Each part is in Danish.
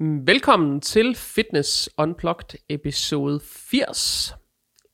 Velkommen til Fitness Unplugged episode 80.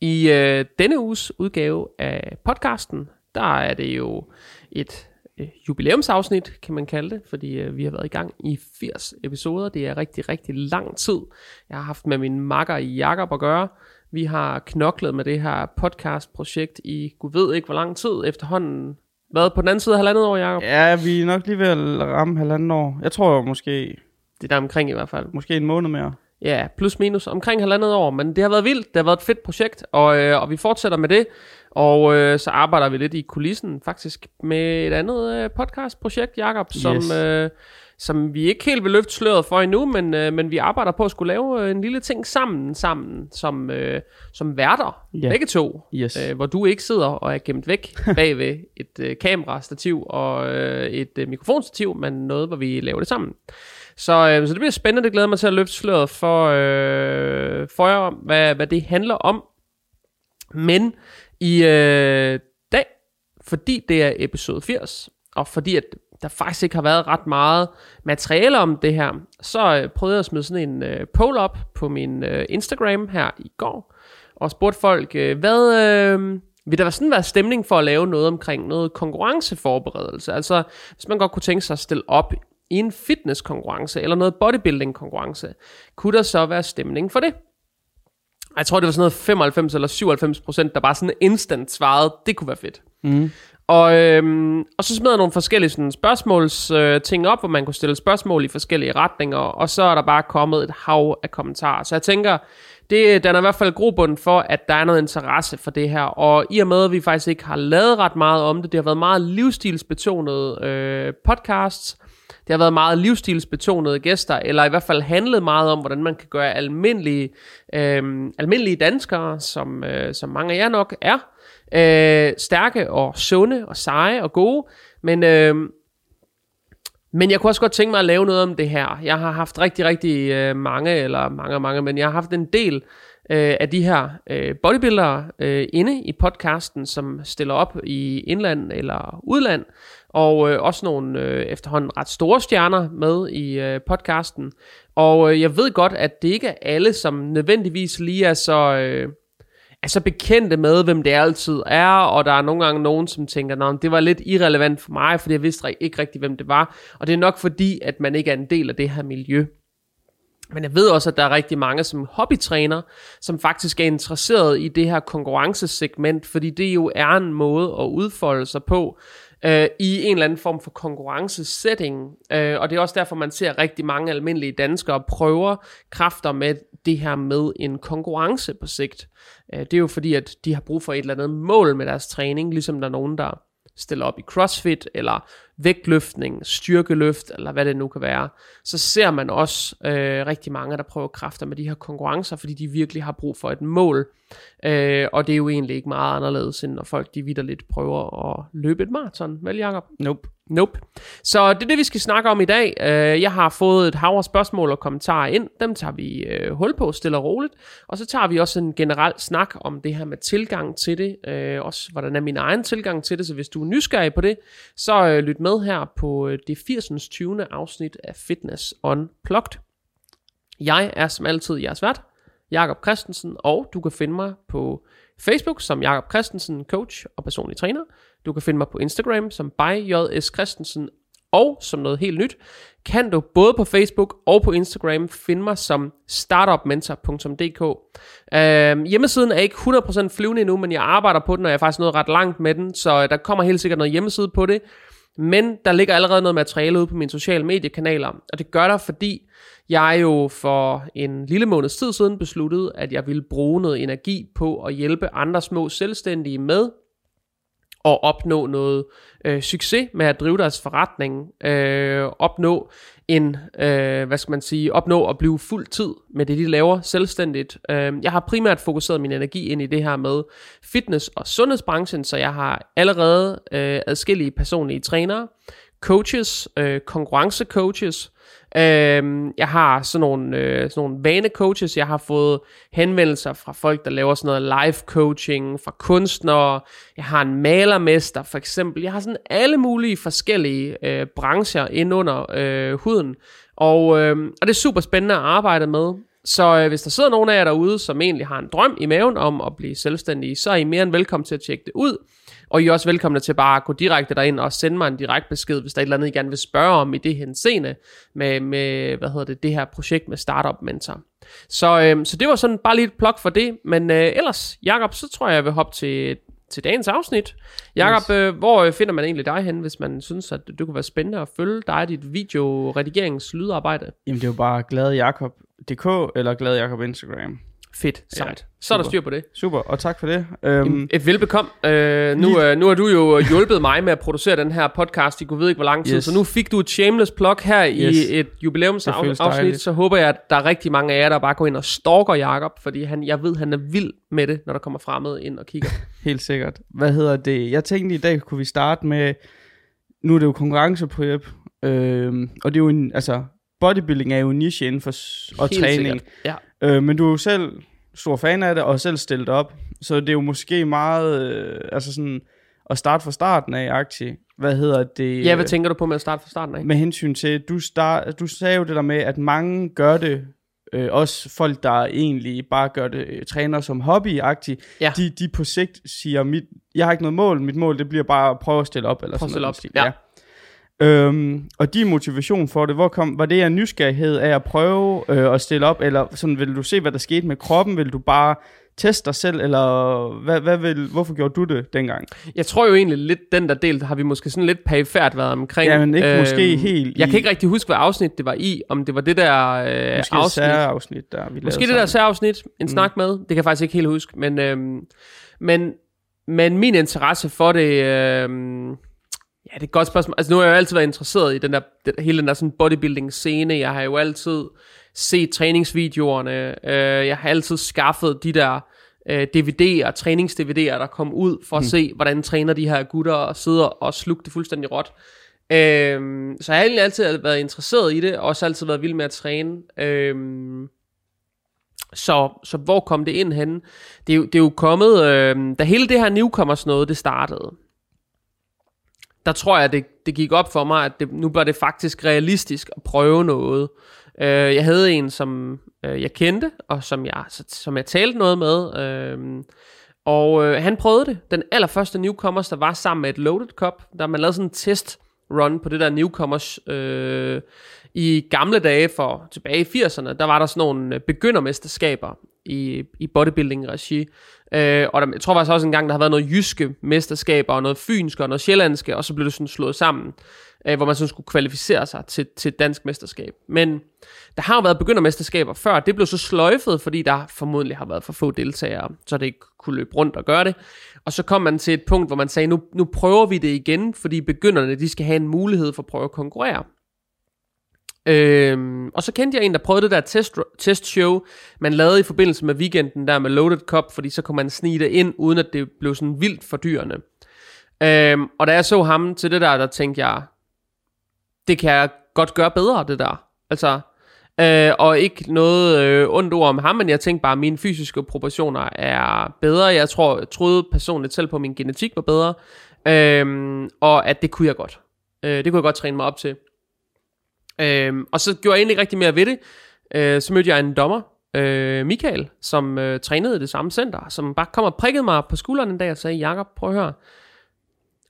I øh, denne uges udgave af podcasten, der er det jo et øh, jubilæumsafsnit, kan man kalde det, fordi øh, vi har været i gang i 80 episoder. Det er rigtig, rigtig lang tid. Jeg har haft med min makker Jakob at gøre. Vi har knoklet med det her podcast-projekt i, gud ved ikke hvor lang tid efterhånden. Hvad, på den anden side af halvandet år, Jacob? Ja, vi er nok lige ved at ramme halvandet år. Jeg tror måske, det er der omkring i hvert fald. måske en måned mere. Ja, plus minus omkring halvandet år, men det har været vildt, det har været et fedt projekt, og, øh, og vi fortsætter med det, og øh, så arbejder vi lidt i kulissen faktisk med et andet øh, podcastprojekt, Jakob, som, Yes. øh, som vi ikke helt vil løfte sløret for endnu, men, øh, men vi arbejder på at skulle lave øh, en lille ting sammen, sammen som, øh, som værter, Ja. begge to, Yes. øh, hvor du ikke sidder og er gemt væk bagved et øh, kamerastativ og øh, et øh, mikrofonstativ, men noget, hvor vi laver det sammen. Så, øh, så det bliver spændende, det glæder mig til at løfte sløret for, øh, for jer, om, hvad, hvad det handler om. Men i øh, dag, fordi det er episode 80, og fordi at der faktisk ikke har været ret meget materiale om det her, så øh, prøvede jeg at smide sådan en øh, poll op på min øh, Instagram her i går, og spurgte folk, øh, hvad øh, vil der sådan være stemning for at lave noget omkring noget konkurrenceforberedelse? Altså, hvis man godt kunne tænke sig at stille op i en fitnesskonkurrence eller noget bodybuilding konkurrence, kunne der så være stemning for det? Jeg tror, det var sådan noget 95 eller 97 procent, der bare sådan instant svarede, det kunne være fedt. Mm. Og, øhm, og så smed jeg nogle forskellige sådan, spørgsmåls øh, ting op, hvor man kunne stille spørgsmål i forskellige retninger, og så er der bare kommet et hav af kommentarer. Så jeg tænker, det den er i hvert fald grobund for, at der er noget interesse for det her. Og i og med, at vi faktisk ikke har lavet ret meget om det, det har været meget livsstilsbetonede øh, podcasts, det har været meget livsstilsbetonede gæster, eller i hvert fald handlet meget om, hvordan man kan gøre almindelige, øh, almindelige danskere, som, øh, som mange af jer nok er, øh, stærke og sunde og seje og gode. Men, øh, men jeg kunne også godt tænke mig at lave noget om det her. Jeg har haft rigtig, rigtig øh, mange, eller mange, mange, men jeg har haft en del øh, af de her øh, bodybuildere øh, inde i podcasten, som stiller op i indland eller udland, og øh, også nogle øh, efterhånden ret store stjerner med i øh, podcasten. Og øh, jeg ved godt, at det ikke er alle, som nødvendigvis lige er så... Øh, er så bekendte med, hvem det altid er, og der er nogle gange nogen, som tænker, Nå, det var lidt irrelevant for mig, fordi jeg vidste ikke rigtig, hvem det var. Og det er nok fordi, at man ikke er en del af det her miljø. Men jeg ved også, at der er rigtig mange som hobbytræner, som faktisk er interesseret i det her konkurrencesegment, fordi det jo er en måde at udfolde sig på øh, i en eller anden form for konkurrencesetting. Øh, og det er også derfor, man ser rigtig mange almindelige danskere prøver kræfter med det her med en konkurrence på sigt. Øh, det er jo fordi, at de har brug for et eller andet mål med deres træning, ligesom der er nogen, der stiller op i crossfit, eller vægtløftning, styrkeløft, eller hvad det nu kan være, så ser man også øh, rigtig mange, der prøver kræfter med de her konkurrencer, fordi de virkelig har brug for et mål. Øh, og det er jo egentlig ikke meget anderledes, end når folk de vidderligt prøver at løbe et maraton, vel Jacob? Nope. Nope. Så det er det, vi skal snakke om i dag. Øh, Jeg har fået et hav af spørgsmål og kommentarer ind. Dem tager vi øh, hul på stille og roligt. Og så tager vi også en generel snak om det her med tilgang til det. Øh, Også hvordan er min egen tilgang til det. Så hvis du er nysgerrig på det, så lyt med her på øh, det 80. 20. afsnit af Fitness Unplugged. Jeg er som altid jeres vært, Jakob Christensen, og du kan finde mig på Facebook som Jakob Christensen, coach og personlig træner. Du kan finde mig på Instagram som byjs Christensen, og som noget helt nyt, kan du både på Facebook og på Instagram finde mig som startupmentor.dk. Øh, hjemmesiden er ikke 100% flyvende endnu, men jeg arbejder på den, og jeg er faktisk nået ret langt med den, så øh, der kommer helt sikkert noget hjemmeside på det. Men der ligger allerede noget materiale ude på mine sociale mediekanaler, og det gør der, fordi jeg jo for en lille måneds tid siden besluttede, at jeg ville bruge noget energi på at hjælpe andre små selvstændige med at opnå noget øh, succes med at drive deres forretning, øh, opnå end, øh, hvad skal man sige, opnå at blive fuld tid med det, de laver selvstændigt. Øh, jeg har primært fokuseret min energi ind i det her med fitness- og sundhedsbranchen, så jeg har allerede øh, adskillige personlige trænere, coaches, øh, konkurrencecoaches, Øhm, jeg har sådan nogle, øh, sådan nogle vanecoaches. Jeg har fået henvendelser fra folk, der laver sådan noget live coaching, fra kunstnere. Jeg har en malermester for eksempel. Jeg har sådan alle mulige forskellige øh, brancher ind under øh, huden. Og, øh, og det er super spændende at arbejde med. Så øh, hvis der sidder nogen af jer derude, som egentlig har en drøm i maven om at blive selvstændige, så er I mere end velkommen til at tjekke det ud. Og I er også velkomne til bare at gå direkte derind og sende mig en direkte besked, hvis der er et eller andet, I gerne vil spørge om i det henseende med, med hvad hedder det, det her projekt med Startup Mentor. Så, øh, så det var sådan bare lige et plok for det. Men øh, ellers, Jakob, så tror jeg, jeg vil hoppe til, til dagens afsnit. Jakob, yes. øh, hvor øh, finder man egentlig dig hen, hvis man synes, at det kunne være spændende at følge dig dit video-redigerings-lydarbejde? Jamen, det er jo bare gladjakob.dk eller gladjakob Instagram. Fedt, sejt. Ja, så er der styr på det. Super, og tak for det. Um, Et velbekom. Uh, nu, uh, nu har du jo hjulpet mig med at producere den her podcast i kunne ved ikke hvor lang tid, yes. så nu fik du et shameless plug her yes. i et jubilæumsafsnit, så håber jeg, at der er rigtig mange af jer, der bare går ind og stalker Jakob, fordi han, jeg ved, han er vild med det, når der kommer fremmed ind og kigger. Helt sikkert. Hvad hedder det? Jeg tænkte i dag, kunne vi starte med, nu er det jo konkurrenceprep, øh, og det er jo en, altså, bodybuilding er jo niche inden for og Helt træning. Sikkert. Ja. Øh, men du er jo selv stor fan af det, og selv stillet op. Så det er jo måske meget, øh, altså sådan, at starte fra starten af aktie. Hvad hedder det? Ja, hvad tænker du på med at starte fra starten af? Med hensyn til, du, start, du sagde jo det der med, at mange gør det, øh, også folk, der egentlig bare gør det, øh, træner som hobby ja. de, de på sigt siger, mit, jeg har ikke noget mål, mit mål det bliver bare at prøve at stille op. Eller prøve sådan at stille op, ja. ja. Øhm, og din motivation for det, hvor kom, var det en nysgerrighed af at prøve øh, at stille op, eller sådan, vil du se, hvad der skete med kroppen, vil du bare teste dig selv, eller hvad, hvad vil, hvorfor gjorde du det dengang? Jeg tror jo egentlig lidt, den der del, har vi måske sådan lidt perifært været omkring. Ja, men ikke øhm, måske helt Jeg i... kan ikke rigtig huske, hvad afsnit det var i, om det var det der øh, måske afsnit. afsnit, der vi Måske det sammen. der særafsnit, en mm. snak med, det kan jeg faktisk ikke helt huske, men, øhm, men, men min interesse for det... Øhm, Ja, det er et godt spørgsmål. Altså nu har jeg jo altid været interesseret i den der, den, hele den der sådan bodybuilding scene. Jeg har jo altid set træningsvideoerne. Øh, jeg har altid skaffet de der øh, DVD'er, trænings-DVD'er, der kom ud for at mm. se, hvordan træner de her gutter og sidder og sluger det fuldstændig råt. Øh, så jeg har egentlig altid været interesseret i det, og også altid været vild med at træne. Øh, så, så hvor kom det ind hen? Det er jo, det er jo kommet, øh, da hele det her newcomers noget, det startede der tror jeg, det, det gik op for mig, at det, nu var det faktisk realistisk at prøve noget. Øh, jeg havde en, som øh, jeg kendte, og som jeg, som jeg talte noget med, øh, og øh, han prøvede det. Den allerførste Newcomers, der var sammen med et Loaded Cup, der man lavede sådan en test run på det der Newcomers Øh, i gamle dage for tilbage i 80'erne, der var der sådan nogle øh, begyndermesterskaber i, i bodybuilding-regi, Øh, og der, jeg tror faktisk også engang, der har været noget jyske mesterskaber, og noget fynske, og noget sjællandske, og så blev det sådan slået sammen, øh, hvor man sådan skulle kvalificere sig til, til dansk mesterskab. Men der har jo været begyndermesterskaber før, det blev så sløjfet, fordi der formodentlig har været for få deltagere, så det ikke kunne løbe rundt og gøre det. Og så kom man til et punkt, hvor man sagde, nu, nu prøver vi det igen, fordi begynderne, de skal have en mulighed for at prøve at konkurrere. Øhm, og så kendte jeg en, der prøvede det der test, test show, man lavede i forbindelse med weekenden der med Loaded Cup, fordi så kunne man snige det ind, uden at det blev sådan vildt fordyrende. Øhm, og da jeg så ham til det der, der tænkte jeg, det kan jeg godt gøre bedre, det der. Altså, øh, og ikke noget øh, ondt ord om ham, men jeg tænkte bare, at mine fysiske proportioner er bedre. Jeg tror, jeg troede personligt selv på, at min genetik var bedre, øhm, og at det kunne jeg godt. Øh, det kunne jeg godt træne mig op til. Øhm, og så gjorde jeg egentlig rigtig mere ved det. Øh, så mødte jeg en dommer, øh, Michael, som øh, trænede i det samme center, som bare kom og prikkede mig på skulderen en dag og sagde, Jakob, prøv at høre,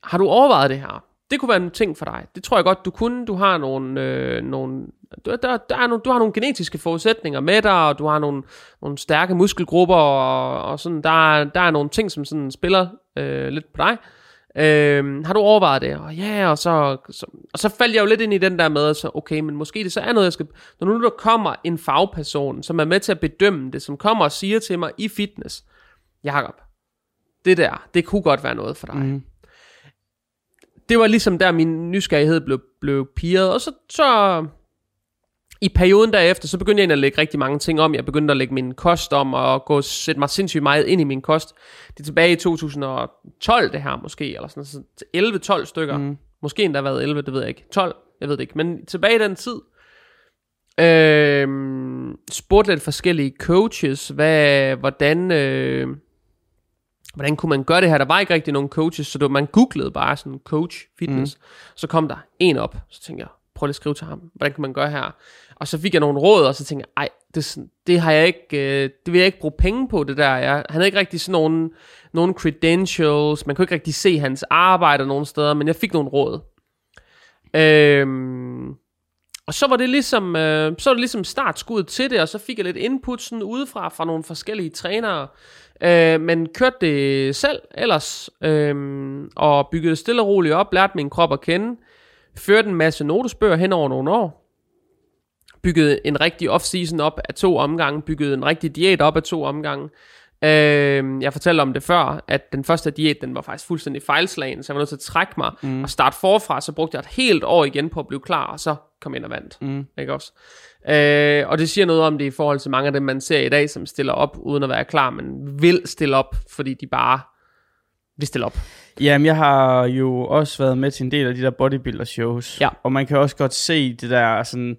har du overvejet det her? Det kunne være en ting for dig. Det tror jeg godt, du kunne. Du har nogle, øh, nogle der, der, der er nogle, du har nogle genetiske forudsætninger med dig, og du har nogle, nogle stærke muskelgrupper, og, og sådan, der, der er nogle ting, som sådan spiller øh, lidt på dig. Øhm, har du overvejet det? Og ja, og så, så, og så faldt jeg jo lidt ind i den der med, så okay, men måske det så er noget, jeg skal... Når nu der kommer en fagperson, som er med til at bedømme det, som kommer og siger til mig i fitness, Jakob, det der, det kunne godt være noget for dig. Mm. Det var ligesom der, min nysgerrighed blev, blev piret, og så, så i perioden derefter, så begyndte jeg at lægge rigtig mange ting om. Jeg begyndte at lægge min kost om, og gå, sætte mig sindssygt meget ind i min kost. Det er tilbage i 2012, det her måske, eller sådan, så 11-12 stykker. Mm. Måske endda været 11, det ved jeg ikke. 12, jeg ved det ikke. Men tilbage i den tid, øh, spurgte lidt forskellige coaches, hvad, hvordan, øh, hvordan kunne man gøre det her? Der var ikke rigtig nogen coaches, så det, man googlede bare sådan coach fitness. Mm. Så kom der en op, så tænkte jeg, prøve at skrive til ham, hvordan kan man gøre her? Og så fik jeg nogle råd, og så tænkte jeg, ej, det, det har jeg ikke, øh, det vil jeg ikke bruge penge på, det der. Jeg, han havde ikke rigtig sådan nogle, nogle credentials, man kunne ikke rigtig se hans arbejde nogen steder, men jeg fik nogle råd. Øhm, og så var det ligesom, øh, så var det ligesom startskuddet til det, og så fik jeg lidt input sådan udefra fra nogle forskellige trænere, øh, men kørte det selv ellers, øh, og byggede stille og roligt op, lærte min krop at kende, førte en masse notesbøger hen over nogle år, byggede en rigtig off-season op af to omgange, byggede en rigtig diæt op af to omgange. Øh, jeg fortalte om det før, at den første diæt, den var faktisk fuldstændig fejlslagen, så jeg var nødt til at trække mig mm. og starte forfra, så brugte jeg et helt år igen på at blive klar, og så kom ind og vandt. Mm. Ikke også? Øh, og det siger noget om det i forhold til mange af dem, man ser i dag, som stiller op uden at være klar, men vil stille op, fordi de bare vil stille op. Jamen, jeg har jo også været med til en del af de der bodybuilder shows, ja. og man kan også godt se det der sådan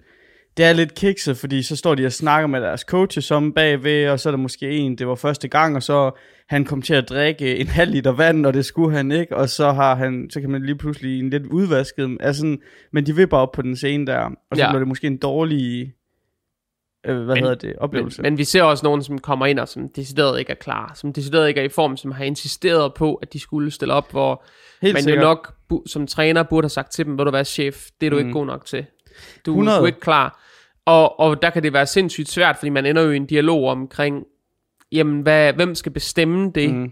det er lidt kikset, fordi så står de og snakker med deres coaches om bagved, og så er der måske en, det var første gang, og så han kom til at drikke en halv liter vand, og det skulle han ikke, og så har han, så kan man lige pludselig en lidt udvasket, altså, men de bare op på den scene der, og så ja. bliver det måske en dårlig, øh, hvad men, hedder det, oplevelse. Men, men vi ser også nogen, som kommer ind og som decideret ikke er klar, som decideret ikke er i form, som har insisteret på, at de skulle stille op, hvor Helt man sikkert. jo nok som træner burde have sagt til dem, hvor du være chef, det er du mm. ikke god nok til. Du, 100. du er ikke klar. Og, og der kan det være sindssygt svært, fordi man ender jo i en dialog omkring, jamen, hvad, hvem skal bestemme det? Mm.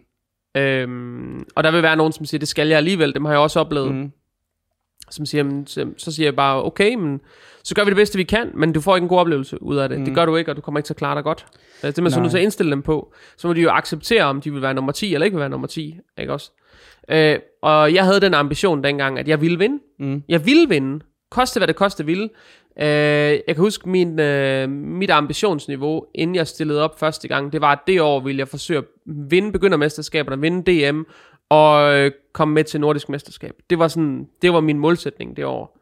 Øhm, og der vil være nogen, som siger, det skal jeg alligevel, dem har jeg også oplevet. Mm. Som siger, men, så, så siger jeg bare, okay, men så gør vi det bedste, vi kan, men du får ikke en god oplevelse ud af det. Mm. Det gør du ikke, og du kommer ikke til at klare dig godt. Det er man så nødt til at indstille dem på. Så må de jo acceptere, om de vil være nummer 10 eller ikke vil være nummer 10. Ikke også? Øh, og jeg havde den ambition dengang, at jeg ville vinde. Mm. Jeg ville vinde. Koste hvad det koste ville. Øh, jeg kan huske min, øh, mit ambitionsniveau, inden jeg stillede op første gang, det var, at det år ville jeg forsøge at vinde begyndermesterskaberne, vinde DM, og øh, komme med til nordisk mesterskab. Det var, sådan, det var min målsætning det år.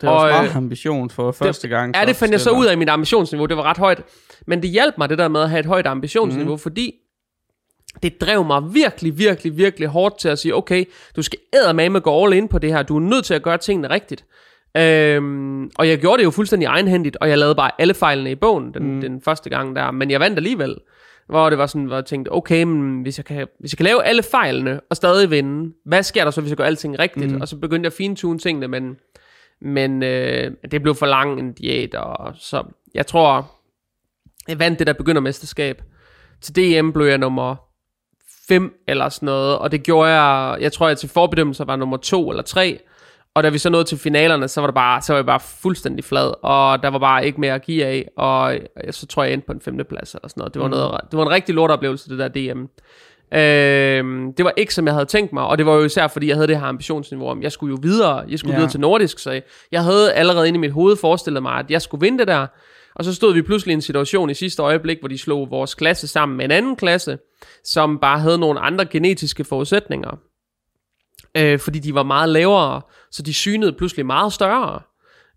Det var og, meget øh, ambition for første gang. Ja, det fandt jeg så ud af mit ambitionsniveau. Det var ret højt. Men det hjalp mig, det der med at have et højt ambitionsniveau, mm. fordi det drev mig virkelig, virkelig, virkelig hårdt til at sige, okay, du skal med gå all in på det her. Du er nødt til at gøre tingene rigtigt. Øhm, og jeg gjorde det jo fuldstændig egenhændigt, og jeg lavede bare alle fejlene i bogen den, mm. den første gang der, men jeg vandt alligevel. Hvor det var sådan, hvor jeg tænkte, okay, men hvis jeg, kan, hvis jeg kan lave alle fejlene og stadig vinde, hvad sker der så, hvis jeg gør alting rigtigt? Mm. Og så begyndte jeg at fintune tingene, men, men øh, det blev for lang en diæt, og så jeg tror, jeg vandt det der begyndermesterskab. Til DM blev jeg nummer 5 eller sådan noget, og det gjorde jeg, jeg tror jeg til forbedømmelser var nummer 2 eller 3, og da vi så nåede til finalerne, så var, det bare, så var jeg bare fuldstændig flad, og der var bare ikke mere at give af, og så tror jeg, jeg endte på en femteplads eller sådan noget. Det var, mm. noget, det var en rigtig lortoplevelse, det der DM. Øh, det var ikke, som jeg havde tænkt mig, og det var jo især, fordi jeg havde det her ambitionsniveau om, jeg skulle jo videre, jeg skulle ja. videre til nordisk, så jeg havde allerede inde i mit hoved forestillet mig, at jeg skulle vinde det der, og så stod vi pludselig i en situation i sidste øjeblik, hvor de slog vores klasse sammen med en anden klasse, som bare havde nogle andre genetiske forudsætninger øh, fordi de var meget lavere, så de synede pludselig meget større.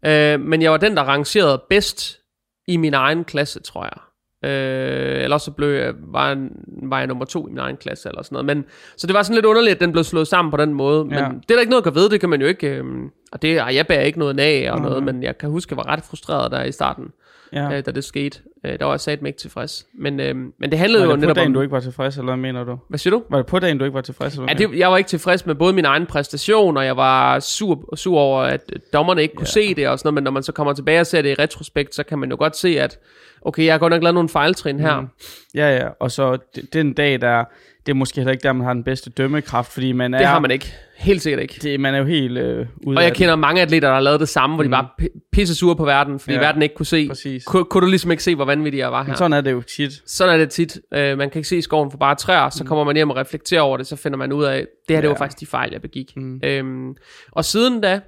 Øh, men jeg var den, der rangerede bedst i min egen klasse, tror jeg. Øh, eller så blev jeg, var, jeg, var jeg nummer to i min egen klasse, eller sådan noget. Men, så det var sådan lidt underligt, at den blev slået sammen på den måde. Men ja. det er der ikke noget at gøre ved, det kan man jo ikke... Øh, og det, og jeg bærer ikke noget af og mm. noget, men jeg kan huske, at jeg var ret frustreret der i starten ja. øh, da det skete. Øh, der var jeg satme ikke tilfreds. Men, øh, men det handlede var det jo netop dagen, om... du ikke var tilfreds, eller hvad mener du? Hvad siger du? Var det på dagen, du ikke var tilfreds? Eller ja, det, jeg var ikke tilfreds med både min egen præstation, og jeg var sur, sur over, at dommerne ikke kunne ja. se det og sådan noget, men når man så kommer tilbage og ser det i retrospekt, så kan man jo godt se, at okay, jeg har godt nok lavet nogle fejltrin her. Mm. Ja, ja, og så den dag, der det er måske heller ikke der, man har den bedste dømmekraft, fordi man er... Det har man ikke. Helt sikkert ikke. Det, man er jo helt øh, ude Og jeg kender mange atleter, der har lavet det samme, hvor mm. de bare pisse sure på verden, fordi ja, verden ikke kunne se. Præcis. Kun, kunne du ligesom ikke se, hvor vanvittig jeg var her. Men sådan er det jo tit. Sådan er det tit. Uh, man kan ikke se skoven for bare træer, så mm. kommer man hjem og reflekterer over det, så finder man ud af, det her ja. det var faktisk de fejl, jeg begik. Mm. Øhm, og siden da,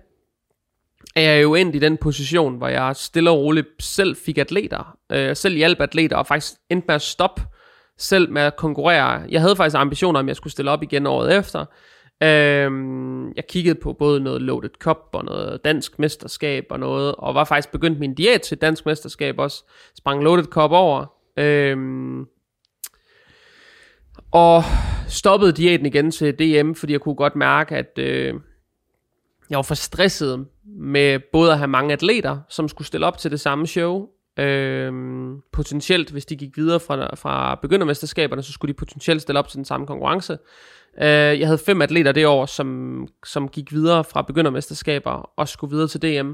er jeg jo endt i den position, hvor jeg stille og roligt selv fik atleter, øh, selv hjalp atleter, og faktisk endte med at stoppe selv med at konkurrere. Jeg havde faktisk ambitioner om, jeg skulle stille op igen året efter. Øhm, jeg kiggede på både noget Loaded Cup og noget dansk mesterskab og noget, og var faktisk begyndt min diæt til dansk mesterskab også. Sprang Loaded Cup over. Øhm, og stoppede diæten igen til DM, fordi jeg kunne godt mærke, at, øh, jeg var for stresset med både at have mange atleter, som skulle stille op til det samme show, Øhm, potentielt, hvis de gik videre fra, fra begyndermesterskaberne, så skulle de potentielt stille op til den samme konkurrence. Øh, jeg havde fem atleter det år, som, som gik videre fra begyndermesterskaber og skulle videre til DM.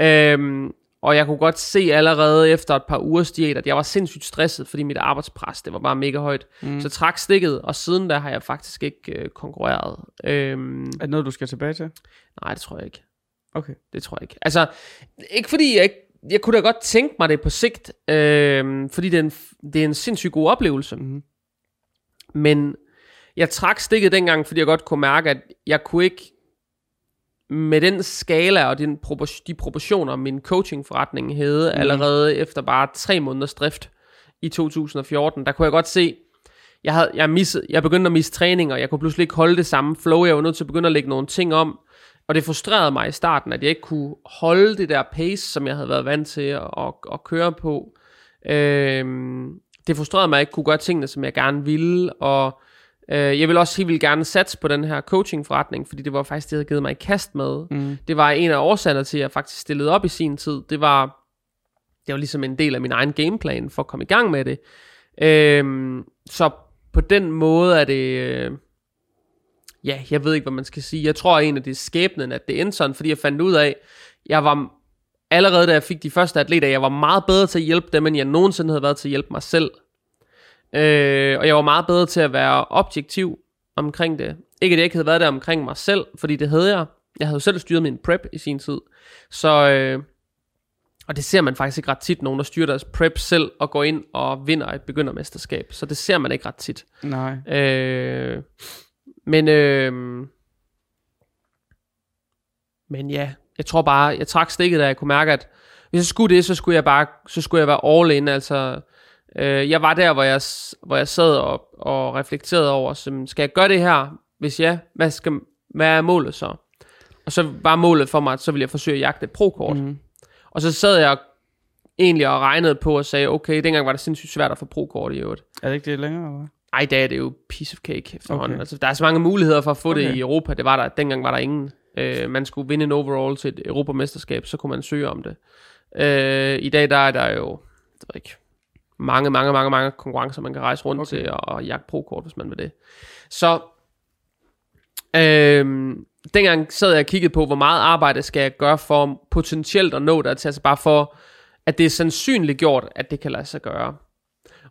Øhm, og jeg kunne godt se allerede efter et par ugers diæt, at jeg var sindssygt stresset, fordi mit arbejdspres, det var bare mega højt. Mm. Så jeg trak stikket, og siden da har jeg faktisk ikke øh, konkurreret. Øhm, er det noget, du skal tilbage til? Nej, det tror jeg ikke. Okay. Det tror jeg ikke. Altså, ikke fordi jeg ikke jeg kunne da godt tænke mig det på sigt, øh, fordi det er, en, det er en sindssygt god oplevelse. Mm. Men jeg trak stikket dengang, fordi jeg godt kunne mærke, at jeg kunne ikke med den skala og den propor- de proportioner, min coachingforretning havde mm. allerede efter bare tre måneders drift i 2014, der kunne jeg godt se, jeg, havde, jeg, misset, jeg begyndte at miste træning, og jeg kunne pludselig ikke holde det samme flow. Jeg var nødt til at begynde at lægge nogle ting om. Og det frustrerede mig i starten, at jeg ikke kunne holde det der pace, som jeg havde været vant til at, at, at køre på. Øhm, det frustrerede mig, at jeg ikke kunne gøre tingene, som jeg gerne ville, og øh, jeg vil også helt vildt gerne satse på den her coaching-forretning, fordi det var faktisk det, jeg havde givet mig i kast med. Mm. Det var en af årsagerne til, at jeg faktisk stillede op i sin tid. Det var, det var ligesom en del af min egen gameplan for at komme i gang med det. Øhm, så på den måde er det... Øh, ja, jeg ved ikke, hvad man skal sige. Jeg tror egentlig, det er skæbnen, at det endte sådan, fordi jeg fandt ud af, jeg var allerede da jeg fik de første atleter, jeg var meget bedre til at hjælpe dem, end jeg nogensinde havde været til at hjælpe mig selv. Øh, og jeg var meget bedre til at være objektiv omkring det. Ikke at jeg ikke havde været der omkring mig selv, fordi det havde jeg. Jeg havde jo selv styret min prep i sin tid. Så, øh, og det ser man faktisk ikke ret tit, nogen der styrer deres prep selv og går ind og vinder et begyndermesterskab. Så det ser man ikke ret tit. Nej. Øh, men, øh, men ja, jeg tror bare, jeg trak stikket, da jeg kunne mærke, at hvis jeg skulle det, så skulle jeg bare, så skulle jeg være all in, altså, øh, jeg var der, hvor jeg, hvor jeg sad og, og reflekterede over, så, skal jeg gøre det her? Hvis ja, hvad, skal, hvad er målet så? Og så var målet for mig, at så ville jeg forsøge at jagte et pro-kort. Mm. Og så sad jeg egentlig og regnede på og sagde, okay, dengang var det sindssygt svært at få pro-kort i øvrigt. Er det ikke det længere, eller ej, det er det jo piece of cake efterhånden. Okay. Altså, der er så mange muligheder for at få okay. det i Europa. Det var der, dengang var der ingen. Øh, man skulle vinde en overall til et Europamesterskab, så kunne man søge om det. Øh, I dag der er der jo det ved ikke, mange, mange, mange, mange konkurrencer, man kan rejse rundt okay. til og, og jagte pro-kort, hvis man vil det. Så øh, dengang sad jeg og kiggede på, hvor meget arbejde skal jeg gøre for potentielt at nå det, altså bare for, at det er sandsynligt gjort, at det kan lade sig gøre.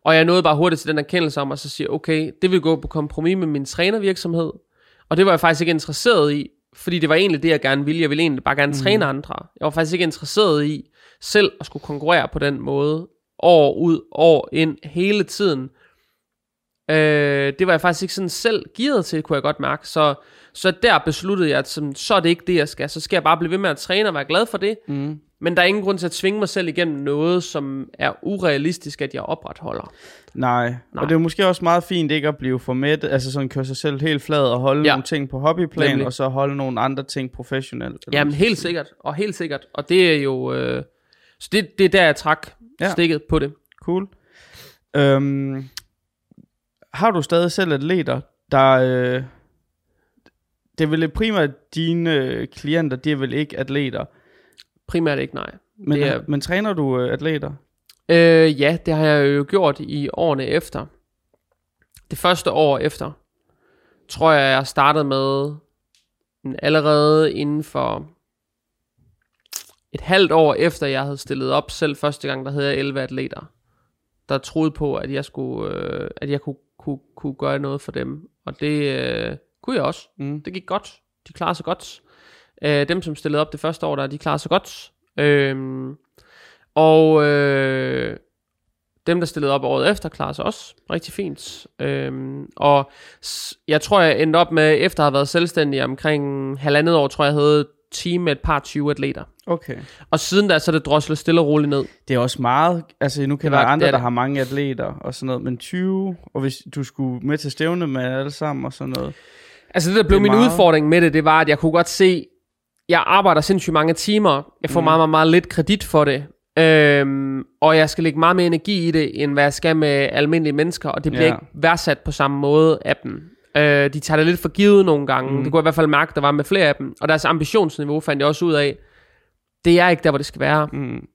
Og jeg nåede bare hurtigt til den erkendelse om, at så sige, okay, det vil gå på kompromis med min trænervirksomhed. Og det var jeg faktisk ikke interesseret i, fordi det var egentlig det, jeg gerne ville. Jeg ville egentlig bare gerne mm. træne andre. Jeg var faktisk ikke interesseret i selv at skulle konkurrere på den måde. År ud, år ind, hele tiden. Øh, det var jeg faktisk ikke sådan selv gearet til, kunne jeg godt mærke. Så, så der besluttede jeg, at sådan, så er det ikke det, jeg skal. Så skal jeg bare blive ved med at træne og være glad for det. Mm. Men der er ingen grund til at tvinge mig selv igennem noget, som er urealistisk, at jeg opretholder. Nej, Nej. og det er måske også meget fint ikke at blive for med, altså sådan køre sig selv helt flad og holde ja. nogle ting på hobbyplan, Nemlig. og så holde nogle andre ting professionelt. Jamen helt sikkert, og helt sikkert. Og det er jo, øh, så det, det er der, jeg trak ja. stikket på det. Cool. Øhm, har du stadig selv atleter, der... Øh, det er vel primært dine klienter, de er vel ikke atleter, Primært ikke, nej. Men, det er, men træner du øh, atleter? Øh, ja, det har jeg jo gjort i årene efter. Det første år efter, tror jeg, jeg startede med allerede inden for et halvt år efter, jeg havde stillet op selv første gang, der havde jeg 11 atleter, der troede på, at jeg skulle, øh, at jeg kunne, kunne, kunne gøre noget for dem. Og det øh, kunne jeg også. Mm. Det gik godt. De klarede sig godt. Øh, dem, som stillede op det første år, der de klarede sig godt. Øh, og øh, dem, der stillede op året efter, klarede sig også rigtig fint. Øh, og jeg tror, jeg endte op med, efter at have været selvstændig omkring halvandet år, tror jeg, jeg havde team med et par 20 atleter. Okay. Og siden da, så er det droslet stille og roligt ned. Det er også meget, altså nu kan der være andre, der har mange atleter og sådan noget, men 20, og hvis du skulle med til stævne med alle sammen og sådan noget. Altså det, der blev det min meget... udfordring med det, det var, at jeg kunne godt se, jeg arbejder sindssygt mange timer. Jeg får mm. meget, meget, meget lidt kredit for det. Øhm, og jeg skal lægge meget mere energi i det, end hvad jeg skal med almindelige mennesker, og det bliver ja. ikke værdsat på samme måde af dem. Øh, de tager det lidt for givet nogle gange. Mm. Det kunne jeg i hvert fald mærke, der var med flere af dem. Og deres ambitionsniveau fandt jeg også ud af, det er ikke der, hvor det skal være. Mm.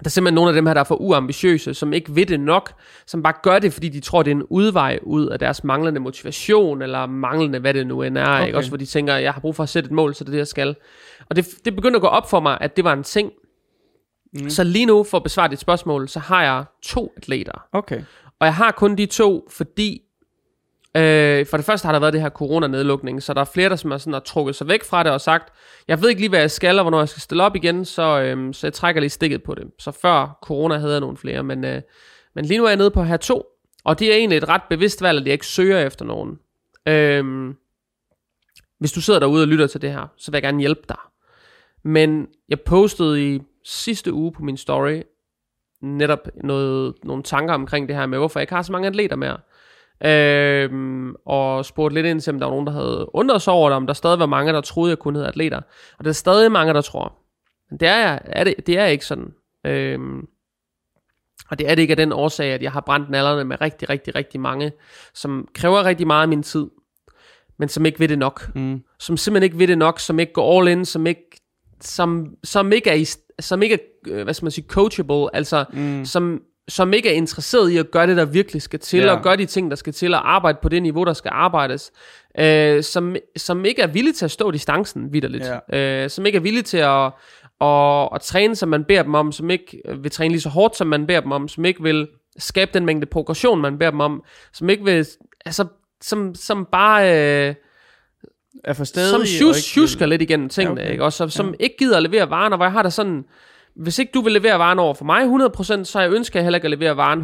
Der er simpelthen nogle af dem her, der er for uambitiøse, som ikke ved det nok, som bare gør det, fordi de tror, det er en udvej ud af deres manglende motivation, eller manglende, hvad det nu end er, okay. ikke? Også hvor de tænker, jeg har brug for at sætte et mål, så det er det, jeg skal. Og det, det begynder at gå op for mig, at det var en ting. Mm. Så lige nu, for at besvare dit spørgsmål, så har jeg to atleter. Okay. Og jeg har kun de to, fordi Øh, for det første har der været det her coronanedlukning, så der er flere, der som er sådan, har trukket sig væk fra det og sagt, jeg ved ikke lige, hvad jeg skal, og hvornår jeg skal stille op igen, så, øh, så jeg trækker lige stikket på det. Så før corona havde jeg nogle flere, men, øh, men lige nu er jeg nede på her to, og det er egentlig et ret bevidst valg, at jeg ikke søger efter nogen. Øh, hvis du sidder derude og lytter til det her, så vil jeg gerne hjælpe dig. Men jeg postede i sidste uge på min story netop noget, nogle tanker omkring det her med, hvorfor jeg ikke har så mange atleter mere. Øhm, og spurgte lidt ind til, om der var nogen, der havde undret sig over det, om der stadig var mange, der troede, jeg kunne hedde atleter. Og der er stadig mange, der tror. Men det er, er, det, det er ikke sådan. Øhm, og det er det ikke af den årsag, at jeg har brændt nallerne med rigtig, rigtig, rigtig mange, som kræver rigtig meget af min tid, men som ikke ved det nok. Mm. Som simpelthen ikke ved det nok, som ikke går all in, som ikke, som, som ikke er, i, som ikke er, øh, hvad skal man sige, coachable, altså mm. som som ikke er interesseret i at gøre det, der virkelig skal til, ja. og gøre de ting, der skal til, og arbejde på det niveau, der skal arbejdes, øh, som, som ikke er villige til at stå distancen vidderligt, ja. øh, som ikke er villige til at, at, at træne, som man beder dem om, som ikke vil træne lige så hårdt, som man beder dem om, som ikke vil skabe den mængde progression, man beder dem om, som ikke vil, altså, som, som bare... Øh, er for Som tjusker lidt igennem tingene, ja, okay. ikke? Og så, som ja. ikke gider at levere varen, og hvor jeg har det sådan, hvis ikke du vil levere varen over for mig 100%, så jeg ønsker jeg heller ikke at levere varen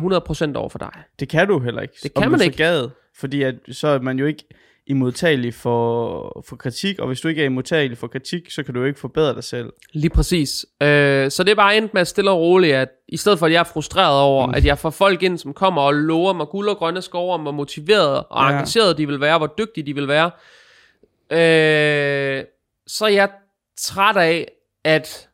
100% over for dig. Det kan du heller ikke. Det kan man ikke. Gad, fordi at, så er man jo ikke imodtagelig for, for kritik, og hvis du ikke er imodtagelig for kritik, så kan du jo ikke forbedre dig selv. Lige præcis. Øh, så det er bare endt med at stille og roligt, at i stedet for at jeg er frustreret over, mm. at jeg får folk ind, som kommer og lover mig guld og grønne skove, om hvor motiveret og ja. engageret de vil være, hvor dygtige de vil være, øh, så er jeg træt af, at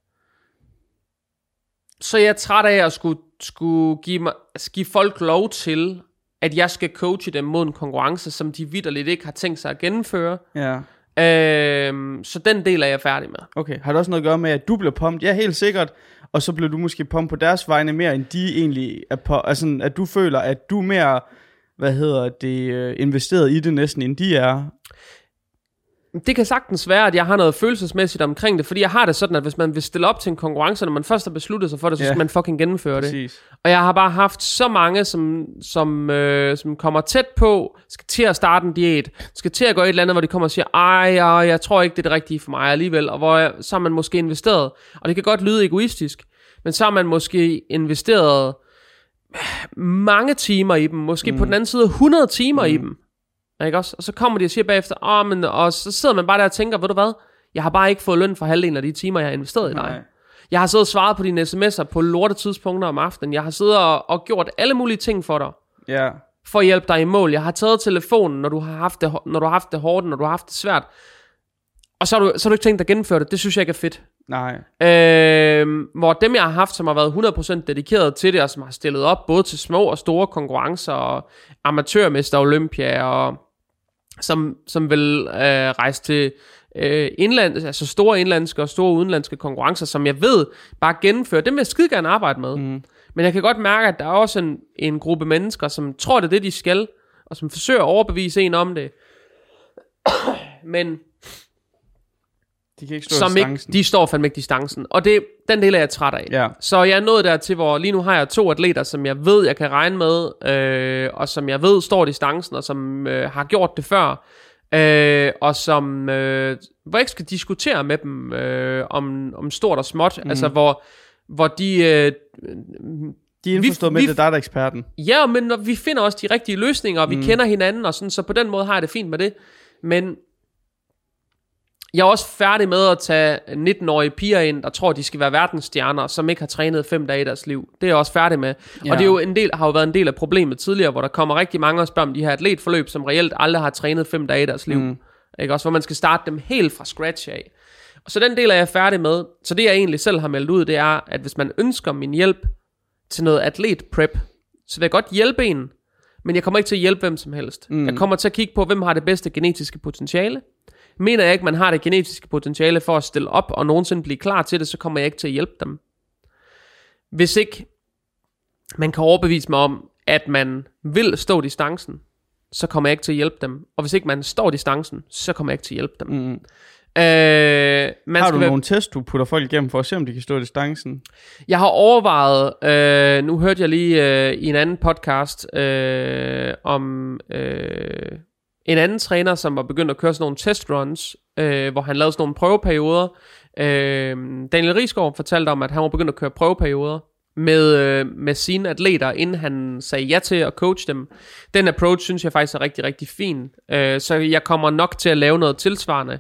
så jeg er træt af at skulle, skulle give, mig, altså give folk lov til, at jeg skal coache dem mod en konkurrence, som de vidderligt ikke har tænkt sig at gennemføre. Ja. Øhm, så den del er jeg færdig med. Okay, har det også noget at gøre med, at du blev pumped? Ja, helt sikkert. Og så blev du måske pumped på deres vegne mere, end de egentlig er på. Altså, at du føler, at du mere, hvad hedder det, øh, investeret i det næsten, end de er. Det kan sagtens være, at jeg har noget følelsesmæssigt omkring det, fordi jeg har det sådan, at hvis man vil stille op til en konkurrence, når man først har besluttet sig for det, så skal man fucking gennemføre Præcis. det. Og jeg har bare haft så mange, som, som, øh, som kommer tæt på, skal til at starte en diæt, skal til at gå et eller andet, hvor de kommer og siger, ej, ej jeg tror ikke, det er det rigtige for mig alligevel, og hvor jeg, så har man måske investeret, og det kan godt lyde egoistisk, men så har man måske investeret mange timer i dem, måske mm. på den anden side 100 timer mm. i dem, ikke også? Og så kommer de og siger bagefter, åh, oh, men, og så sidder man bare der og tænker, ved du hvad, jeg har bare ikke fået løn for halvdelen af de timer, jeg har investeret i dig. Nej. Jeg har siddet og svaret på dine sms'er på lorte tidspunkter om aftenen. Jeg har siddet og, og gjort alle mulige ting for dig. Ja. For at hjælpe dig i mål. Jeg har taget telefonen, når du har haft det, når du har haft det hårdt, når du har haft det svært. Og så har, du, så har du ikke tænkt dig at gennemføre det. Det synes jeg ikke er fedt. Nej. Øh, hvor dem, jeg har haft, som har været 100% dedikeret til det, og som har stillet op både til små og store konkurrencer, og amatørmester Olympia, og som, som vil øh, rejse til øh, indland, altså store indlandske og store udenlandske konkurrencer, som jeg ved bare gennemfører. Dem vil jeg skide gerne arbejde med. Mm. Men jeg kan godt mærke, at der er også en, en gruppe mennesker, som tror, det er det, de skal, og som forsøger at overbevise en om det. Men de kan ikke stå som ikke, de står fandme ikke distancen. Og det, den del er jeg træt af. Ja. Så jeg er nået dertil, hvor lige nu har jeg to atleter, som jeg ved, jeg kan regne med, øh, og som jeg ved står distancen, og som øh, har gjort det før. Øh, og som øh, hvor jeg ikke skal diskutere med dem øh, om, om stort og småt. Mm. Altså hvor, hvor de... Øh, de er indforstået vi, med, vi, det der er eksperten. Ja, men vi finder også de rigtige løsninger, og vi mm. kender hinanden, og sådan, så på den måde har jeg det fint med det. Men jeg er også færdig med at tage 19-årige piger ind, der tror, de skal være verdensstjerner, som ikke har trænet fem dage i deres liv. Det er jeg også færdig med. Ja. Og det er jo en del, har jo været en del af problemet tidligere, hvor der kommer rigtig mange og spørger om de her atletforløb, som reelt aldrig har trænet fem dage i deres liv. Mm. Ikke? Også hvor man skal starte dem helt fra scratch af. Og så den del er jeg færdig med. Så det jeg egentlig selv har meldt ud, det er, at hvis man ønsker min hjælp til noget atlet prep, så vil jeg godt hjælpe en, men jeg kommer ikke til at hjælpe hvem som helst. Mm. Jeg kommer til at kigge på, hvem har det bedste genetiske potentiale. Mener jeg ikke, man har det genetiske potentiale for at stille op og nogensinde blive klar til det, så kommer jeg ikke til at hjælpe dem. Hvis ikke man kan overbevise mig om, at man vil stå distancen, så kommer jeg ikke til at hjælpe dem. Og hvis ikke man står distancen, så kommer jeg ikke til at hjælpe dem. Mm. Øh, man har du være... nogle test, du putter folk igennem for at se, om de kan stå distancen? Jeg har overvejet, øh, nu hørte jeg lige øh, i en anden podcast øh, om øh, en anden træner, som var begyndt at køre sådan nogle testruns, øh, hvor han lavede sådan nogle prøveperioder. Øh, Daniel Rigsgaard fortalte om, at han var begyndt at køre prøveperioder med, øh, med sine atleter, inden han sagde ja til at coach dem. Den approach synes jeg faktisk er rigtig, rigtig fin. Øh, så jeg kommer nok til at lave noget tilsvarende.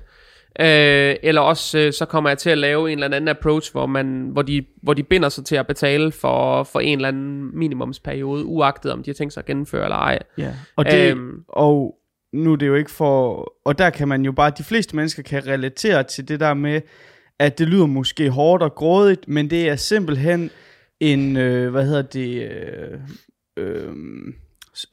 Øh, eller også øh, så kommer jeg til at lave en eller anden approach, hvor, man, hvor, de, hvor de binder sig til at betale for, for en eller anden minimumsperiode, uagtet om de har tænkt sig at gennemføre eller ej. Ja, og, det, øhm, og nu er det jo ikke for... Og der kan man jo bare... De fleste mennesker kan relatere til det der med, at det lyder måske hårdt og grådigt, men det er simpelthen en... Øh, hvad hedder det... Øh, øh,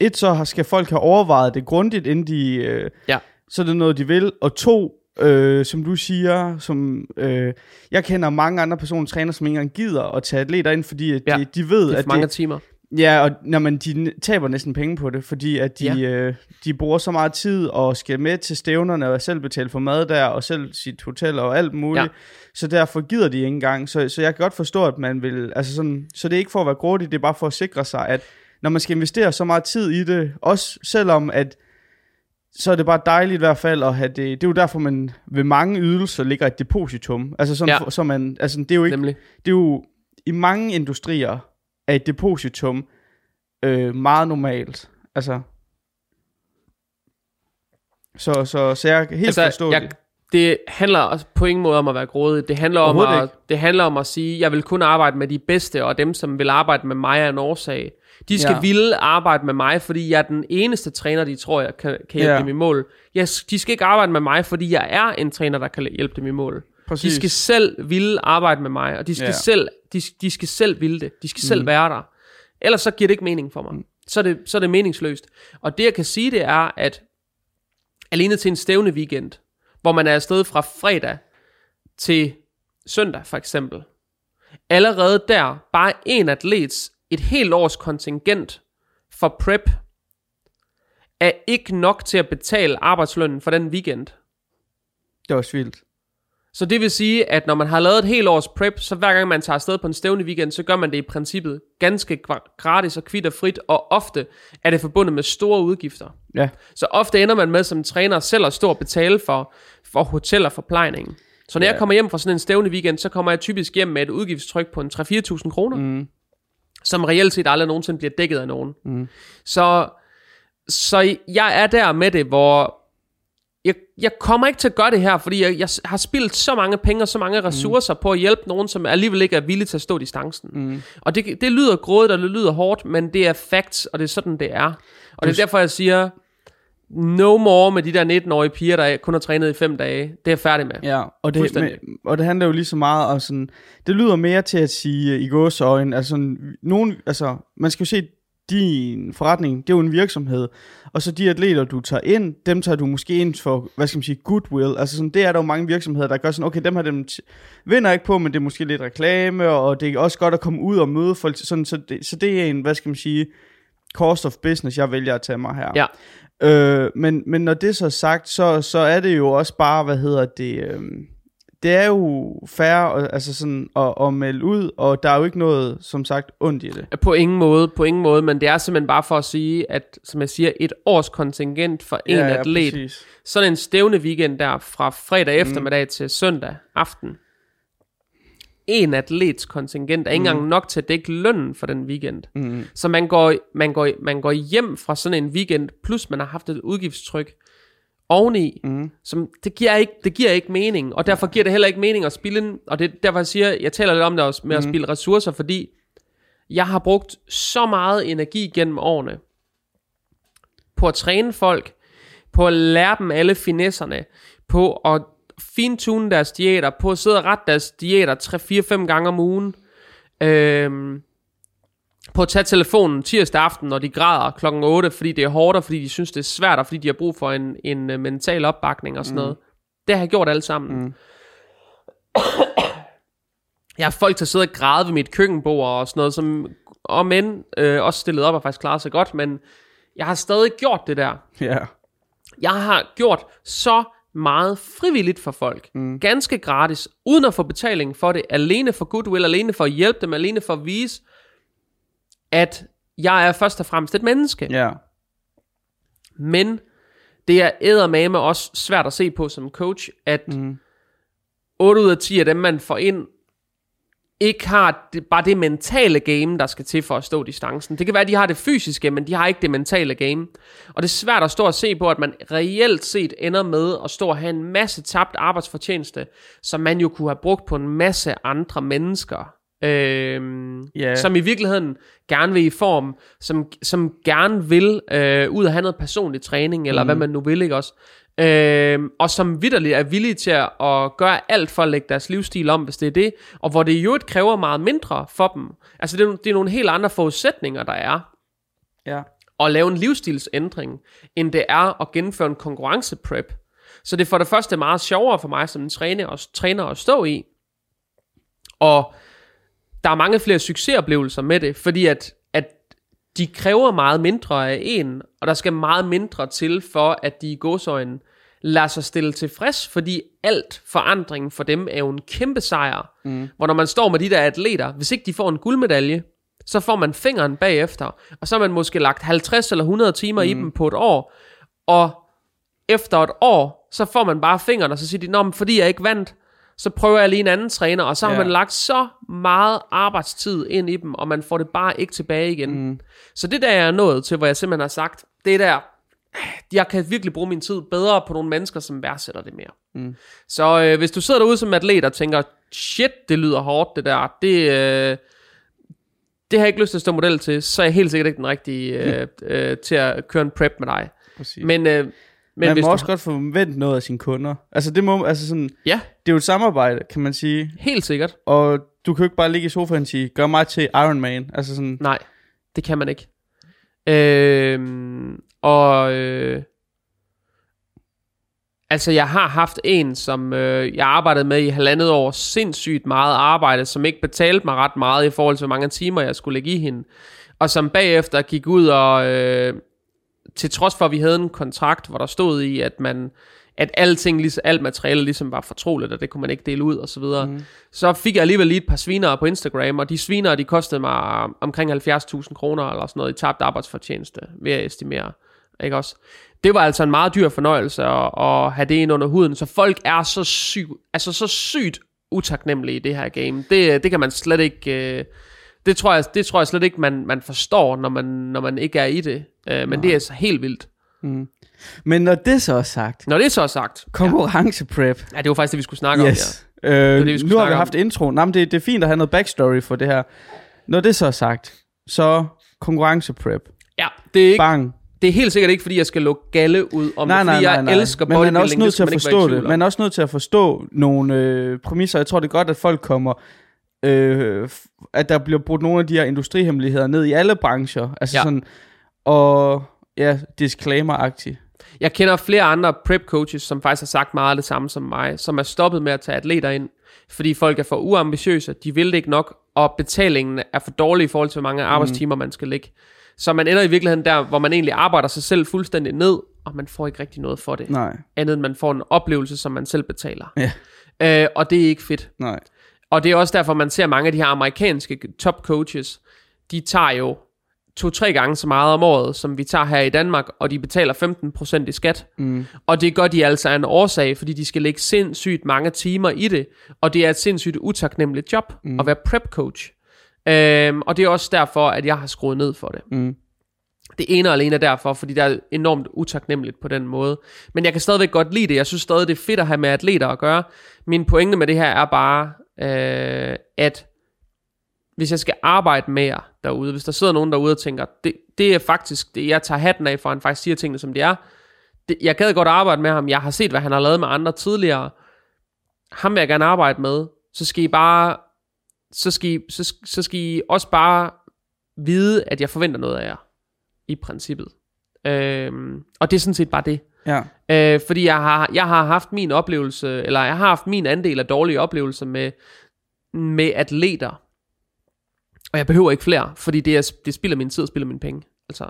et, så skal folk have overvejet det grundigt, inden de... Øh, ja. Så er det noget, de vil. Og to, øh, som du siger, som øh, jeg kender mange andre personer, træner, som ikke engang gider at tage atleter ind, fordi at ja, de, de ved, det er at mange det, timer. Ja, og når man, de taber næsten penge på det, fordi at de, ja. øh, de bruger så meget tid og skal med til stævnerne og selv betale for mad der, og selv sit hotel og alt muligt. Ja. Så derfor gider de ikke engang. Så, så jeg kan godt forstå, at man vil... Altså sådan, så det er ikke for at være grådig, det er bare for at sikre sig, at når man skal investere så meget tid i det, også selvom at så er det bare dejligt i hvert fald at have det. Det er jo derfor, man ved mange ydelser ligger et depositum. Altså sådan, ja. for, så man, altså det er jo ikke, Nemlig. det er jo i mange industrier er et depositum øh, meget normalt. Altså, så, så, så jeg kan helt altså, forstå jeg, det. Handler på ingen måde om at være grådig. Det handler om at, det handler om at sige, jeg vil kun arbejde med de bedste, og dem, som vil arbejde med mig, er en årsag. De skal ja. ville arbejde med mig, fordi jeg er den eneste træner, de tror, jeg kan, kan hjælpe ja. dem i mål. Jeg, de skal ikke arbejde med mig, fordi jeg er en træner, der kan hjælpe dem i mål. Præcis. De skal selv ville arbejde med mig, og de skal, ja. selv, de, de skal selv ville det. De skal mm. selv være der. Ellers så giver det ikke mening for mig. Mm. Så, er det, så er det meningsløst. Og det jeg kan sige, det er, at alene til en stævne weekend, hvor man er afsted fra fredag til søndag for eksempel, allerede der, bare en atlets et helt års kontingent for prep er ikke nok til at betale arbejdslønnen for den weekend. Det er også vildt. Så det vil sige, at når man har lavet et helt års prep, så hver gang man tager afsted på en stævne weekend, så gør man det i princippet ganske gratis og kvitt og frit, og ofte er det forbundet med store udgifter. Ja. Så ofte ender man med som træner selv at stå og betale for, for hotel og forplejning. Så når ja. jeg kommer hjem fra sådan en stævne weekend, så kommer jeg typisk hjem med et udgiftstryk på en 3-4.000 kroner. Mm som reelt set aldrig nogensinde bliver dækket af nogen. Mm. Så, så jeg er der med det, hvor jeg, jeg kommer ikke til at gøre det her, fordi jeg, jeg har spildt så mange penge og så mange ressourcer mm. på at hjælpe nogen, som alligevel ikke er villige til at stå distancen. Mm. Og det, det lyder grådigt, og det lyder hårdt, men det er facts, og det er sådan, det er. Og det er derfor, jeg siger, no more med de der 19-årige piger, der kun har trænet i fem dage. Det er jeg færdig med. Ja, og det, med, og det handler jo lige så meget om sådan, det lyder mere til at sige i gåsøjne, altså, nogen, altså, man skal jo se, din forretning, det er jo en virksomhed, og så de atleter, du tager ind, dem tager du måske ind for, hvad skal man sige, goodwill, altså sådan, det er der jo mange virksomheder, der gør sådan, okay, dem har dem vinder ikke på, men det er måske lidt reklame, og det er også godt at komme ud og møde folk, sådan, så, det, så det er en, hvad skal man sige, cost of business, jeg vælger at tage mig her. Ja. Øh, men, men når det så er sagt, så, så er det jo også bare, hvad hedder det, øh, det er jo færre altså sådan, at, at melde ud, og der er jo ikke noget, som sagt, ondt i det. På ingen måde, på ingen måde, men det er simpelthen bare for at sige, at, som jeg siger, et års kontingent for en ja, ja, atlet. Præcis. Sådan en stævne weekend der, fra fredag mm. eftermiddag mm. til søndag aften en atlets kontingent er ikke mm. engang nok til at dække lønnen for den weekend. Mm. Så man går, man, går, man går hjem fra sådan en weekend, plus man har haft et udgiftstryk oveni, mm. som det giver, ikke, det giver ikke mening, og derfor giver det heller ikke mening at spille, og det er derfor jeg siger, jeg taler lidt om det også med mm. at spille ressourcer, fordi jeg har brugt så meget energi gennem årene på at træne folk, på at lære dem alle finesserne, på at fintune deres diæter, på at sidde og rette deres diæter 3-4-5 gange om ugen. Øhm, på at tage telefonen tirsdag aften, når de græder klokken 8, fordi det er hårdt, og fordi de synes, det er svært, og fordi de har brug for en, en uh, mental opbakning og sådan mm. noget. Det har jeg gjort alle sammen. Mm. Jeg har folk, der sidder og græder ved mit køkkenbord og sådan noget, som om men øh, også stillet op og faktisk klaret sig godt, men jeg har stadig gjort det der. Ja. Yeah. Jeg har gjort så meget frivilligt for folk. Mm. Ganske gratis, uden at få betaling for det. Alene for goodwill, alene for at hjælpe dem, alene for at vise, at jeg er først og fremmest et menneske. Ja. Men det er eddermame også svært at se på som coach, at mm. 8 ud af 10 af dem, man får ind, ikke har det, bare det mentale game, der skal til for at stå distancen. Det kan være, at de har det fysiske, men de har ikke det mentale game. Og det er svært at stå og se på, at man reelt set ender med at stå og have en masse tabt arbejdsfortjeneste, som man jo kunne have brugt på en masse andre mennesker. Øhm, yeah. som i virkeligheden gerne vil i form, som, som gerne vil øh, ud og have noget personlig træning, eller mm. hvad man nu vil, ikke også? øh, og som vidderligt er villige til at gøre alt for at lægge deres livsstil om, hvis det er det, og hvor det jo et kræver meget mindre for dem. Altså det er, det er nogle helt andre forudsætninger, der er. Ja. At lave en livsstilsændring, end det er at gennemføre en konkurrenceprep. Så det er for det første meget sjovere for mig som en træner, og, træner at stå i. Og der er mange flere succesoplevelser med det, fordi at de kræver meget mindre af en, og der skal meget mindre til for, at de i godsøjne lader sig stille tilfreds, fordi alt forandring for dem er jo en kæmpe sejr. Mm. Hvor når man står med de der atleter, hvis ikke de får en guldmedalje, så får man fingeren bagefter, og så har man måske lagt 50 eller 100 timer mm. i dem på et år, og efter et år, så får man bare fingeren, og så siger de, Nå, men fordi jeg ikke vandt, så prøver jeg lige en anden træner, og så har ja. man lagt så meget arbejdstid ind i dem, og man får det bare ikke tilbage igen. Mm. Så det der jeg er nået til, hvor jeg simpelthen har sagt, det er der, jeg kan virkelig bruge min tid bedre på nogle mennesker, som værdsætter det mere. Mm. Så øh, hvis du sidder derude som atlet og tænker, shit, det lyder hårdt det der, det, øh, det har jeg ikke lyst til at stå model til, så er jeg helt sikkert ikke den rigtige øh, øh, til at køre en prep med dig. Præcis. Men øh, men man må også du... godt forvente noget af sine kunder. Altså det må, altså sådan, ja. det er jo et samarbejde, kan man sige. Helt sikkert. Og du kan jo ikke bare ligge i sofaen og sige, gør mig til Iron Man. Altså sådan. Nej, det kan man ikke. Øhm, og øh, altså jeg har haft en, som øh, jeg arbejdede med i halvandet år, sindssygt meget arbejde, som ikke betalte mig ret meget i forhold til, hvor mange timer jeg skulle lægge i hende. Og som bagefter gik ud og... Øh, til trods for, at vi havde en kontrakt, hvor der stod i, at man at alting, ligesom, alt materiale ligesom var fortroligt, og det kunne man ikke dele ud, og så videre. Mm. Så fik jeg alligevel lige et par svinere på Instagram, og de svinere, de kostede mig omkring 70.000 kroner, eller sådan noget, i tabt arbejdsfortjeneste, ved at estimere. Ikke også? Det var altså en meget dyr fornøjelse at, at have det ind under huden, så folk er så sygt, altså så sygt utaknemmelige i det her game. Det, det kan man slet ikke... Øh, det tror jeg, det tror jeg slet ikke, man, man forstår, når man, når man ikke er i det. Uh, men Nej. det er så helt vildt. Mm. Men når det så er sagt... Når det så er sagt... Konkurrenceprep. Ja. ja, det var faktisk det, vi skulle snakke yes. om, ja. Øh, det, det, vi nu har vi haft om. intro. Nej, men det, det er fint at have noget backstory for det her. Når det så er sagt, så konkurrenceprep. Ja, det er ikke... Bang. Det er helt sikkert ikke, fordi jeg skal lukke galle ud om nej, det, fordi nej, nej, nej. jeg elsker Men man er også nødt til at forstå det. Man er også nødt til at forstå nogle øh, præmisser. Jeg tror, det er godt, at folk kommer øh, at der bliver brugt nogle af de her industrihemmeligheder ned i alle brancher. Altså ja. sådan, og ja, disclaimer-agtigt. Jeg kender flere andre prep coaches, som faktisk har sagt meget det samme som mig, som er stoppet med at tage atleter ind, fordi folk er for uambitiøse, de vil det ikke nok, og betalingen er for dårlig i forhold til, hvor mange mm. arbejdstimer man skal lægge. Så man ender i virkeligheden der, hvor man egentlig arbejder sig selv fuldstændig ned, og man får ikke rigtig noget for det. Nej. Andet end man får en oplevelse, som man selv betaler. Ja. Øh, og det er ikke fedt. Nej. Og det er også derfor, man ser mange af de her amerikanske top coaches, de tager jo to-tre gange så meget om året, som vi tager her i Danmark, og de betaler 15% i skat. Mm. Og det gør de altså af en årsag, fordi de skal lægge sindssygt mange timer i det, og det er et sindssygt utaknemmeligt job mm. at være prep coach. Øhm, og det er også derfor, at jeg har skruet ned for det. Mm. Det ene og alene er derfor, fordi det er enormt utaknemmeligt på den måde. Men jeg kan stadigvæk godt lide det. Jeg synes stadig, det er fedt at have med atleter at gøre. Min pointe med det her er bare, øh, at hvis jeg skal arbejde mere derude, hvis der sidder nogen derude og tænker, det, det er faktisk, det, jeg tager hatten af, for han faktisk siger tingene, som de er. Det, jeg gad godt arbejde med ham, jeg har set, hvad han har lavet med andre tidligere. Ham vil jeg gerne arbejde med. Så skal I bare, så skal I, så, så skal I også bare vide, at jeg forventer noget af jer, i princippet. Øhm, og det er sådan set bare det. Ja. Øh, fordi jeg har, jeg har haft min oplevelse, eller jeg har haft min andel af dårlige oplevelser med, med atleter. Og jeg behøver ikke flere, fordi det, er, det spilder min tid og spilder mine penge. Altså,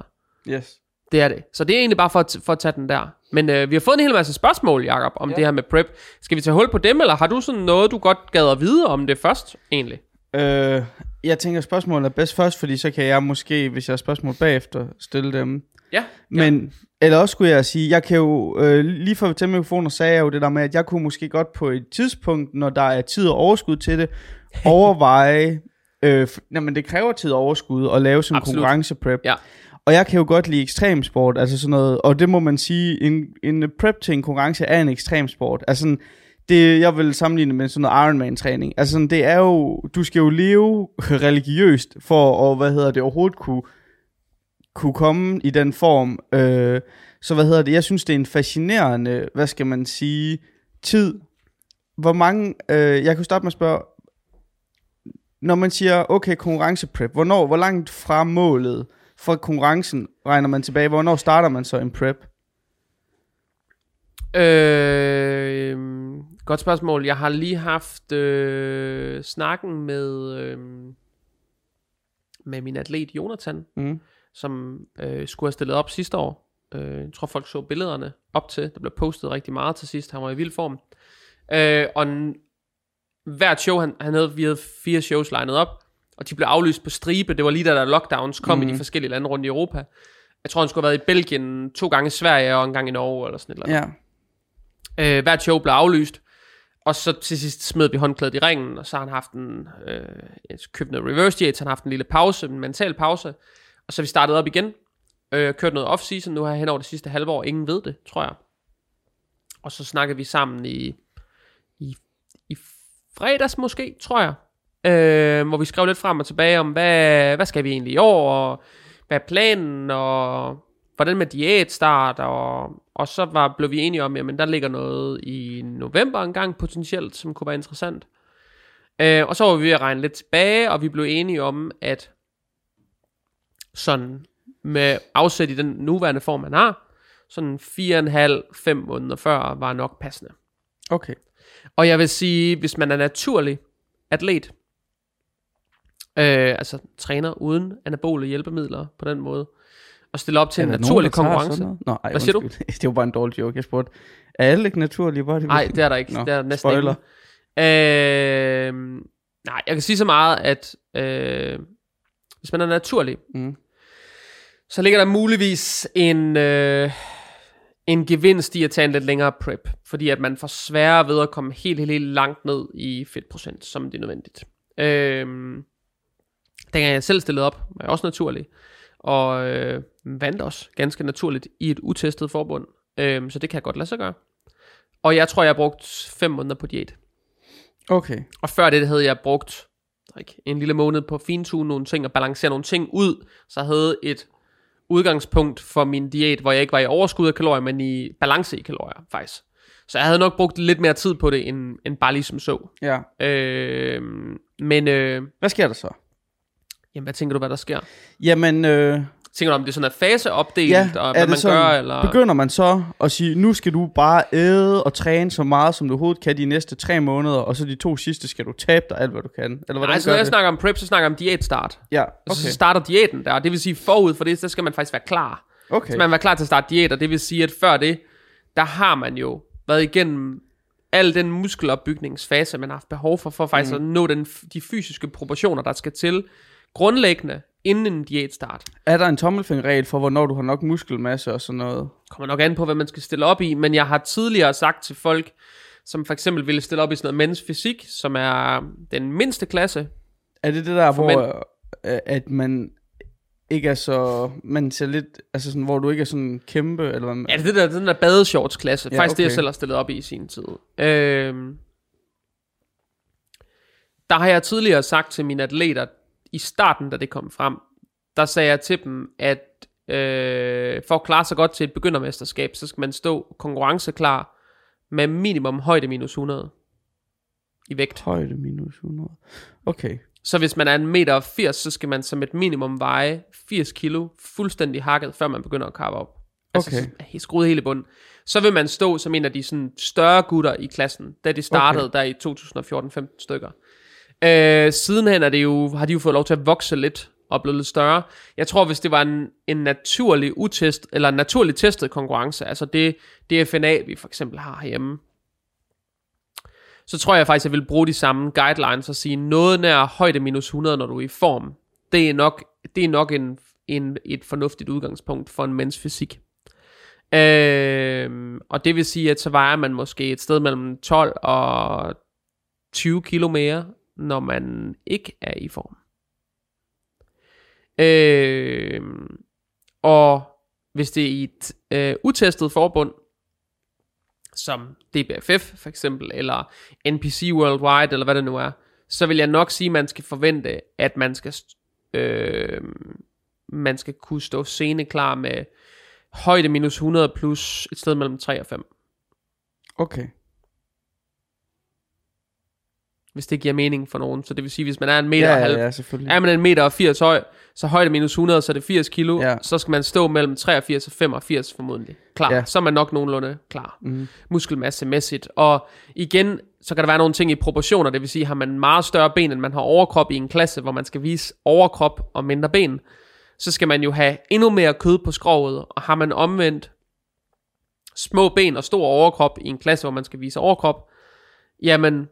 Yes. det er det. Så det er egentlig bare for, at- for at tage den der. Men øh, vi har fået en hel masse spørgsmål, Jacob, om Ja. ja. det her med prep. Skal vi tage hul på dem, eller har du sådan noget, du godt gad at vide om det først, egentlig? Øh, jeg tænker, spørgsmålet er bedst først, fordi så kan jeg måske, hvis jeg har spørgsmål bagefter, stille dem. Ja. Men, eller også skulle jeg sige, jeg kan jo, øh, lige for at tage mikrofonen, sagde jeg jo det der med, at jeg kunne måske godt på et tidspunkt, når der er tid og overskud til det, overveje, øh, f- jamen det kræver tid og overskud at lave sådan en konkurrenceprep. Ja. Og jeg kan jo godt lide ekstremsport, altså sådan noget, og det må man sige, en, en prep til en konkurrence er en ekstremsport. Altså sådan, det, jeg vil sammenligne med sådan noget Ironman-træning. Altså sådan, det er jo, du skal jo leve religiøst, for at, hvad hedder det, overhovedet kunne, kunne komme i den form. Øh, så hvad hedder det, jeg synes, det er en fascinerende, hvad skal man sige, tid. Hvor mange, øh, jeg kan starte med at spørge, når man siger, okay, konkurrenceprep, hvornår, hvor langt fra målet for konkurrencen regner man tilbage? Hvornår starter man så en prep? Øh, godt spørgsmål. Jeg har lige haft øh, snakken med, øh, med min atlet Jonathan, Mm. som øh, skulle have stillet op sidste år. Øh, jeg tror folk så billederne op til. Der blev postet rigtig meget til sidst. Han var i vild form. Øh, og hvert show, han, han havde, vi havde fire shows legnet op, og de blev aflyst på stribe. Det var lige da der lockdowns kom mm. i de forskellige lande rundt i Europa. Jeg tror, han skulle have været i Belgien, to gange i Sverige og en gang i Norge, eller sådan et eller andet. Ja. Øh, hvert show blev aflyst. Og så til sidst smed vi håndklædet i ringen, og så har han haft en, øh, købt noget reverse diet, så han har haft en lille pause, en mental pause. Og så vi startet op igen, øh, kørt noget off-season, nu har jeg hen over det sidste halve år, ingen ved det, tror jeg. Og så snakkede vi sammen i fredags måske, tror jeg, øh, hvor vi skrev lidt frem og tilbage om, hvad, hvad skal vi egentlig i år, og hvad er planen, og hvordan med diætstart, og, og så var, blev vi enige om, jamen der ligger noget i november engang potentielt, som kunne være interessant. Øh, og så var vi ved at regne lidt tilbage, og vi blev enige om, at sådan med afsæt i den nuværende form, man har, sådan 4,5-5 måneder før var nok passende. Okay. Og jeg vil sige, hvis man er naturlig atlet, øh, altså træner uden anabole hjælpemidler på den måde, og stille op til en naturlig nogen, konkurrence. Nå, ej, Hvad siger du? undskyld. det var bare en dårlig joke, jeg spurgte. Er alle ikke naturlige body? Nej, det er der ikke. Nå, det er næsten spoiler. ikke. Øh, nej, jeg kan sige så meget, at øh, hvis man er naturlig, Mm. så ligger der muligvis en, øh, en gevinst i at tage en lidt længere prep, fordi at man får sværere ved at komme helt, helt, helt langt ned i fedtprocent, som det er nødvendigt. Øh, dengang jeg selv stillede op, var jeg også naturlig, og øh, vandt også ganske naturligt i et utestet forbund, øh, så det kan jeg godt lade sig gøre. Og jeg tror, jeg har brugt fem måneder på diæt. Okay. Og før det havde jeg brugt ikke, en lille måned på at fintune nogle ting og balancere nogle ting ud, så jeg havde et udgangspunkt for min diæt, hvor jeg ikke var i overskud af kalorier, men i balance i kalorier, faktisk. Så jeg havde nok brugt lidt mere tid på det, end, end bare lige som så. Ja. Øh, men, øh, Hvad sker der så? jamen, hvad tænker du, hvad der sker? Jamen, øh, Tænker du, om det er sådan er faseopdelt, ja, og er hvad man sådan, gør, eller... begynder man så at sige, nu skal du bare æde og træne så meget, som du overhovedet kan de næste tre måneder, og så de to sidste skal du tabe dig alt, hvad du kan? Eller hvordan Nej, så når jeg snakker om prep, så snakker jeg om diætstart. Ja, Okay. okay. Så starter diæten der, det vil sige forud for det, så skal man faktisk være klar. okay. Så man være klar til at starte diæt, og det vil sige, at før det, der har man jo været igennem al den muskelopbygningsfase, man har haft behov for, for faktisk mm. at nå den, de fysiske proportioner, der skal til, grundlæggende inden en diætstart. Er der en tommelfingerregel for, hvornår du har nok muskelmasse og sådan noget? Kommer nok an på, hvad man skal stille op i, men jeg har tidligere sagt til folk, som for eksempel ville stille op i sådan noget mænds fysik, som er den mindste klasse. Er det det der, hvor øh, at man ikke er så... Man ser lidt... Altså sådan, hvor du ikke er sådan kæmpe, eller hvad? Ja, det er det der, den der badeshorts-klasse. Ja, faktisk okay. det, jeg selv har stillet op i i sin tid. Øhm, der har jeg tidligere sagt til mine atleter, i starten, da det kom frem, der sagde jeg til dem, at øh, for at klare sig godt til et begyndermesterskab, så skal man stå konkurrenceklar med minimum højde minus 100 i vægt. Højde minus 100. Okay. Så hvis man er en meter 80, så skal man som et minimum veje 80 kilo fuldstændig hakket, før man begynder at karpe op. Altså okay. skruet hele bunden. Så vil man stå som en af de sådan, større gutter i klassen, da de startede okay. der i 2014-15 stykker. Øh, sidenhen er det jo, har de jo fået lov til at vokse lidt og blive lidt større. Jeg tror, hvis det var en, en naturlig utest, eller en naturlig testet konkurrence, altså det DFNA, vi for eksempel har herhjemme, så tror jeg faktisk, jeg vil bruge de samme guidelines og sige, noget nær højde minus 100, når du er i form, det er nok, det er nok en, en, et fornuftigt udgangspunkt for en mænds fysik. Øh, og det vil sige, at så vejer man måske et sted mellem 12 og 20 kilo mere, når man ikke er i form. Øh, og hvis det er i et øh, utestet forbund, som DBFF for eksempel, eller NPC Worldwide, eller hvad det nu er, så vil jeg nok sige, at man skal forvente, at man skal, øh, man skal kunne stå scene klar med højde minus 100 plus et sted mellem 3 og 5. Okay hvis det giver mening for nogen. Så det vil sige, hvis man er en meter ja, og halv, ja, ja, er man en meter og 80 høj, så højde minus 100, så er det 80 kilo, ja. så skal man stå mellem 83 og 85 formodentlig. Klar, ja. så er man nok nogenlunde klar. Mm. Muskelmassemæssigt. Og igen, så kan der være nogle ting i proportioner, det vil sige, har man meget større ben, end man har overkrop i en klasse, hvor man skal vise overkrop og mindre ben, så skal man jo have endnu mere kød på skroget, og har man omvendt små ben og stor overkrop i en klasse, hvor man skal vise overkrop, jamen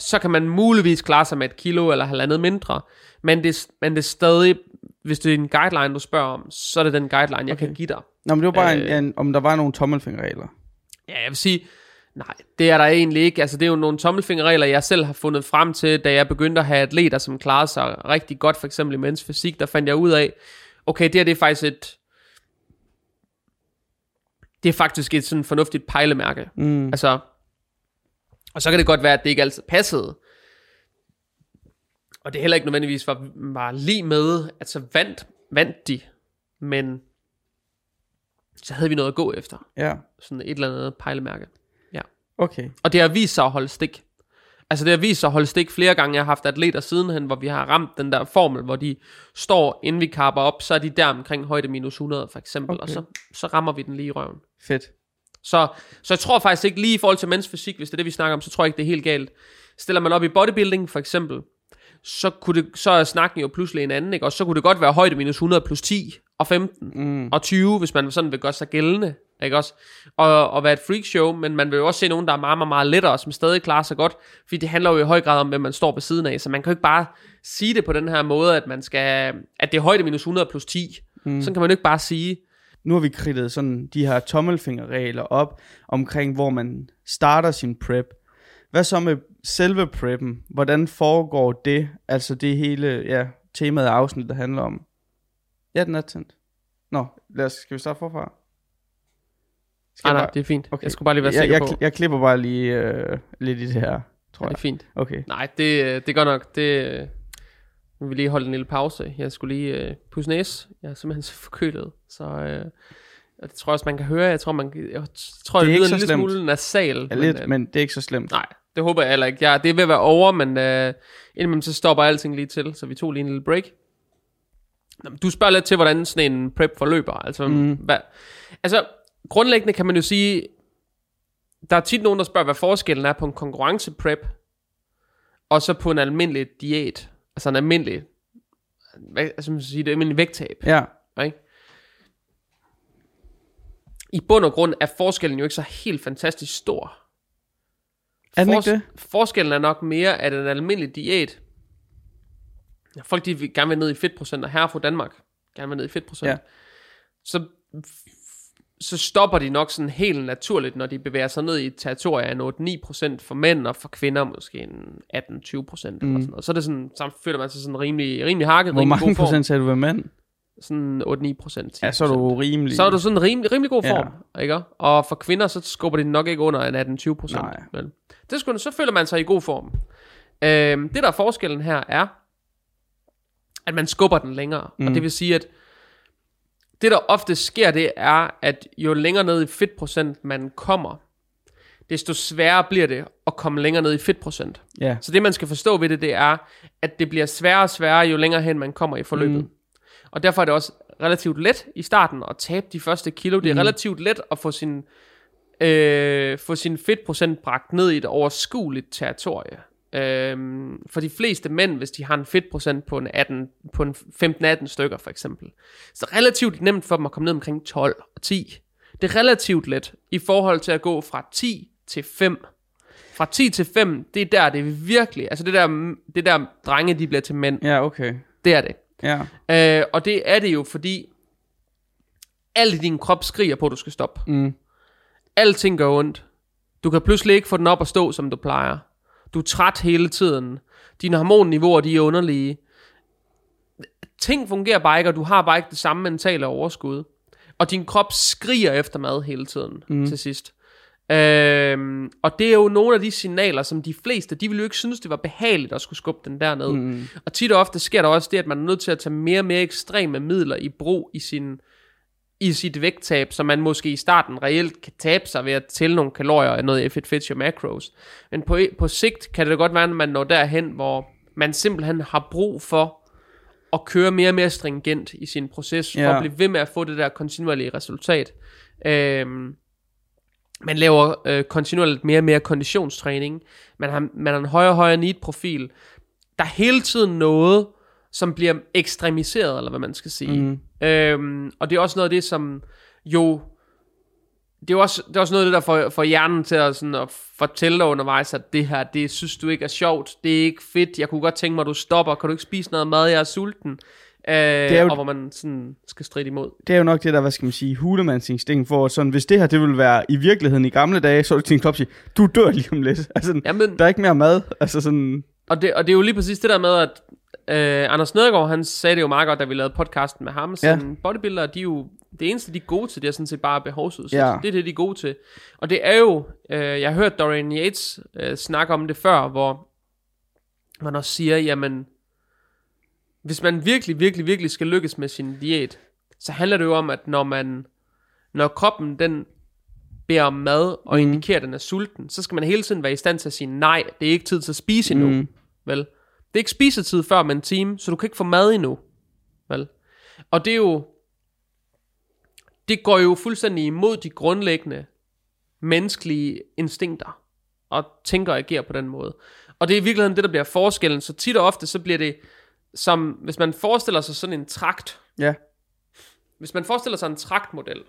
så kan man muligvis klare sig med et kilo eller halvandet mindre, men det, men det er stadig, hvis det er en guideline, du spørger om, så er det den guideline, jeg okay. kan give dig. Nå, men det var bare øh, en, en, om der var nogle tommelfingerregler. Ja, jeg vil sige, nej, det er der egentlig ikke. Altså, det er jo nogle tommelfingerregler, jeg selv har fundet frem til, da jeg begyndte at have atleter, som klarede sig rigtig godt, for eksempel i mens fysik, der fandt jeg ud af, okay, det her det er faktisk et, det er faktisk et sådan fornuftigt pejlemærke. Mm. Altså, og så kan det godt være, at det ikke altid passede. Og det er heller ikke nødvendigvis var, var lige med, at så vandt, vandt de, men så havde vi noget at gå efter. Ja. Sådan et eller andet pejlemærke. Ja. Okay. Og det har vist sig at holde stik. Altså det har vist sig at holde stik flere gange. Jeg har haft atleter sidenhen, hvor vi har ramt den der formel, hvor de står, inden vi kapper op, så er de der omkring højde minus 100 for eksempel, okay. og så, så rammer vi den lige i røven. Fedt. Så, så jeg tror faktisk ikke lige i forhold til mænds fysik, hvis det er det, vi snakker om, så tror jeg ikke, det er helt galt. Stiller man op i bodybuilding for eksempel, så, kunne det, så er snakken jo pludselig en anden, ikke? og så kunne det godt være højde minus 100 plus 10 og 15 mm. og 20, hvis man sådan vil gøre sig gældende, ikke også? Og, og være et freak show, men man vil jo også se nogen, der er meget, meget, meget lettere, som stadig klarer sig godt, fordi det handler jo i høj grad om, hvem man står ved siden af, så man kan jo ikke bare sige det på den her måde, at man skal, at det er højde minus 100 plus 10. Mm. Sådan kan man jo ikke bare sige nu har vi kridtet sådan de her tommelfingerregler op omkring, hvor man starter sin prep. Hvad så med selve preppen? Hvordan foregår det? Altså det hele, ja, temaet af afsnit, der handler om. Ja, den er tændt. Nå, lad os, skal vi starte forfra? Skal ah, nej, bare... det er fint. Okay. Jeg skulle bare lige være sikker jeg, jeg, på. Jeg klipper bare lige øh, lidt i det her, tror ja, jeg. det er fint. Okay. Nej, det, det går nok. Det, nu vil lige holde en lille pause. Jeg skulle lige øh, pusse næse. Jeg er simpelthen så forkølet. Så øh, det tror jeg også, man kan høre. Jeg tror, man, jeg tror, det, det lyder en lille slemt. smule nasal. Ja, lidt, men, øh, men det er ikke så slemt. Nej, det håber jeg heller ikke. Ja, det er ved at være over, men øh, indimellem så stopper alting lige til. Så vi tog lige en lille break. Du spørger lidt til, hvordan sådan en prep forløber. Altså, mm. hvad, altså grundlæggende kan man jo sige, der er tit nogen, der spørger, hvad forskellen er på en konkurrenceprep, og så på en almindelig diæt altså en almindelig, hvad, altså man sige, det er almindelig vægttab. Ja. Ikke? I bund og grund er forskellen jo ikke så helt fantastisk stor. Er den Fors- ikke det? Forskellen er nok mere, at en almindelig diæt, folk de vil gerne vil ned i fedtprocent, og her fra Danmark gerne vil ned i fedtprocent, ja. så så stopper de nok sådan helt naturligt, når de bevæger sig ned i et territorie af 8-9% for mænd, og for kvinder måske en 18-20% mm. eller sådan noget. Så, er det sådan, så føler man sig sådan rimelig, rimelig hakket. Hvor mange procent sagde du ved mænd? Sådan 8-9 procent. Ja, så er du rimelig... Så er du sådan rimelig, rimelig god form, ja. ikke? Og for kvinder, så skubber de nok ikke under en 18-20 procent. Nej. det skulle, så føler man sig i god form. Øhm, det der er forskellen her er, at man skubber den længere. Mm. Og det vil sige, at det der ofte sker, det er, at jo længere ned i fedtprocent man kommer, desto sværere bliver det at komme længere ned i fedtprocent. Ja. Så det, man skal forstå ved det, det er, at det bliver sværere og sværere, jo længere hen man kommer i forløbet. Mm. Og derfor er det også relativt let i starten at tabe de første kilo. Det er mm. relativt let at få sin, øh, få sin fedtprocent bragt ned i et overskueligt territorie. Øhm, for de fleste mænd, hvis de har en fedtprocent på en, 18, på en 15-18 stykker for eksempel, så er det relativt nemt for dem at komme ned omkring 12 og 10. Det er relativt let i forhold til at gå fra 10 til 5. Fra 10 til 5, det er der, det er virkelig, altså det der, det der drenge, de bliver til mænd. Ja, okay. Det er det. Ja. Øh, og det er det jo, fordi alt i din krop skriger på, at du skal stoppe. Mm. Alting gør ondt. Du kan pludselig ikke få den op at stå, som du plejer. Du er træt hele tiden. Dine hormonniveauer, de er underlige. Ting fungerer bare ikke, og du har bare ikke det samme mentale overskud. Og din krop skriger efter mad hele tiden mm. til sidst. Øhm, og det er jo nogle af de signaler, som de fleste, de ville jo ikke synes, det var behageligt at skulle skubbe den derned. Mm. Og tit og ofte sker der også det, at man er nødt til at tage mere og mere ekstreme midler i brug i sin i sit vægttab, så man måske i starten reelt kan tabe sig ved at tælle nogle kalorier af noget Fit Fitch macros. Men på, på sigt kan det godt være, at man når derhen, hvor man simpelthen har brug for at køre mere og mere stringent i sin proces, for ja. at blive ved med at få det der kontinuerlige resultat. Øhm, man laver øh, kontinuerligt mere og mere konditionstræning. Man har, man har en højere og højere need-profil. Der er hele tiden noget, som bliver ekstremiseret, eller hvad man skal sige. Mm. Øhm, og det er også noget af det, som jo... Det er også, det er også noget af det, der får, får hjernen til at, sådan, at fortælle dig undervejs, at det her, det synes du ikke er sjovt, det er ikke fedt, jeg kunne godt tænke mig, at du stopper, kan du ikke spise noget mad, jeg er sulten. Øh, det er jo, og hvor man sådan skal stride imod. Det er jo nok det der, hvad skal man sige, hulemandsinstinkt for, sådan, hvis det her, det ville være i virkeligheden i gamle dage, så er det til en klop sige, du dør lige om lidt. Altså, Jamen, der er ikke mere mad. Altså sådan... Og det, og det er jo lige præcis det der med, at Uh, Anders Nedergaard, han sagde det jo meget godt, da vi lavede podcasten med ham. Sådan, ja. Bodybuildere, de er jo, det eneste, de er gode til, det er sådan set bare behovsudsæt. Ja. Det er det, de er gode til. Og det er jo, uh, jeg har hørt Dorian Yates uh, snakke om det før, hvor man også siger, jamen, hvis man virkelig, virkelig, virkelig skal lykkes med sin diæt, så handler det jo om, at når man, når kroppen, den beder om mad, og mm. indikerer, at den er sulten, så skal man hele tiden være i stand til at sige, nej, det er ikke tid til at spise endnu. Mm. Vel? Det er ikke spisetid før med en time, så du kan ikke få mad endnu. Vel? Og det er jo... Det går jo fuldstændig imod de grundlæggende menneskelige instinkter. Og tænker og agerer på den måde. Og det er i virkeligheden det, der bliver forskellen. Så tit og ofte, så bliver det som, hvis man forestiller sig sådan en trakt. Ja. Hvis man forestiller sig en traktmodel.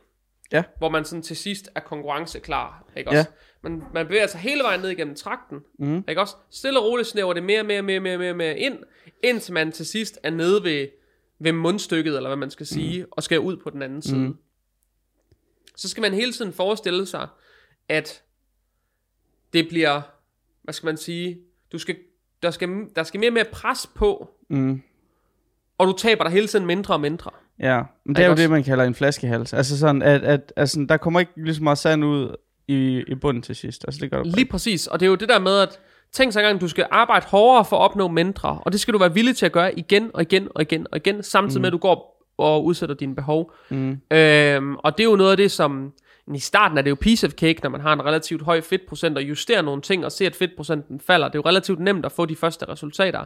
Ja. Hvor man sådan til sidst er konkurrenceklar. Ikke også? Ja. Man, man bevæger sig hele vejen ned igennem trakten. Mm. Ikke også? Stille og roligt snæver det mere, mere, mere, mere, mere, mere ind, indtil man til sidst er nede ved, ved mundstykket, eller hvad man skal sige, mm. og skal ud på den anden side. Mm. Så skal man hele tiden forestille sig, at det bliver, hvad skal man sige, du skal, der, skal, der skal mere og mere pres på, mm. og du taber dig hele tiden mindre og mindre. Ja, men det er jo også? det, man kalder en flaskehals. Altså sådan, at, at altså, der kommer ikke lige så meget sand ud i, i bunden til sidst. Altså, det gør Lige præcis, og det er jo det der med, at tænk så engang, du skal arbejde hårdere for at opnå mindre, og det skal du være villig til at gøre igen og igen og igen og igen, samtidig mm. med, at du går og udsætter dine behov. Mm. Øhm, og det er jo noget af det, som i starten er det jo piece of cake, når man har en relativt høj fedtprocent, og justerer nogle ting og ser, at fedtprocenten falder. Det er jo relativt nemt at få de første resultater.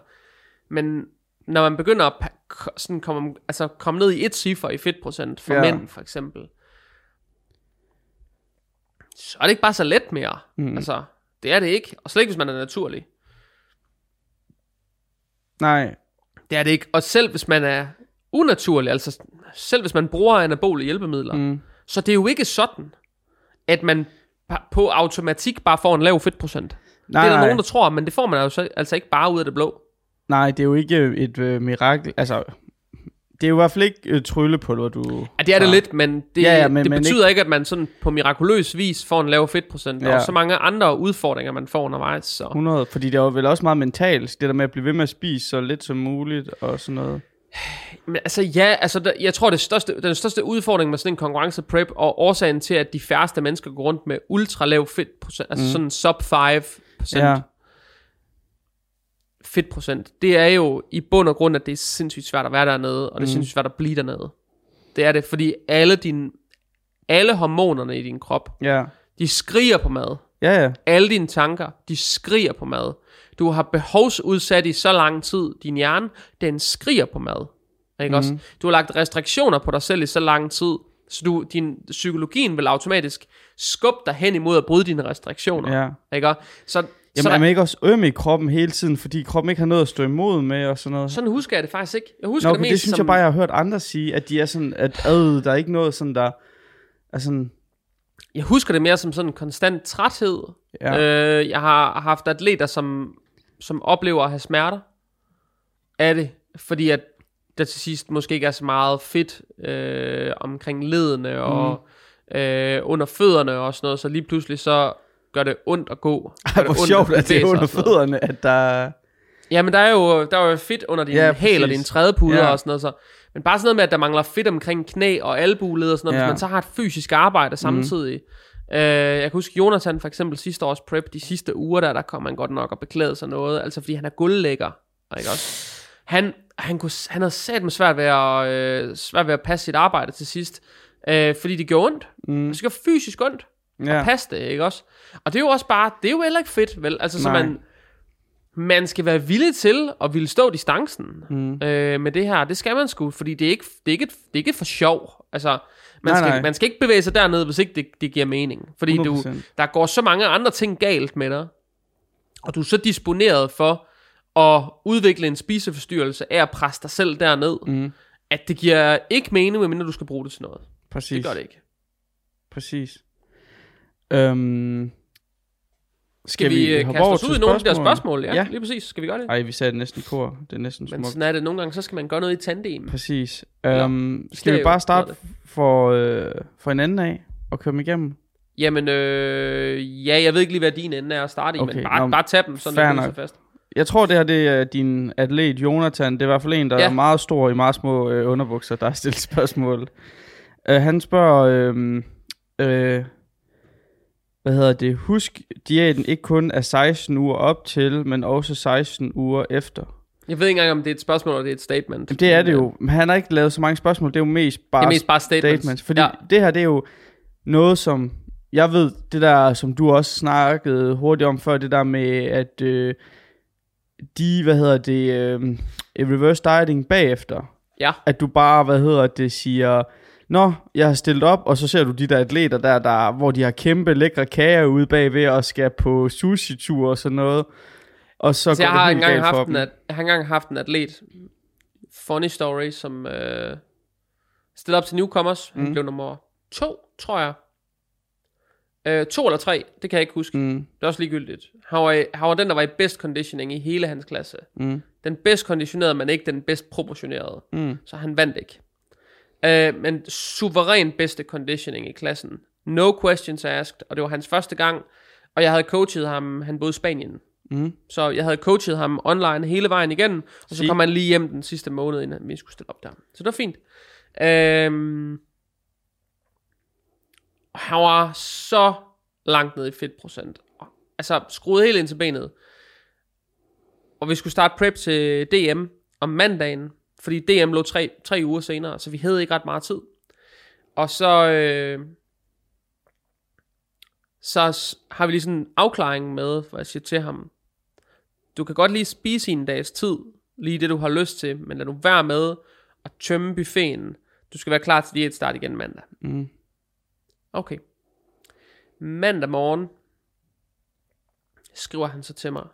Men når man begynder at sådan komme, altså komme ned i et ciffer i fedtprocent for ja. mænd, for eksempel, så er det ikke bare så let mere. Mm. Altså, det er det ikke. Og slet ikke, hvis man er naturlig. Nej. Det er det ikke. Og selv hvis man er unaturlig, altså selv hvis man bruger anabole hjælpemidler, mm. så det er jo ikke sådan, at man på automatik bare får en lav fedtprocent. Nej, det er der nej. nogen, der tror, men det får man altså, altså ikke bare ud af det blå. Nej, det er jo ikke et øh, mirakel. Altså, det er jo i hvert fald ikke øh, tryllepulver, du... Ja, det er det lidt, men det, ja, ja, men, det men betyder ikke... ikke, at man sådan på mirakuløs vis får en lav fedtprocent. Ja. Der er så mange andre udfordringer, man får undervejs. Så. 100, fordi det er jo vel også meget mentalt, det der med at blive ved med at spise så lidt som muligt og sådan noget. Men altså ja, altså der, jeg tror det største, den største udfordring med sådan en konkurrence prep, og årsagen til, at de færreste mennesker går rundt med ultra lav fedtprocent, altså mm. sådan sub 5%, ja fedtprocent, det er jo i bund og grund, at det er sindssygt svært at være dernede, og det er mm. sindssygt svært at blive dernede. Det er det, fordi alle dine, alle hormonerne i din krop, ja. de skriger på mad. Ja, ja. Alle dine tanker, de skriger på mad. Du har behovsudsat i så lang tid. Din hjerne, den skriger på mad. Ikke mm. også? Du har lagt restriktioner på dig selv i så lang tid, så du, din psykologien vil automatisk skubbe dig hen imod at bryde dine restriktioner. Ja. Ikke også? Så, Jamen så er man ikke også øm i kroppen hele tiden, fordi kroppen ikke har noget at stå imod med og sådan noget? sådan husker jeg det faktisk ikke. Jeg husker Nå, det mest det synes som, jeg bare, jeg har hørt andre sige, at de er sådan, at ad, der er ikke noget sådan, der er sådan, Jeg husker det mere som sådan en konstant træthed. ja, Øh, jeg har haft atleter, som, som oplever at have smerter af det, fordi at der til sidst måske ikke er så meget fedt øh, omkring ledene og Mm. øh, under fødderne og sådan noget, så lige pludselig så gør det ondt at gå. Ej, det hvor ondt sjovt, at det er under fødderne, at der... Ja, men der er jo, der er jo fedt under din Ja, hæl og din trædepuder Ja. og sådan noget. Så. Men bare sådan noget med, at der mangler fedt omkring knæ og albuled og sådan noget, Ja. hvis man så har et fysisk arbejde samtidig. Øh, jeg kan huske Jonathan for eksempel sidste års prep, de sidste uger der, der kom han godt nok og beklæde sig noget, altså fordi han er guldlægger, ikke også? Han, han, kunne, han havde sat med svært ved, at, øh, svært ved at passe sit arbejde til sidst, øh, fordi det gjorde ondt. Mm, Det gjorde fysisk ondt ja. at passe det, ikke også? Og det er jo også bare, det er jo heller ikke fedt, vel? Altså, så Nej. man, man skal være villig til at ville stå distancen Mm. øh, med det her. Det skal man sgu, fordi det er ikke, det er ikke, det er ikke for sjov. Altså, man, Nej, skal, nej. man skal ikke bevæge sig derned, hvis ikke det, det giver mening. Fordi du, 100%. der går så mange andre ting galt med dig, og du er så disponeret for at udvikle en spiseforstyrrelse af at presse dig selv derned, Mm, at det giver ikke mening, medmindre du skal bruge det til noget. præcis. Det gør det ikke. Præcis. Øhm, Skal vi, vi hoppe kaste os ud i nogle af de der spørgsmål? Ja, Ja. lige præcis. Skal vi gøre det? Ej, vi sagde det næsten i kor. Det er næsten Men smukt. sådan er det nogle gange, så skal man gøre noget i tandem. Præcis. Øhm, skal vi bare starte for, øh, for en anden af og køre dem igennem? Jamen, øh, ja, jeg ved ikke lige, hvad din ende er at starte i, Okay, men bare, nå, bare tag dem, sådan det fast. Jeg tror, det her det er din atlet Jonathan. Det er i hvert fald en, der Ja. er meget stor i meget små øh, underbukser, der har stillet spørgsmål. Uh, han spørger, øh, øh, hvad hedder det, husk, diæten ikke kun er 16 uger op til, men også 16 uger efter. Jeg ved ikke engang, om det er et spørgsmål, eller det er et statement. Jamen, det er det øh, jo. Men han har ikke lavet så mange spørgsmål. Det er jo mest bare Det er mest bare statements. statements. Fordi ja. det her, det er jo noget, som... Jeg ved, det der, som du også snakkede hurtigt om før, det der med, at øh, de, hvad hedder det, øh, reverse dieting bagefter, Ja, at du bare, hvad hedder det, siger, Nå, jeg har stillet op, og så ser du de der atleter der, der hvor de har kæmpe lækre kager ude bagved og skal på sushi-tur og sådan noget. Og så, så går Altså, jeg det har, engang haft en, at, jeg har engang haft en atlet, funny story, som øh, stillede op til Newcomers. Han Mm. blev nummer to, tror jeg. Øh, to eller tre, det kan jeg ikke huske. Mm, Det er også ligegyldigt. Han var, i- han var den, der var i bedst conditioning i hele hans klasse. mm, Den bedst konditionerede, men ikke den bedst proportionerede. mm. Så han vandt ikke. Uh, men suveræn bedste conditioning i klassen. No questions asked. Og det var hans første gang. Og jeg havde coachet ham, han boede i Spanien. Mm. Så jeg havde coachet ham online hele vejen igennem. Og så kom han lige hjem den sidste måned, inden vi skulle stille op der. Så det var fint. Og han var så langt ned i fedtprocent. Og- Altså skruet helt ind til benet. Og vi skulle starte prep til DM om mandagen, fordi DM lå tre, tre uger senere, så vi havde ikke ret meget tid. Og så, øh, så har vi lige sådan en afklaring med, hvor jeg siger til ham, du kan godt lige spise i en dags tid, lige det du har lyst til, men lad nu være med at tømme buffeten. Du skal være klar til diæt start igen mandag. Mm. Okay. Mandag morgen skriver han så til mig,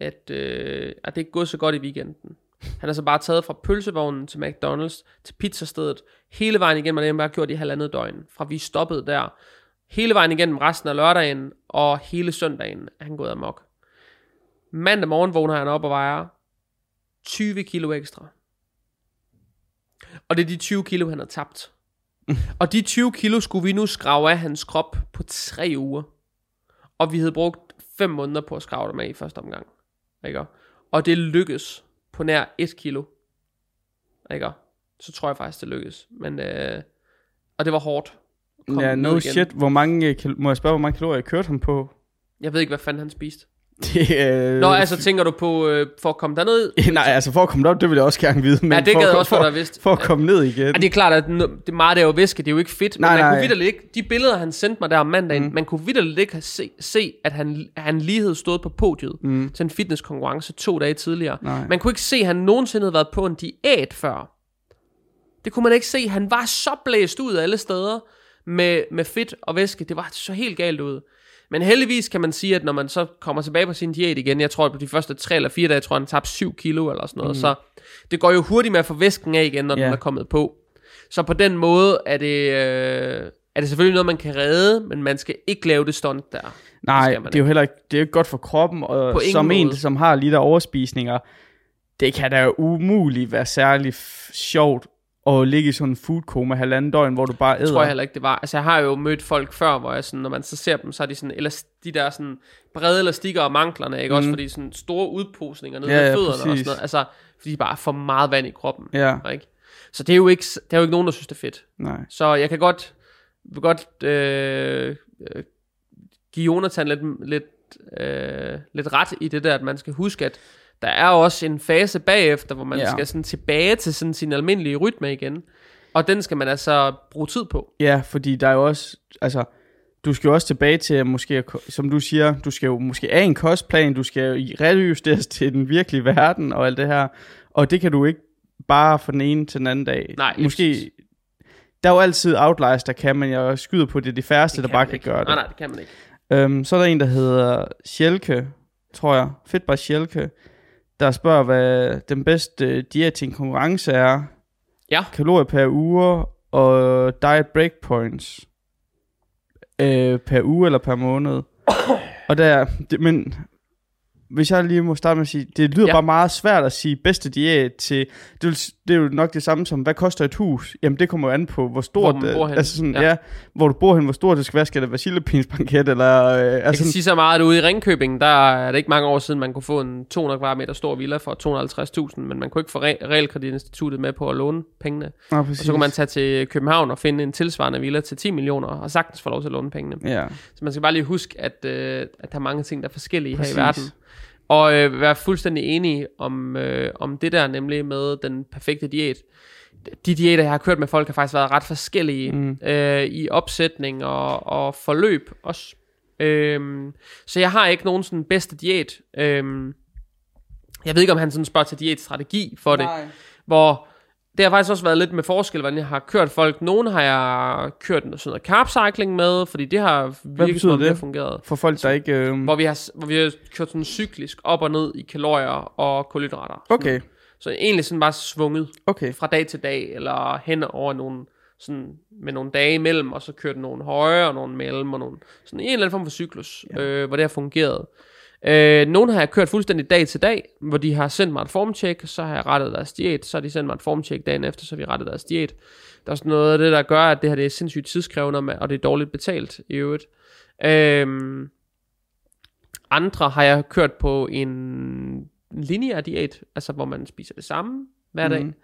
at, øh, at det ikke er gået så godt i weekenden. Han har så bare taget fra pølsevognen til McDonald's til pizzastedet, hele vejen igennem, og det har han bare gjort i halvandet døgn, fra vi stoppede der. Hele vejen igennem resten af lørdagen, og hele søndagen er han gået amok. Mandag morgen vågner han op og vejer 20 kilo ekstra. Og det er de 20 kilo, han har tabt. Og de 20 kilo skulle vi nu skrave af hans krop på tre uger. Og vi havde brugt 5 måneder på at skrave dem af i første omgang. Ikke? Og det lykkedes på nær 1 kilo. Ikke? Så tror jeg faktisk, det lykkedes. Men, øh, og det var hårdt. Ja, no igen. shit. Hvor mange, øh, må jeg spørge, hvor mange kalorier kørte han på? Jeg ved ikke, hvad fanden han spiste. Det, øh, Nå, altså tænker du på, øh, for at komme derned? Nej, altså for at komme derop, det vil jeg også gerne vide. Men ja, det gad jeg også for, for, vidst. For at komme ned igen. Ja, det er klart, at det meget er jo væske, det er jo ikke fedt. Nej, men man nej. kunne vidderligt ikke, de billeder, han sendte mig der om mandagen, mm. man kunne vidderligt ikke se, se at han, han lige havde stået på podiet mm. til en fitnesskonkurrence to dage tidligere. Nej. Man kunne ikke se, at han nogensinde havde været på en diæt før. Det kunne man ikke se. Han var så blæst ud alle steder med, med fedt og væske. Det var så helt galt ud. Men heldigvis kan man sige, at når man så kommer tilbage på sin diæt igen, jeg tror at på de første 3 eller 4 dage, jeg tror han tabte 7 kilo eller sådan noget, mm. så det går jo hurtigt med at få væsken af igen, når yeah. den er kommet på. Så på den måde er det, øh, er det selvfølgelig noget, man kan redde, men man skal ikke lave det stunt der. Nej, det, det er jo heller ikke, det er jo ikke godt for kroppen, og som måde. en, som har lidt af overspisninger, det kan da umuligt være særlig sjovt at ligge i sådan en food coma halvanden døgn, hvor du bare æder. Det tror jeg heller ikke, det var. Altså, jeg har jo mødt folk før, hvor jeg sådan, når man så ser dem, så er de sådan, eller de der sådan brede elastikker og manklerne, ikke? Mm. Også fordi sådan store udposninger nede ja, ja, fødderne præcis. og sådan noget. Altså, fordi de bare får meget vand i kroppen. Ja. Ikke? Så det er jo ikke, det er jo ikke nogen, der synes, det er fedt. Nej. Så jeg kan godt, vil godt øh, øh, give Jonathan lidt, lidt, øh, lidt ret i det der, at man skal huske, at der er også en fase bagefter, hvor man ja. skal sådan tilbage til sådan sin almindelige rytme igen. Og den skal man altså bruge tid på. Ja, fordi der er jo også, altså, du skal jo også tilbage til, måske, som du siger, du skal jo måske af en kostplan, du skal jo rejusteres til den virkelige verden og alt det her. Og det kan du ikke bare fra den ene til den anden dag. Nej, måske, der er jo altid outliers, der kan, men jeg skyder på, det er de færreste, der bare kan ikke. gøre det. Nej, nej, det kan man ikke. Øhm, så er der en, der hedder Sjelke, tror jeg. Fedt bare Sjelke der spørger, hvad den bedste diæt til en konkurrence er. Ja. Kalorier per uge og diet breakpoints øh, per uge eller per måned. og der, det, men hvis jeg lige må starte med at sige, det lyder ja. bare meget svært at sige bedste diæt til, det, vil, det er jo nok det samme som, hvad koster et hus? Jamen det kommer jo an på, hvor stort, hvor, bor altså sådan, ja. ja. hvor du bor hen, hvor stort det skal være, skal det være chilipinsbanket, eller... Øh, jeg altså, kan sige så meget, at ude i Ringkøbing, der er det ikke mange år siden, man kunne få en 200 kvadratmeter stor villa for 250.000, men man kunne ikke få Realkreditinstituttet med på at låne pengene. Ja, og så kunne man tage til København og finde en tilsvarende villa til 10 millioner, og sagtens få lov til at låne pengene. Ja. Så man skal bare lige huske, at, øh, at der er mange ting, der er forskellige præcis. her i verden. Og øh, være fuldstændig enig om, øh, om det der, nemlig med den perfekte diæt. De diæter, jeg har kørt med folk, har faktisk været ret forskellige mm. øh, i opsætning og, og forløb også. Øhm, så jeg har ikke nogen sådan bedste diæt. Øhm, jeg ved ikke, om han sådan spørger til diætstrategi for Nej. det. Hvor det har faktisk også været lidt med forskel, hvordan jeg har kørt folk. Nogle har jeg kørt sådan noget carb med, fordi det har virkelig som det? fungeret. For folk, der ikke... Øh... Hvor, vi har, hvor vi har kørt sådan cyklisk op og ned i kalorier og kulhydrater. Okay. Så egentlig sådan bare svunget okay. fra dag til dag, eller hen over nogle, sådan med nogle dage imellem, og så kørt nogle højere og nogle mellem, og nogle, sådan en eller anden form for cyklus, ja. øh, hvor det har fungeret. Øh, nogle har jeg kørt fuldstændig dag til dag, hvor de har sendt mig et formcheck, så har jeg rettet deres diæt, så har de sendt mig et formcheck dagen efter, så har vi rettet deres diæt. Der er også noget af det, der gør, at det her det er sindssygt tidskrævende, og det er dårligt betalt i øvrigt. Øh, andre har jeg kørt på en linear diæt, altså hvor man spiser det samme hver dag. Mm.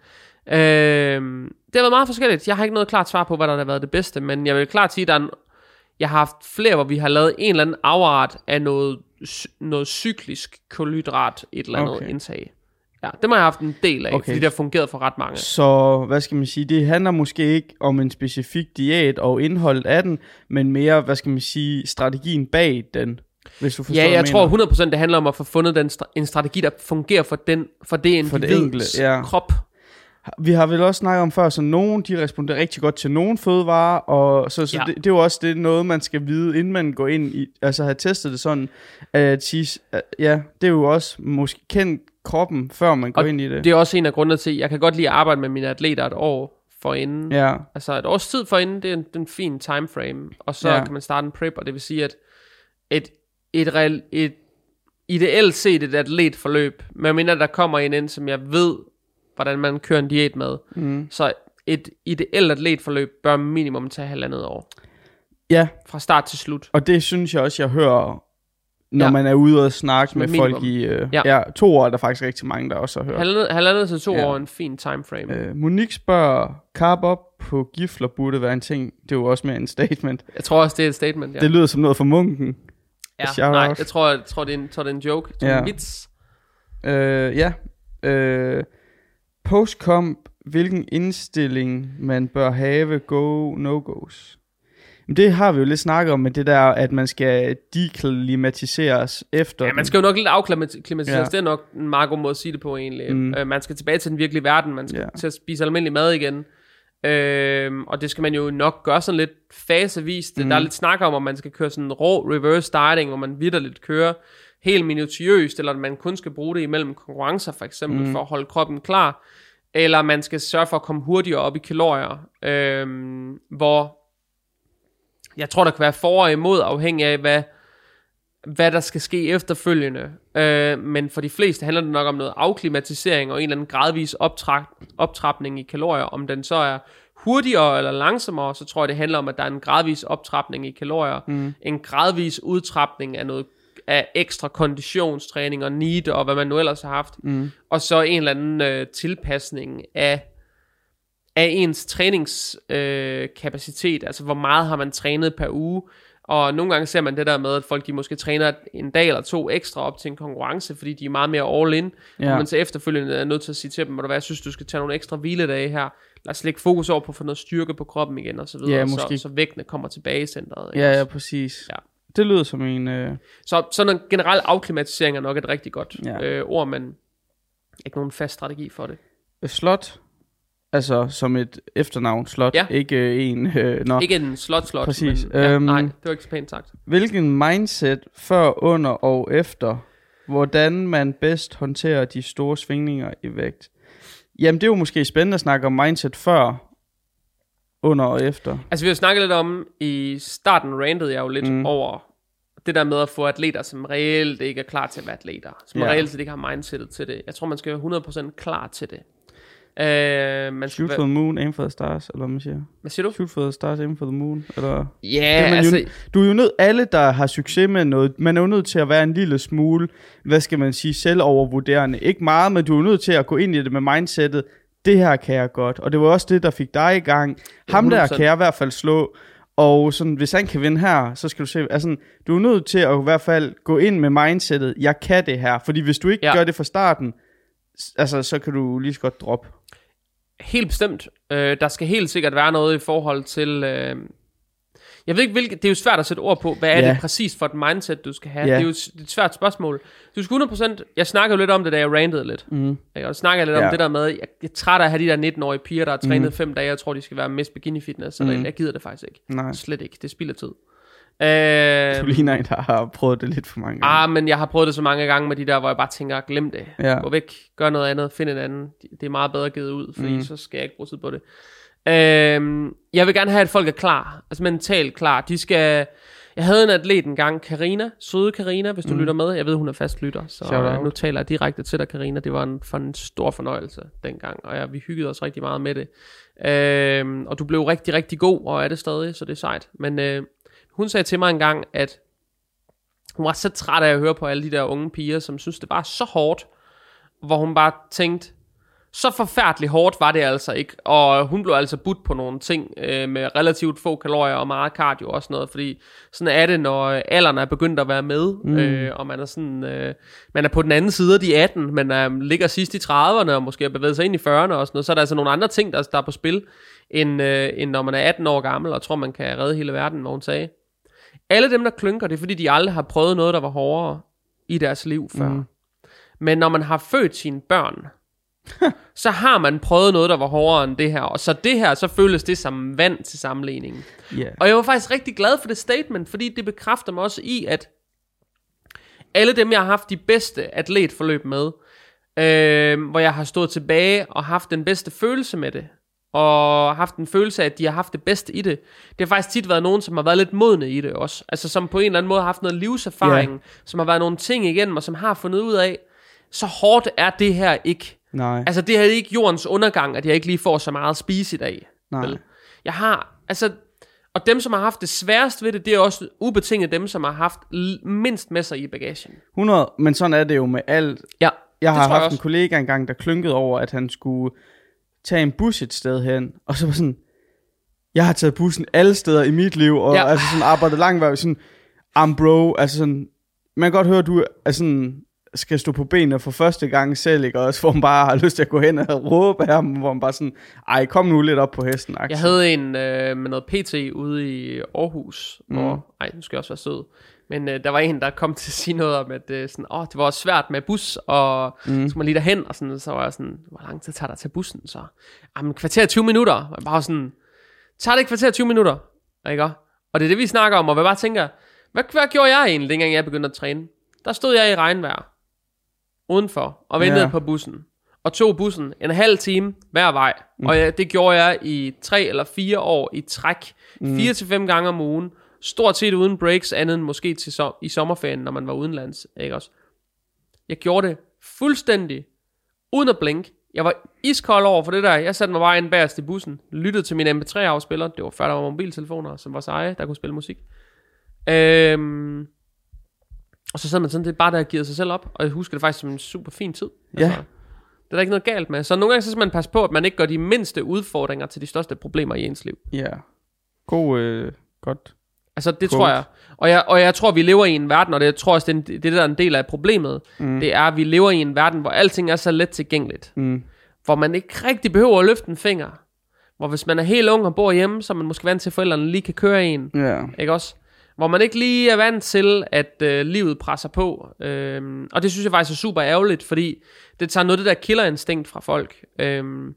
Øh, det har været meget forskelligt. Jeg har ikke noget klart svar på, hvad der har været det bedste, men jeg vil klart sige, at der er en, jeg har haft flere, hvor vi har lavet en eller anden afart af noget noget cyklisk kulhydrat, et eller andet okay. indtag. Ja, det må jeg have haft en del af, okay. fordi det har fungeret for ret mange. Så, hvad skal man sige, det handler måske ikke om en specifik diæt og indholdet af den, men mere, hvad skal man sige, strategien bag den. Hvis du forstår, ja, jeg tror 100% det handler om at få fundet den, en strategi, der fungerer for, den, for det individs for det enkelte, ja. krop. Vi har vel også snakket om før, så nogen de responderer rigtig godt til nogen fødevarer, og så, så ja. det, det er jo også det noget, man skal vide, inden man går ind i, altså have testet det sådan, at sige, ja, det er jo også måske kendt kroppen, før man går og ind i det. det er også en af grundene til, jeg kan godt lide at arbejde med mine atleter et år forinden. Ja. Altså et års tid forinden, det er en, en fin time frame, og så ja. kan man starte en prep, og det vil sige, at et, et, real, et ideelt set et atletforløb, men der kommer en ind, som jeg ved hvordan man kører en diæt med. Mm. Så et ideelt atletforløb bør minimum tage halvandet år. Ja. Fra start til slut. Og det synes jeg også, jeg hører, når ja. man er ude og snakke med minimum. folk i... Øh, ja. ja. to år er der faktisk rigtig mange, der også har hørt. Halvandet, halvandet til to ja. år er en fin timeframe. Øh, Monique spørger, carb op på gifler burde være en ting. Det er jo også mere en statement. Jeg tror også, det er et statement, ja. Det lyder som noget for munken. Ja, nej, jeg tror, jeg tror, det er en, tror, det er en joke. Det er ja. en vits. Øh, ja. Øh, postcomp, hvilken indstilling man bør have, go, no-goes. Det har vi jo lidt snakket om, med det der, at man skal deklimatiseres efter Ja, man skal jo nok lidt afklimatiseres. Ja. Det er nok en meget god måde at sige det på egentlig. Mm. Øh, man skal tilbage til den virkelige verden. Man skal ja. til at spise almindelig mad igen. Øh, og det skal man jo nok gøre sådan lidt fasevist. Mm. Der er lidt snak om, om man skal køre sådan en rå reverse dieting, hvor man vidderligt kører helt minutiøst, eller at man kun skal bruge det imellem konkurrencer, for eksempel, mm. for at holde kroppen klar. Eller man skal sørge for at komme hurtigere op i kalorier. Øh, hvor jeg tror, der kan være for og imod, afhængig af, hvad, hvad der skal ske efterfølgende. Øh, men for de fleste handler det nok om noget afklimatisering og en eller anden gradvis optrap, optrapning i kalorier. Om den så er hurtigere eller langsommere, så tror jeg, det handler om, at der er en gradvis optrapning i kalorier. Mm. En gradvis udtrapning af noget af ekstra konditionstræning og need og hvad man nu ellers har haft. Mm. Og så en eller anden øh, tilpasning af af ens træningskapacitet, øh, altså hvor meget har man trænet per uge, og nogle gange ser man det der med, at folk de måske træner en dag eller to ekstra op til en konkurrence, fordi de er meget mere all in, ja. og man så efterfølgende er nødt til at sige til dem, hvad jeg synes, du skal tage nogle ekstra hviledage her, lad os lægge fokus over på at få noget styrke på kroppen igen, og så videre, ja, måske. så, så vægtene kommer tilbage i centret. Ja, ja, præcis. Ja. Det lyder som en... Øh... Så sådan en generel afklimatisering er nok et rigtig godt ja. øh, ord, men ikke nogen fast strategi for det. Slot Altså som et efternavn slot, ja. ikke øh, en... Øh, nå. Ikke en slot slot. Præcis. Men, ja, øhm, nej, det var ikke så pænt sagt. Hvilken mindset før, under og efter, hvordan man bedst håndterer de store svingninger i vægt? Jamen det er jo måske spændende at snakke om mindset før, under og efter. Altså vi har snakket lidt om, i starten rantede jeg jo lidt mm. over det der med at få atleter, som reelt ikke er klar til at være atleter. Som ja. reelt ikke har mindsetet til det. Jeg tror, man skal være 100% klar til det. Uh, man Shoot for the moon, aim for the stars, eller hvad man siger. Hvad siger du? Shoot for the stars, aim for the moon, eller... Ja, yeah, altså... Jo, du er jo nødt, alle der har succes med noget, man er jo nødt til at være en lille smule, hvad skal man sige, selvovervurderende. Ikke meget, men du er nødt til at gå ind i det med mindsetet, det her kan jeg godt. Og det var også det, der fik dig i gang. Ham der kan jeg i hvert fald slå. Og sådan, hvis han kan vinde her, så skal du se, altså, du er nødt til at i hvert fald gå ind med mindsetet, jeg kan det her. Fordi hvis du ikke ja. gør det fra starten, altså, så kan du lige så godt droppe. Helt bestemt. Øh, der skal helt sikkert være noget i forhold til... Øh, jeg ved ikke, hvilket, det er jo svært at sætte ord på, hvad er yeah. det præcis for et mindset, du skal have. Yeah. Det er jo et, et svært spørgsmål. Du skal 100%, jeg snakker jo lidt om det, da jeg rantede lidt. Mm. Jeg snakker lidt yeah. om det der med, jeg, jeg er træt af at have de der 19-årige piger, der har trænet mm. fem dage, jeg tror, de skal være mest bikini fitness, så mm. jeg gider det faktisk ikke. Nej. Slet ikke, det spilder tid. Øh, du ligner en, der har prøvet det lidt for mange gange. Ah, men jeg har prøvet det så mange gange med de der, hvor jeg bare tænker, glem det. Ja. Gå væk, gør noget andet, find en anden. Det er meget bedre givet ud, fordi mm. så skal jeg ikke bruge tid på det. Øh, jeg vil gerne have, at folk er klar. Altså mentalt klar. De skal... Jeg havde en atlet en gang, Karina, søde Karina, hvis du mm. lytter med. Jeg ved, hun er fast lytter, så nu taler jeg direkte til dig, Karina. Det var en, for en stor fornøjelse dengang, og ja, vi hyggede os rigtig meget med det. Øh, og du blev rigtig, rigtig god, og er det stadig, så det er sejt. Men øh, hun sagde til mig en gang, at hun var så træt af at høre på alle de der unge piger, som synes, det var så hårdt, hvor hun bare tænkte, så forfærdeligt hårdt var det altså ikke, og hun blev altså budt på nogle ting øh, med relativt få kalorier og meget cardio og sådan noget, fordi sådan er det, når alderen er begyndt at være med, mm. øh, og man er sådan, øh, man er på den anden side af de 18, men øh, ligger sidst i 30'erne, og måske er bevæget sig ind i 40'erne og sådan noget, så er der altså nogle andre ting, der, der er på spil, end, øh, end når man er 18 år gammel, og tror, man kan redde hele verden, hvor hun sagde. Alle dem, der klynker, det er fordi, de aldrig har prøvet noget, der var hårdere i deres liv før. Mm. Men når man har født sine børn, så har man prøvet noget, der var hårdere end det her. Og så det her, så føles det som vand til sammenligningen. Yeah. Og jeg var faktisk rigtig glad for det statement, fordi det bekræfter mig også i, at alle dem, jeg har haft de bedste atletforløb med, øh, hvor jeg har stået tilbage og haft den bedste følelse med det, og haft en følelse af, at de har haft det bedste i det. Det har faktisk tit været nogen, som har været lidt modne i det også. Altså som på en eller anden måde har haft noget livserfaring, yeah. som har været nogle ting igennem, og som har fundet ud af, så hårdt er det her ikke. Nej. Altså det er ikke jordens undergang, at jeg ikke lige får så meget at spise i dag. Nej. Vel? Jeg har, altså, og dem, som har haft det sværest ved det, det er også ubetinget dem, som har haft mindst med sig i bagagen. 100, men sådan er det jo med alt. Ja, jeg har haft jeg en kollega engang, der klynkede over, at han skulle tage en bus et sted hen, og så var sådan, jeg har taget bussen alle steder i mit liv, og ja. altså sådan arbejdet langt vej, sådan, I'm bro, altså sådan, man kan godt høre, du er sådan, skal stå på benene for første gang selv, ikke? Og også hvor man bare har lyst til at gå hen og råbe af ham, hvor man bare sådan, ej, kom nu lidt op på hesten. Aktie. Jeg havde en øh, med noget PT ude i Aarhus, mm. hvor, ej, nu skal jeg også være sød, men øh, der var en, der kom til at sige noget om, at øh, sådan, åh, det var svært med bus, og mm. så man lige derhen, og sådan, så var jeg sådan, hvor lang tid tager der til bussen? Så, jamen, kvarter 20 minutter. Og bare sådan, tager det ikke kvarter 20 minutter? Ikke? Og det er det, vi snakker om, og jeg bare tænker, hvad, hvad gjorde jeg egentlig, dengang jeg begyndte at træne? Der stod jeg i regnvejr, udenfor, og ventede yeah. på bussen. Og tog bussen en halv time hver vej. Mm. Og ja, det gjorde jeg i tre eller fire år i træk. Mm. Fire til fem gange om ugen. Stort set uden breaks, andet end måske til so- i sommerferien, når man var udenlands. Ikke også? Jeg gjorde det fuldstændig uden at blinke. Jeg var iskold over for det der. Jeg satte mig bare ind bagerst i bussen, lyttede til min MP3-afspiller. Det var før der var mobiltelefoner, som var seje, der kunne spille musik. Øhm, og så sad man sådan, det er bare der givet sig selv op. Og jeg husker det faktisk som en super fin tid. Ja. Altså, det er der ikke noget galt med. Så nogle gange så skal man passe på, at man ikke gør de mindste udfordringer til de største problemer i ens liv. Ja. God, øh, godt Altså det Quote. tror jeg. Og, jeg. og jeg tror, vi lever i en verden, og det jeg tror også, det er, det, der er en del af problemet, mm. det er, at vi lever i en verden, hvor alting er så let tilgængeligt. Mm. Hvor man ikke rigtig behøver at løfte en finger. Hvor hvis man er helt ung og bor hjemme, så man måske vant til, at forældrene lige kan køre en. Yeah. Ikke også? Hvor man ikke lige er vant til, at øh, livet presser på. Øhm, og det synes jeg faktisk er super ærgerligt, fordi det tager noget af det der killerinstinkt fra folk. Øhm,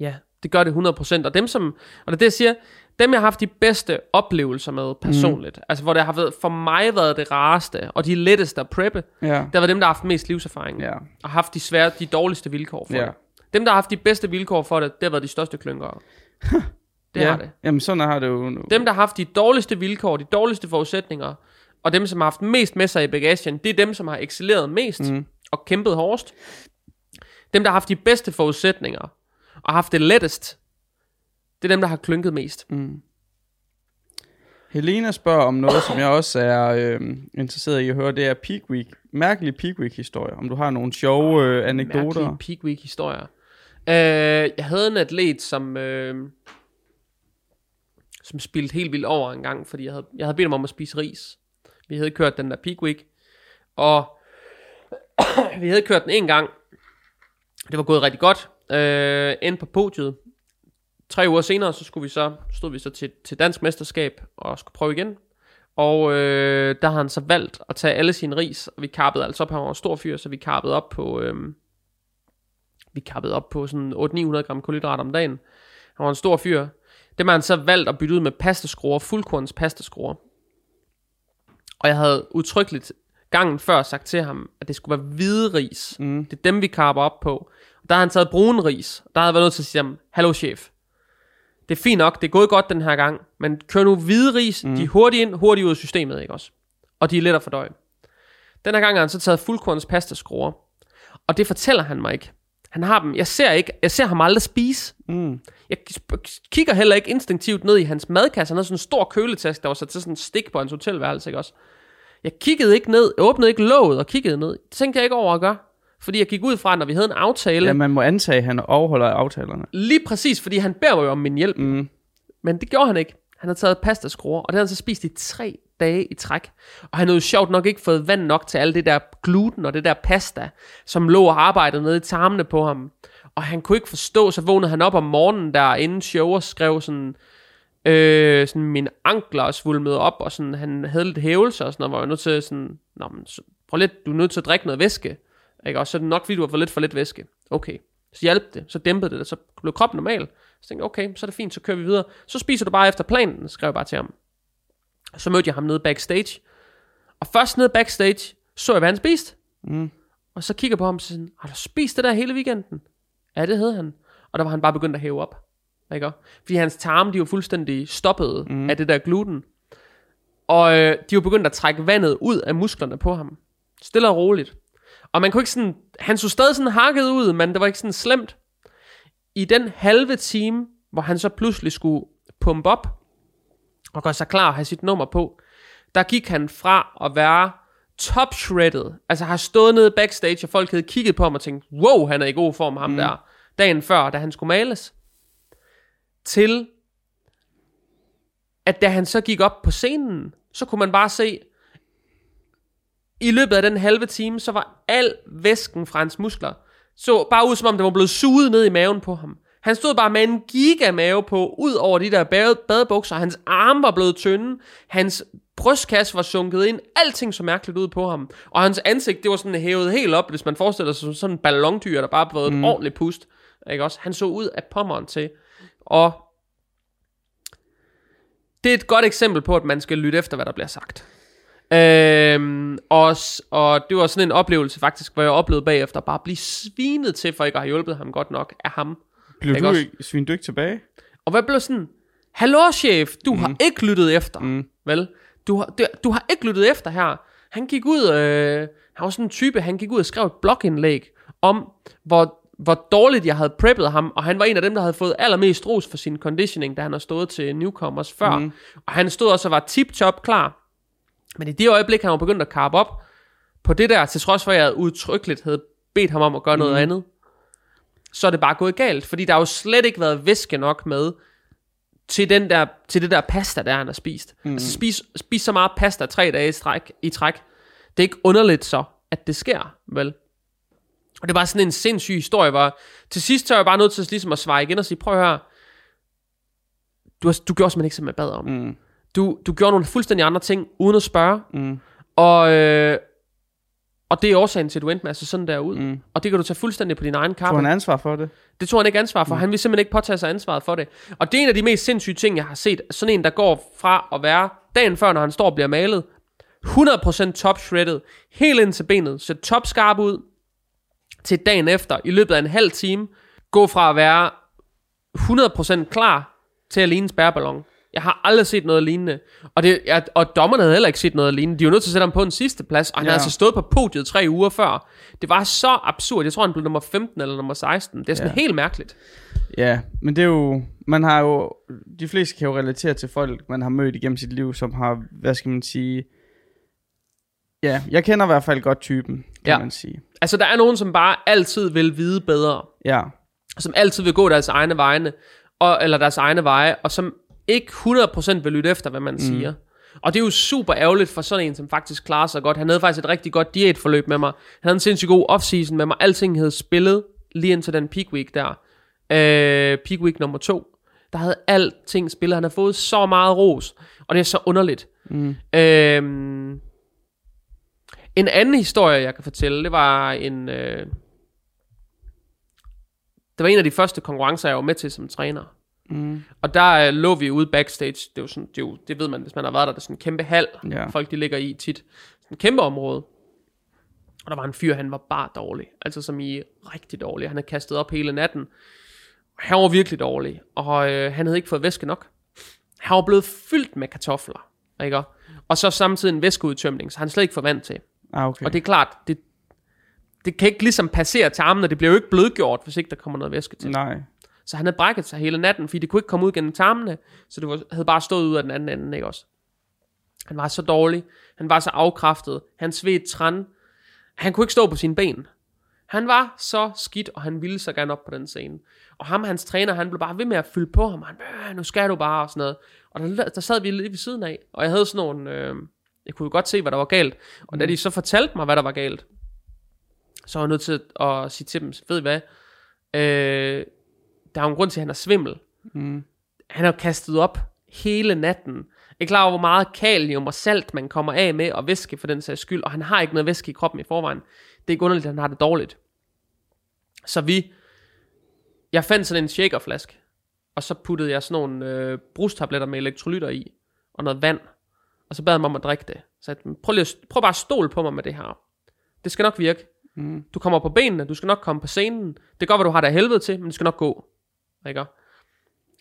ja, det gør det 100%. Og dem som, og det er det, jeg siger, dem jeg har haft de bedste oplevelser med personligt, mm. altså hvor det har været, for mig været det rareste, og de letteste at preppe, ja. det var dem, der har haft mest livserfaring, ja. og haft de svære, de dårligste vilkår for ja. det. Dem, der har haft de bedste vilkår for det, det har været de største klønkere. det ja. har det. Jamen sådan har det jo nu. Dem, der har haft de dårligste vilkår, de dårligste forudsætninger, og dem, som har haft mest med sig i bagagen, det er dem, som har excelleret mest, mm. og kæmpet hårdest. Dem, der har haft de bedste forudsætninger, og haft det lettest, det er dem, der har klynket mest. Mm. Helena spørger om noget, som jeg også er øh, interesseret i at høre. Det er Peak Week. Mærkelige Peak Week historier. Om du har nogle sjove øh, anekdoter. Mærkelige Peak Week historier. Øh, jeg havde en atlet, som... Øh, som spildte helt vildt over en gang, fordi jeg havde, jeg havde bedt ham om at spise ris. Vi havde kørt den der peak week, og vi havde kørt den en gang. Det var gået rigtig godt. Øh, end på podiet tre uger senere, så skulle vi så, stod vi så til, til dansk mesterskab og skulle prøve igen. Og øh, der har han så valgt at tage alle sine ris, og vi kappede altså op, han var en stor fyr, så vi kappede op på, øh, vi kappede op på sådan 800-900 gram kulhydrat om dagen. Han var en stor fyr. Det har han så valgt at bytte ud med pastaskruer, fuldkorns pastaskruer. Og jeg havde udtrykkeligt gangen før sagt til ham, at det skulle være hvide ris. Mm. Det er dem, vi kapper op på. Der har han taget brun ris. Der havde jeg været nødt til at sige ham, hallo chef, det er fint nok, det er gået godt den her gang, men kør nu hvide ris, mm. de er hurtigt ind, hurtigt ud af systemet, ikke også? Og de er let at fordøje. Den her gang har han så taget fuldkorns pastaskruer, og det fortæller han mig ikke. Han har dem, jeg ser ikke, jeg ser ham aldrig spise. Mm. Jeg kigger heller ikke instinktivt ned i hans madkasse, han havde sådan en stor køletask, der var sat til sådan en stik på hans hotelværelse, ikke også? Jeg kiggede ikke ned, jeg åbnede ikke låget og kiggede ned. Det tænkte jeg ikke over at gøre. Fordi jeg gik ud fra, når vi havde en aftale... Ja, man må antage, at han overholder aftalerne. Lige præcis, fordi han bærer jo om min hjælp. Mm. Men det gjorde han ikke. Han har taget pastaskruer, og det har han så spist i tre dage i træk. Og han havde jo sjovt nok ikke fået vand nok til alt det der gluten og det der pasta, som lå og arbejdede nede i tarmene på ham. Og han kunne ikke forstå, så vågnede han op om morgenen der inden show og skrev sådan, øh, sådan min ankler svulmede op, og sådan, han havde lidt hævelse og sådan noget, var jo nødt til sådan, Nå, men, så, prøv lidt, du er nødt til at drikke noget væske. Ikke? Og så er det nok, fordi du har fået lidt for lidt væske. Okay. Så hjalp det, så dæmpede det, så blev kroppen normal. Så tænkte jeg, okay, så er det fint, så kører vi videre. Så spiser du bare efter planen, skrev jeg bare til ham. Så mødte jeg ham nede backstage. Og først nede backstage, så jeg, hvad han spiste. Mm. Og så kigger jeg på ham og siger, har du spist det der hele weekenden? Ja, det hed han. Og der var han bare begyndt at hæve op. Ikke? Fordi hans tarme, de var fuldstændig stoppet mm. af det der gluten. Og øh, de var begyndt at trække vandet ud af musklerne på ham. Stille og roligt. Og man kunne ikke sådan, han så stadig sådan hakket ud, men det var ikke sådan slemt. I den halve time, hvor han så pludselig skulle pumpe op, og gøre sig klar og have sit nummer på, der gik han fra at være top shredded, altså har stået nede backstage, og folk havde kigget på ham og tænkt, wow, han er i god form, ham mm. der, dagen før, da han skulle males, til at da han så gik op på scenen, så kunne man bare se, i løbet af den halve time, så var al væsken fra hans muskler, så bare ud som om det var blevet suget ned i maven på ham. Han stod bare med en gigamave på, ud over de der badebukser. Hans arme var blevet tynde. Hans brystkasse var sunket ind. Alting så mærkeligt ud på ham. Og hans ansigt, det var sådan hævet helt op, hvis man forestiller sig sådan en ballondyr, der bare blev mm. et ordentligt pust. Ikke også? Han så ud af pommeren til. Og det er et godt eksempel på, at man skal lytte efter, hvad der bliver sagt. Øhm, og, og det var sådan en oplevelse faktisk, hvor jeg oplevede bagefter bare at blive svinet til, for ikke at have hjulpet ham godt nok af ham. Blev ikke du også? ikke svinet ikke tilbage? Og hvad blev sådan, Hallo chef, du mm. har ikke lyttet efter, mm. vel? Du har, du, du har ikke lyttet efter her. Han gik ud, øh, han var sådan en type, han gik ud og skrev et blogindlæg om, hvor, hvor dårligt jeg havde preppet ham, og han var en af dem, der havde fået allermest ros for sin conditioning, da han har stået til newcomers før. Mm. Og han stod også og var tip-top klar. Men i det øjeblik, han var begyndt at karpe op på det der, til trods for, at jeg udtrykkeligt havde bedt ham om at gøre mm. noget andet, så er det bare gået galt, fordi der har jo slet ikke været væske nok med til, den der, til det der pasta, der han har spist. Mm. Altså spis, spis så meget pasta tre dage i træk, i træk. Det er ikke underligt så, at det sker, vel? Og det var sådan en sindssyg historie, hvor til sidst så jeg bare nødt til ligesom at svare igen og sige, prøv at høre, du, har, du gjorde simpelthen ikke, som jeg bad om. Mm. Du, du gjorde nogle fuldstændig andre ting, uden at spørge. Mm. Og, øh, og det er årsagen til, at du endte med at se sådan der ud. Mm. Og det kan du tage fuldstændig på din egen kappe. Tog han ansvar for det? Det tog han ikke ansvar for. Mm. Han vil simpelthen ikke påtage sig ansvaret for det. Og det er en af de mest sindssyge ting, jeg har set. Sådan en, der går fra at være dagen før, når han står og bliver malet, 100% top shredded, helt ind til benet, så top skarp ud, til dagen efter, i løbet af en halv time, gå fra at være 100% klar til at ligne en spærballon. Jeg har aldrig set noget lignende. Og, det, jeg, og dommerne havde heller ikke set noget lignende. De var nødt til at sætte ham på en sidste plads. Og han ja. havde altså stået på podiet tre uger før. Det var så absurd. Jeg tror, han blev nummer 15 eller nummer 16. Det er sådan ja. helt mærkeligt. Ja, men det er jo... Man har jo... De fleste kan jo relatere til folk, man har mødt igennem sit liv, som har, hvad skal man sige... Ja, jeg kender i hvert fald godt typen, kan ja. man sige. Altså, der er nogen, som bare altid vil vide bedre. Ja. Som altid vil gå deres egne vegne, og, eller deres egne veje, og som ikke 100% vil lytte efter, hvad man mm. siger. Og det er jo super ærgerligt for sådan en, som faktisk klarer sig godt. Han havde faktisk et rigtig godt diætforløb med mig. Han havde en sindssygt god offseason med mig. Alting havde spillet lige indtil den peak week der. Øh, peak week nummer to. Der havde alting spillet. Han har fået så meget ros. Og det er så underligt. Mm. Øh, en anden historie, jeg kan fortælle, det var en... Øh, det var en af de første konkurrencer, jeg var med til som træner. Mm. Og der uh, lå vi ude backstage. Det, er jo sådan, det, er jo, det ved man, hvis man har været der. Det er sådan en kæmpe hal, ja. folk de ligger i tit. Sådan en kæmpe område. Og der var en fyr, han var bare dårlig. Altså som i rigtig dårlig. Han havde kastet op hele natten. Han var virkelig dårlig. Og øh, han havde ikke fået væske nok. Han var blevet fyldt med kartofler. Ikke? Og så samtidig en væskeudtømning, så han slet ikke får vand til. Ah, okay. Og det er klart, det, det kan ikke ligesom passere tarmen, og det bliver jo ikke blødgjort, hvis ikke der kommer noget væske til. Nej. Så han havde brækket sig hele natten, fordi det kunne ikke komme ud gennem tarmene, så det var, havde bare stået ud af den anden ende, ikke også? Han var så dårlig, han var så afkræftet, han svedte træn, han kunne ikke stå på sine ben. Han var så skidt, og han ville så gerne op på den scene. Og ham, hans træner, han blev bare ved med at fylde på ham. Han, øh, nu skal du bare, og sådan noget. Og der, der sad vi lige ved siden af, og jeg havde sådan nogle, øh, jeg kunne jo godt se, hvad der var galt. Og mm. da de så fortalte mig, hvad der var galt, så var jeg nødt til at sige til dem, ved I hvad, øh, der er jo en grund til, at han er svimmel. Mm. Han har kastet op hele natten. Jeg er klar over, hvor meget kalium og salt, man kommer af med, og væske for den sags skyld, og han har ikke noget væske i kroppen i forvejen. Det er ikke underligt, at han har det dårligt. Så vi, jeg fandt sådan en shakerflaske, og så puttede jeg sådan nogle øh, brustabletter med elektrolytter i, og noget vand, og så bad jeg mig om at drikke det. Så jeg, prøv, lige, prøv bare at stole på mig med det her. Det skal nok virke. Mm. Du kommer på benene, du skal nok komme på scenen. Det kan godt være, du har det helvede til, men det skal nok gå. Ikke?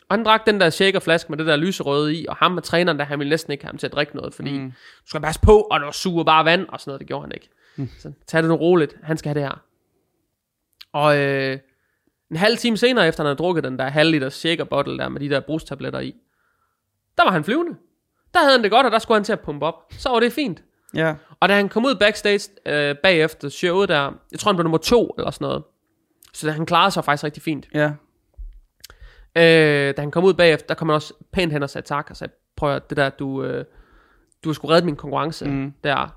Og han drak den der shakerflaske med det der lyserøde i, og ham med træneren, der han ville næsten ikke have ham til at drikke noget, fordi mm. du skal passe på, og du suger bare vand, og sådan noget, det gjorde han ikke. Mm. Så tag det nu roligt, han skal have det her. Og øh, en halv time senere, efter han havde drukket den der halv liter shaker bottle der med de der brustabletter i, der var han flyvende. Der havde han det godt, og der skulle han til at pumpe op. Så var det fint. Ja. Og da han kom ud backstage øh, bagefter showet der, jeg tror han blev nummer to eller sådan noget. Så han klarede sig faktisk rigtig fint. Ja. Øh, da han kom ud bagefter, der kom han også pænt hen og sagde tak, og sagde, prøv at det der, du, øh, du har sgu reddet min konkurrence mm. der.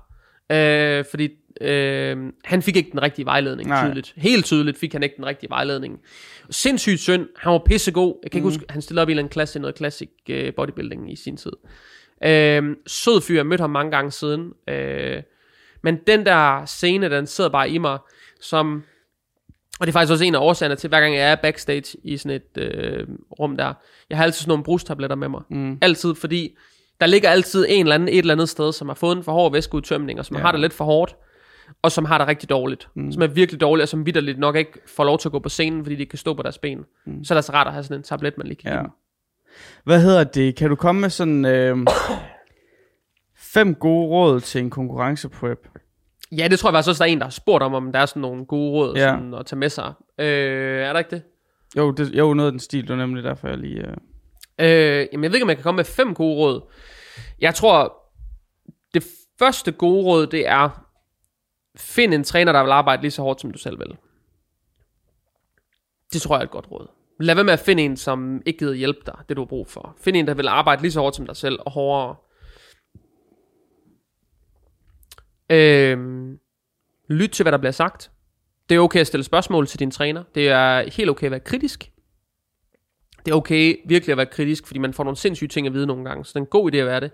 Øh, fordi øh, han fik ikke den rigtige vejledning, Nej. tydeligt. Helt tydeligt fik han ikke den rigtige vejledning. Sindssygt synd, han var pissegod. Jeg kan ikke mm. huske, han stillede op i en klasse i noget classic øh, bodybuilding i sin tid. Øh, sød fyr, jeg mødte ham mange gange siden. Øh, men den der scene, den sidder bare i mig, som... Og det er faktisk også en af årsagerne til, hver gang jeg er backstage i sådan et øh, rum der. Jeg har altid sådan nogle brustabletter med mig. Mm. Altid, fordi der ligger altid en eller anden et eller andet sted, som har fået en for hård væskeudtømning, og som ja. har det lidt for hårdt, og som har det rigtig dårligt. Mm. Som er virkelig dårligt, og som vidderligt nok ikke får lov til at gå på scenen, fordi de kan stå på deres ben. Mm. Så er det altså rart at have sådan en tablet, man lige kan ja. Hvad hedder det? Kan du komme med sådan øh, fem gode råd til en konkurrenceprep? Ja, det tror jeg faktisk også, der er en, der har spurgt om, om der er sådan nogle gode råd ja. sådan, at tage med sig. Øh, er der ikke det? Jo, det, jo, noget af den stil, det var nemlig derfor, jeg lige... Øh... Øh, jamen, jeg ved ikke, om jeg kan komme med fem gode råd. Jeg tror, det første gode råd, det er, find en træner, der vil arbejde lige så hårdt, som du selv vil. Det tror jeg er et godt råd. Lad være med at finde en, som ikke gider hjælpe dig, det du har brug for. Find en, der vil arbejde lige så hårdt som dig selv, og hårdere. Øh, lyt til, hvad der bliver sagt. Det er okay at stille spørgsmål til din træner. Det er helt okay at være kritisk. Det er okay virkelig at være kritisk, fordi man får nogle sindssyge ting at vide nogle gange, så det er en god idé at være det.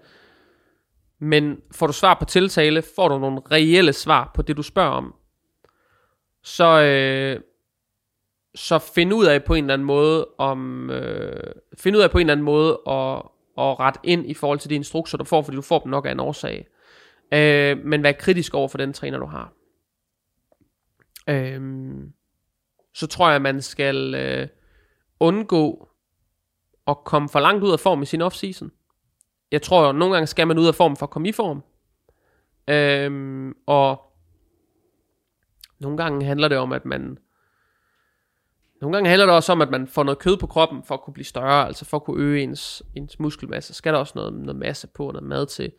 Men får du svar på tiltale, får du nogle reelle svar på det, du spørger om, så, øh, så find ud af på en eller anden måde, om, øh, find ud af på en eller anden måde at, at rette ind i forhold til de instrukser, du får, fordi du får dem nok af en årsag. Øh, men vær kritisk over for den træner, du har. Øh, så tror jeg, man skal øh, undgå at komme for langt ud af form i sin off-season. Jeg tror, at nogle gange skal man ud af form for at komme i form. Øh, og nogle gange handler det om, at man... Nogle gange handler det også om, at man får noget kød på kroppen, for at kunne blive større, altså for at kunne øge ens, ens muskelmasse. Skal der også noget, noget masse på, noget mad til.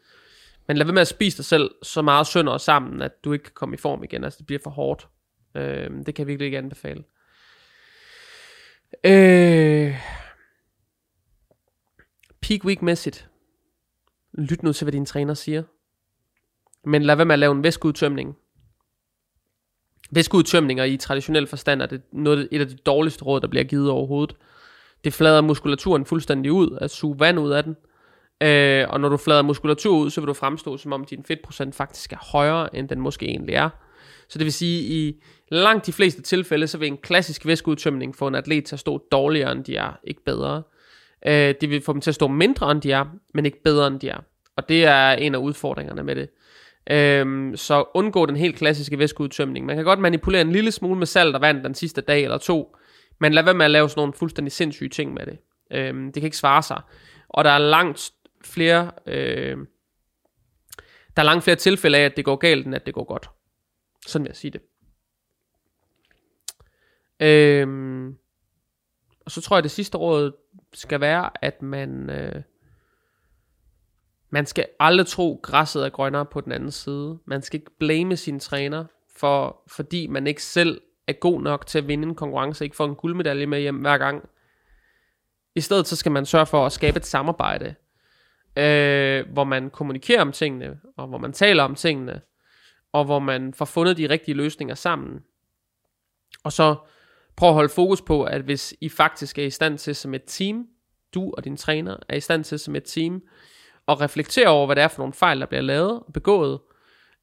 Men lad være med at spise dig selv så meget sønder sammen, at du ikke kan komme i form igen. Altså det bliver for hårdt. Øh, det kan jeg virkelig ikke anbefale. Øh, peak week-mæssigt, lyt nu til, hvad din træner siger. Men lad være med at lave en væskeudtømning. Væskeudtømninger i traditionel forstand er det noget, et af de dårligste råd, der bliver givet overhovedet. Det flader muskulaturen fuldstændig ud, at suge vand ud af den. Øh, og når du flader muskulatur ud, så vil du fremstå, som om din fedtprocent faktisk er højere, end den måske egentlig er. Så det vil sige, at i langt de fleste tilfælde, så vil en klassisk væskeudtømning få en atlet til at stå dårligere, end de er, ikke bedre. Øh, det vil få dem til at stå mindre, end de er, men ikke bedre, end de er. Og det er en af udfordringerne med det. Øhm, så undgå den helt klassiske væskeudtømning. Man kan godt manipulere en lille smule med salt og vand den sidste dag eller to, men lad være med at lave sådan nogle fuldstændig sindssyge ting med det. Øhm, det kan ikke svare sig. Og der er langt flere... Øh, der er langt flere tilfælde af, at det går galt, end at det går godt. Sådan vil jeg sige det. Øh, og så tror jeg, at det sidste råd skal være, at man... Øh, man skal aldrig tro, græsset er grønnere på den anden side. Man skal ikke blame sin træner, for, fordi man ikke selv er god nok til at vinde en konkurrence, ikke får en guldmedalje med hjem hver gang. I stedet så skal man sørge for at skabe et samarbejde, øh, hvor man kommunikerer om tingene, og hvor man taler om tingene, og hvor man får fundet de rigtige løsninger sammen. Og så prøv at holde fokus på, at hvis I faktisk er i stand til som et team, du og din træner er i stand til som et team, at reflektere over, hvad det er for nogle fejl, der bliver lavet og begået,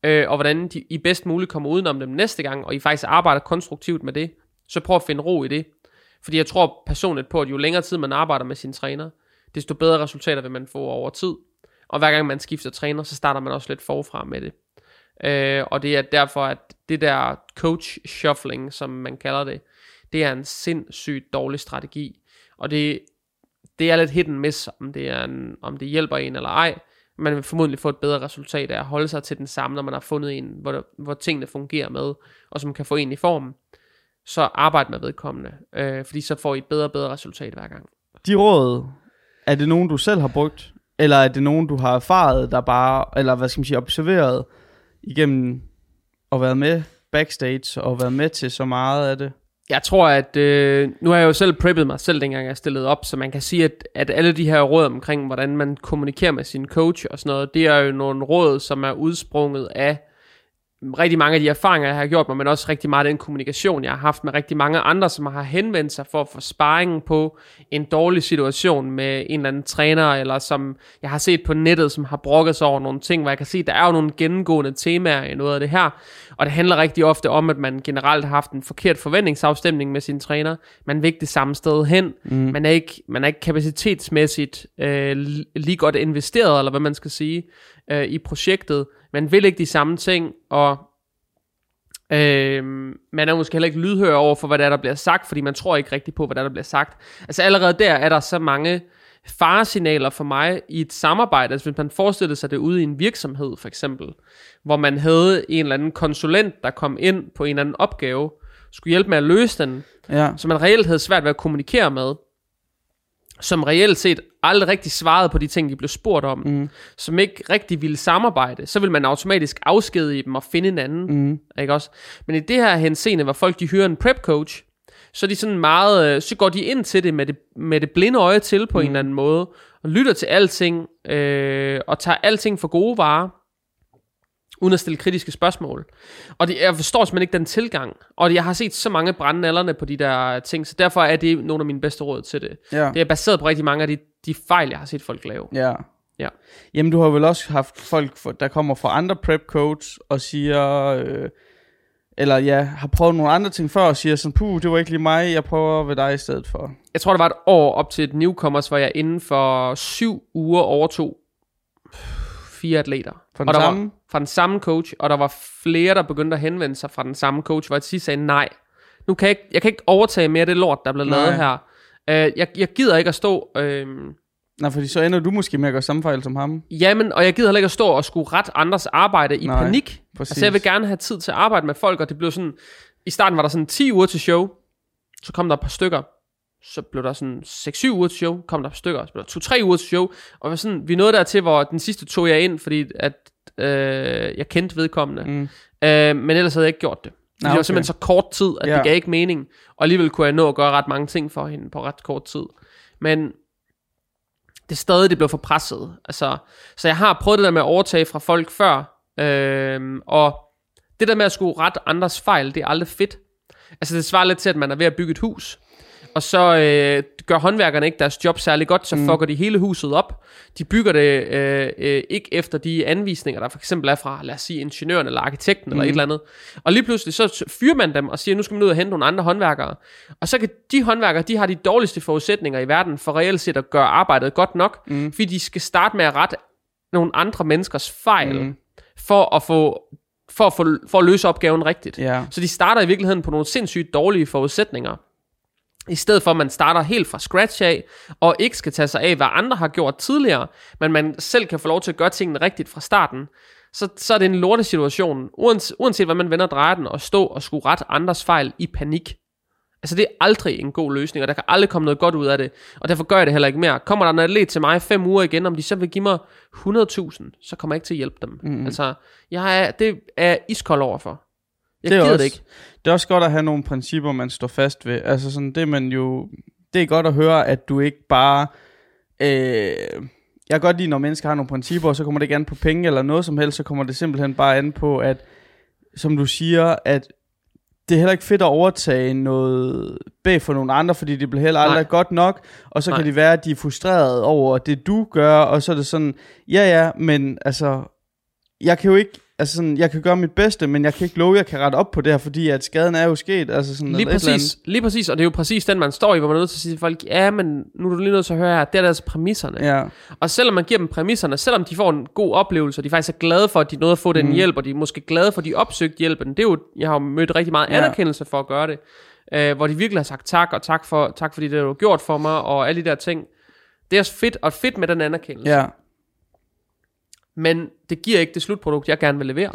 øh, og hvordan de, I bedst muligt kommer udenom dem næste gang, og I faktisk arbejder konstruktivt med det, så prøv at finde ro i det. Fordi jeg tror personligt på, at jo længere tid man arbejder med sin træner, desto bedre resultater vil man få over tid. Og hver gang man skifter træner, så starter man også lidt forfra med det. Øh, og det er derfor, at det der coach shuffling, som man kalder det, det er en sindssygt dårlig strategi. Og det, det er lidt hit and miss, om det, er en, om det hjælper en eller ej. Man vil formodentlig få et bedre resultat af at holde sig til den samme, når man har fundet en, hvor, hvor tingene fungerer med, og som kan få en i form. Så arbejde med vedkommende, øh, fordi så får I et bedre og bedre resultat hver gang. De råd, er det nogen, du selv har brugt? Eller er det nogen, du har erfaret, der bare, eller hvad skal man sige, observeret igennem at været med backstage og været med til så meget af det? Jeg tror, at øh, nu har jeg jo selv preppet mig selv, dengang jeg stillede op, så man kan sige, at, at alle de her råd omkring, hvordan man kommunikerer med sin coach og sådan noget, det er jo nogle råd, som er udsprunget af rigtig mange af de erfaringer, jeg har gjort mig, men også rigtig meget af den kommunikation, jeg har haft med rigtig mange andre, som har henvendt sig for at få sparring på en dårlig situation med en eller anden træner, eller som jeg har set på nettet, som har brokket sig over nogle ting, hvor jeg kan se, at der er jo nogle gennemgående temaer i noget af det her, og det handler rigtig ofte om, at man generelt har haft en forkert forventningsafstemning med sin træner, man vil ikke det samme sted hen, mm. man, er ikke, man er ikke kapacitetsmæssigt øh, lige godt investeret, eller hvad man skal sige, øh, i projektet, man vil ikke de samme ting, og øh, man er måske heller ikke lydhør over for, hvad der, er, der bliver sagt, fordi man tror ikke rigtigt på, hvad der, der bliver sagt. Altså allerede der er der så mange faresignaler for mig i et samarbejde, altså hvis man forestillede sig det ude i en virksomhed for eksempel, hvor man havde en eller anden konsulent, der kom ind på en eller anden opgave, skulle hjælpe med at løse den, ja. så man reelt havde svært ved at kommunikere med, som reelt set aldrig rigtig svarede på de ting, de blev spurgt om, mm. som ikke rigtig ville samarbejde, så vil man automatisk afskedige dem og finde en anden. Mm. Ikke også? Men i det her henseende, hvor folk de hører en prep coach, så er de sådan meget, øh, så går de ind til det med det, med det blinde øje til på mm. en eller anden måde, og lytter til alting, øh, og tager alting for gode varer, uden at stille kritiske spørgsmål. Og det, jeg forstår simpelthen ikke den tilgang. Og jeg har set så mange brænde på de der ting, så derfor er det nogle af mine bedste råd til det. Ja. Det er baseret på rigtig mange af de, de fejl, jeg har set folk lave. Ja. ja. Jamen, du har vel også haft folk, der kommer fra andre prep coach og siger... Øh, eller ja, har prøvet nogle andre ting før og siger sådan, puh, det var ikke lige mig, jeg prøver ved dig i stedet for. Jeg tror, det var et år op til et newcomers, hvor jeg inden for syv uger overtog fire atleter. Fra den, og der samme? Var, fra den samme coach, og der var flere, der begyndte at henvende sig fra den samme coach, hvor jeg til sagde, nej, nu kan jeg, ikke, jeg kan ikke overtage mere det lort, der er blevet lavet her. Uh, jeg, jeg gider ikke at stå... Uh, Nej, fordi så ender du måske med at gøre samme fejl som ham. Jamen, og jeg gider heller ikke at stå og skulle ret andres arbejde i Nej, panik. Præcis. Altså, jeg vil gerne have tid til at arbejde med folk, og det blev sådan... I starten var der sådan 10 uger til show, så kom der et par stykker, så blev der sådan 6-7 uger til show, kom der stykker, så blev der 2-3 uger til show, og var sådan, vi nåede dertil, hvor den sidste tog jeg ind, fordi at øh, jeg kendte vedkommende, mm. øh, men ellers havde jeg ikke gjort det. Det okay. var simpelthen så kort tid, at yeah. det gav ikke mening, og alligevel kunne jeg nå at gøre ret mange ting for hende på ret kort tid. Men det stadig, det blev for presset. Altså, så jeg har prøvet det der med at overtage fra folk før, øh, og det der med at skulle rette andres fejl, det er aldrig fedt. Altså det svarer lidt til, at man er ved at bygge et hus, og så øh, gør håndværkerne ikke deres job særlig godt, så mm. fucker de hele huset op. De bygger det øh, øh, ikke efter de anvisninger, der for eksempel er fra, lad os sige, ingeniøren eller arkitekten mm. eller et eller andet. Og lige pludselig så fyrer man dem og siger, nu skal man ud og hente nogle andre håndværkere. Og så kan de håndværkere, de har de dårligste forudsætninger i verden for reelt set at gøre arbejdet godt nok, mm. fordi de skal starte med at rette nogle andre menneskers fejl, mm. for at få for at, få, for at løse opgaven rigtigt. Yeah. Så de starter i virkeligheden på nogle sindssygt dårlige forudsætninger. I stedet for, at man starter helt fra scratch af, og ikke skal tage sig af, hvad andre har gjort tidligere, men man selv kan få lov til at gøre tingene rigtigt fra starten, så, så er det en lortesituation, uanset, uanset hvad man vender og drejer den, og stå og skulle ret andres fejl i panik. Altså det er aldrig en god løsning, og der kan aldrig komme noget godt ud af det, og derfor gør jeg det heller ikke mere. Kommer der en atlet til mig fem uger igen, om de så vil give mig 100.000, så kommer jeg ikke til at hjælpe dem. Mm. Altså, jeg er, det er iskold overfor. Jeg det er gider også, det ikke. Det er også godt at have nogle principper, man står fast ved. Altså sådan, det man jo... Det er godt at høre, at du ikke bare... Øh, jeg kan godt lide, når mennesker har nogle principper, og så kommer det ikke an på penge eller noget som helst, så kommer det simpelthen bare an på, at, som du siger, at det er heller ikke fedt at overtage noget bag for nogle andre, fordi det bliver heller aldrig Nej. godt nok, og så Nej. kan det være, at de er frustreret over det, du gør, og så er det sådan, ja ja, men altså, jeg kan jo ikke altså sådan, jeg kan gøre mit bedste, men jeg kan ikke love, at jeg kan rette op på det her, fordi at skaden er jo sket. Altså sådan lige præcis, lige præcis, og det er jo præcis den, man står i, hvor man er nødt til at sige til folk, ja, men nu er du lige nødt til at høre her, det er altså præmisserne. Ja. Og selvom man giver dem præmisserne, selvom de får en god oplevelse, og de faktisk er glade for, at de nåede at få den mm. hjælp, og de er måske glade for, at de opsøgte hjælpen, det er jo, jeg har jo mødt rigtig meget anerkendelse ja. for at gøre det, øh, hvor de virkelig har sagt tak, og tak, for, tak fordi det har gjort for mig, og alle de der ting. Det er også fedt, og fedt med den anerkendelse. Ja men det giver ikke det slutprodukt, jeg gerne vil levere.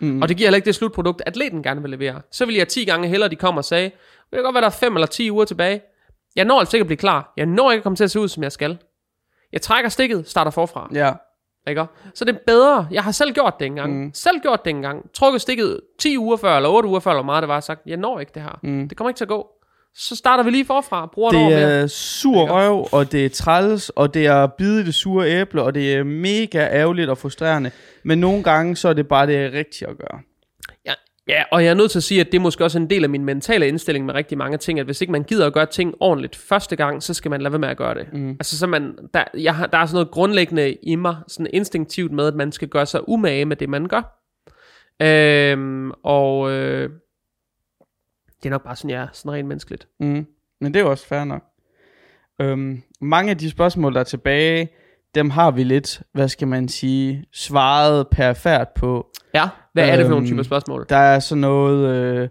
Mm. Og det giver heller ikke det slutprodukt, atleten gerne vil levere. Så vil jeg 10 gange hellere, de kommer og sagde, det kan godt være, der er 5 eller 10 uger tilbage. Jeg når altså ikke at blive klar. Jeg når ikke at komme til at se ud, som jeg skal. Jeg trækker stikket, starter forfra. Ja. Ikke? Så det er bedre. Jeg har selv gjort det engang. Mm. Selv gjort det engang. Trukket stikket 10 uger før, eller 8 uger før, eller hvor meget det var, sagt, jeg når ikke det her. Mm. Det kommer ikke til at gå. Så starter vi lige forfra. Bruger det er sur røv, og det er træls, og det er bide det sure æble, og det er mega ærgerligt og frustrerende. Men nogle gange, så er det bare det rigtige at gøre. Ja, og jeg er nødt til at sige, at det er måske også en del af min mentale indstilling med rigtig mange ting, at hvis ikke man gider at gøre ting ordentligt første gang, så skal man lade være med at gøre det. Mm. Altså så man, der, jeg har, der er sådan noget grundlæggende i mig, sådan instinktivt med, at man skal gøre sig umage med det, man gør. Øhm, og øh, det er nok bare sådan, jeg er sådan rent menneskeligt. Mm. Men det er jo også fair nok. Øhm, mange af de spørgsmål, der er tilbage, dem har vi lidt, hvad skal man sige, svaret perfekt på. Ja, hvad er det for nogle typer øhm, spørgsmål? Der er sådan noget, øh,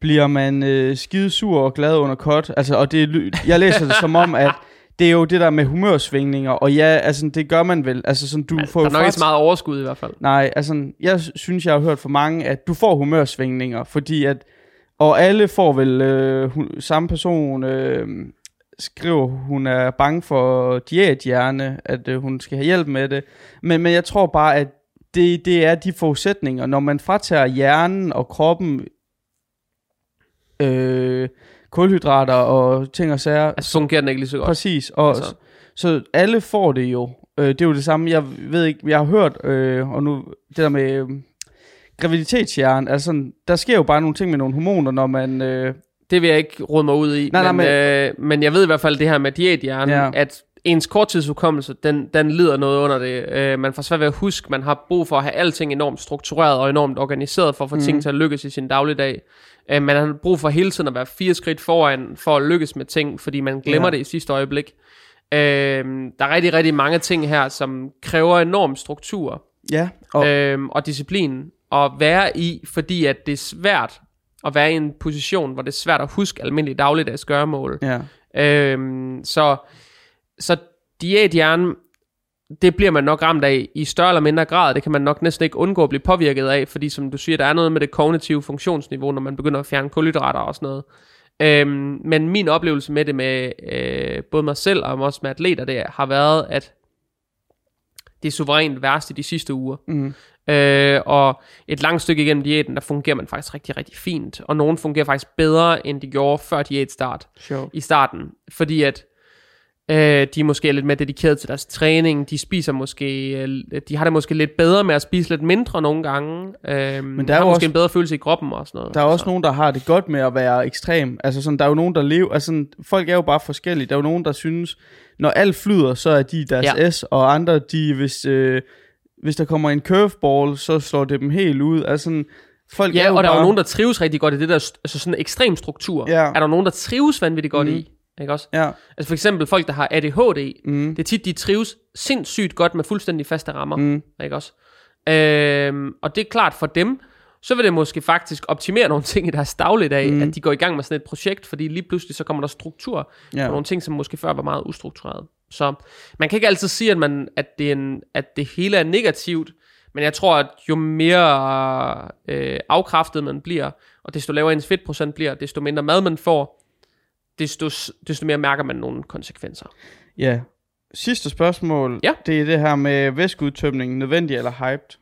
bliver man øh, skidesur og glad under kort? Altså, og det, jeg læser det som om, at det er jo det der med humørsvingninger, og ja, altså det gør man vel. Altså sådan, du Men, får der er nok ikke så meget overskud i hvert fald. Nej, altså jeg synes, jeg har hørt for mange, at du får humørsvingninger, fordi at, og alle får vel øh, hun, samme person, øh, skriver, hun er bange for diæthjerne, at øh, hun skal have hjælp med det. Men, men jeg tror bare, at det, det er de forudsætninger. Når man fratager hjernen og kroppen øh, kulhydrater og ting og sager. Altså fungerer den ikke lige så godt. Præcis. Og, altså. Så alle får det jo. Øh, det er jo det samme. Jeg ved ikke, jeg har hørt, øh, og nu det der med graviditetshjernen, altså der sker jo bare nogle ting med nogle hormoner, når man... Øh, det vil jeg ikke råde mig ud i. Nej, men, nej, men, øh, men jeg ved i hvert fald det her med diæthjernen, ja. at ens korttidshukommelse, den, den lider noget under det. Øh, man får svært ved at huske, man har brug for at have alting enormt struktureret og enormt organiseret for at få mm. ting til at lykkes i sin dagligdag. Øh, man har brug for hele tiden at være fire skridt foran for at lykkes med ting, fordi man glemmer ja. det i sidste øjeblik. Øh, der er rigtig, rigtig mange ting her, som kræver enorm struktur ja, og, øh, og disciplin at være i, fordi at det er svært at være i en position, hvor det er svært at huske almindelige dagligdags gøremål. Ja. Øh, så så diæthjernen, det bliver man nok ramt af i større eller mindre grad. Det kan man nok næsten ikke undgå at blive påvirket af, fordi som du siger, der er noget med det kognitive funktionsniveau, når man begynder at fjerne kulhydrater og sådan noget. Øhm, men min oplevelse med det med øh, både mig selv og også med atleter, det har været, at det er suverænt værst i de sidste uger. Mm. Øh, og et langt stykke igennem diæten, der fungerer man faktisk rigtig, rigtig fint. Og nogen fungerer faktisk bedre, end de gjorde før diætstart sure. i starten. Fordi at Øh, de er måske lidt mere dedikeret til deres træning. De spiser måske, øh, de har det måske lidt bedre med at spise lidt mindre nogle gange. Øh, Men der er har måske også, en bedre følelse i kroppen og sådan noget. Der er også så. nogen, der har det godt med at være ekstrem. Altså sådan, der er jo nogen, der lever, altså sådan, folk er jo bare forskellige. Der er jo nogen, der synes, når alt flyder, så er de deres ja. S, og andre, de, hvis, øh, hvis der kommer en curveball, så slår det dem helt ud. Altså sådan, folk ja, er og der bare... er jo nogen, der trives rigtig godt i det der, altså sådan en ekstrem struktur. Ja. Er der nogen, der trives vanvittigt godt mm. i? Ikke også? Ja. Altså for eksempel folk, der har ADHD, mm. det er tit, de trives sindssygt godt med fuldstændig faste rammer. Mm. Ikke også? Øhm, og det er klart for dem, så vil det måske faktisk optimere nogle ting i deres dagligdag, mm. at de går i gang med sådan et projekt, fordi lige pludselig så kommer der struktur ja. på nogle ting, som måske før var meget ustruktureret. Så man kan ikke altid sige, at, man, at, det, er en, at det hele er negativt, men jeg tror, at jo mere øh, afkræftet man bliver, og desto lavere ens fedtprocent bliver, desto mindre mad man får, desto, desto mere mærker man nogle konsekvenser. Ja. Sidste spørgsmål, ja. det er det her med væskeudtømning, nødvendig eller hyped?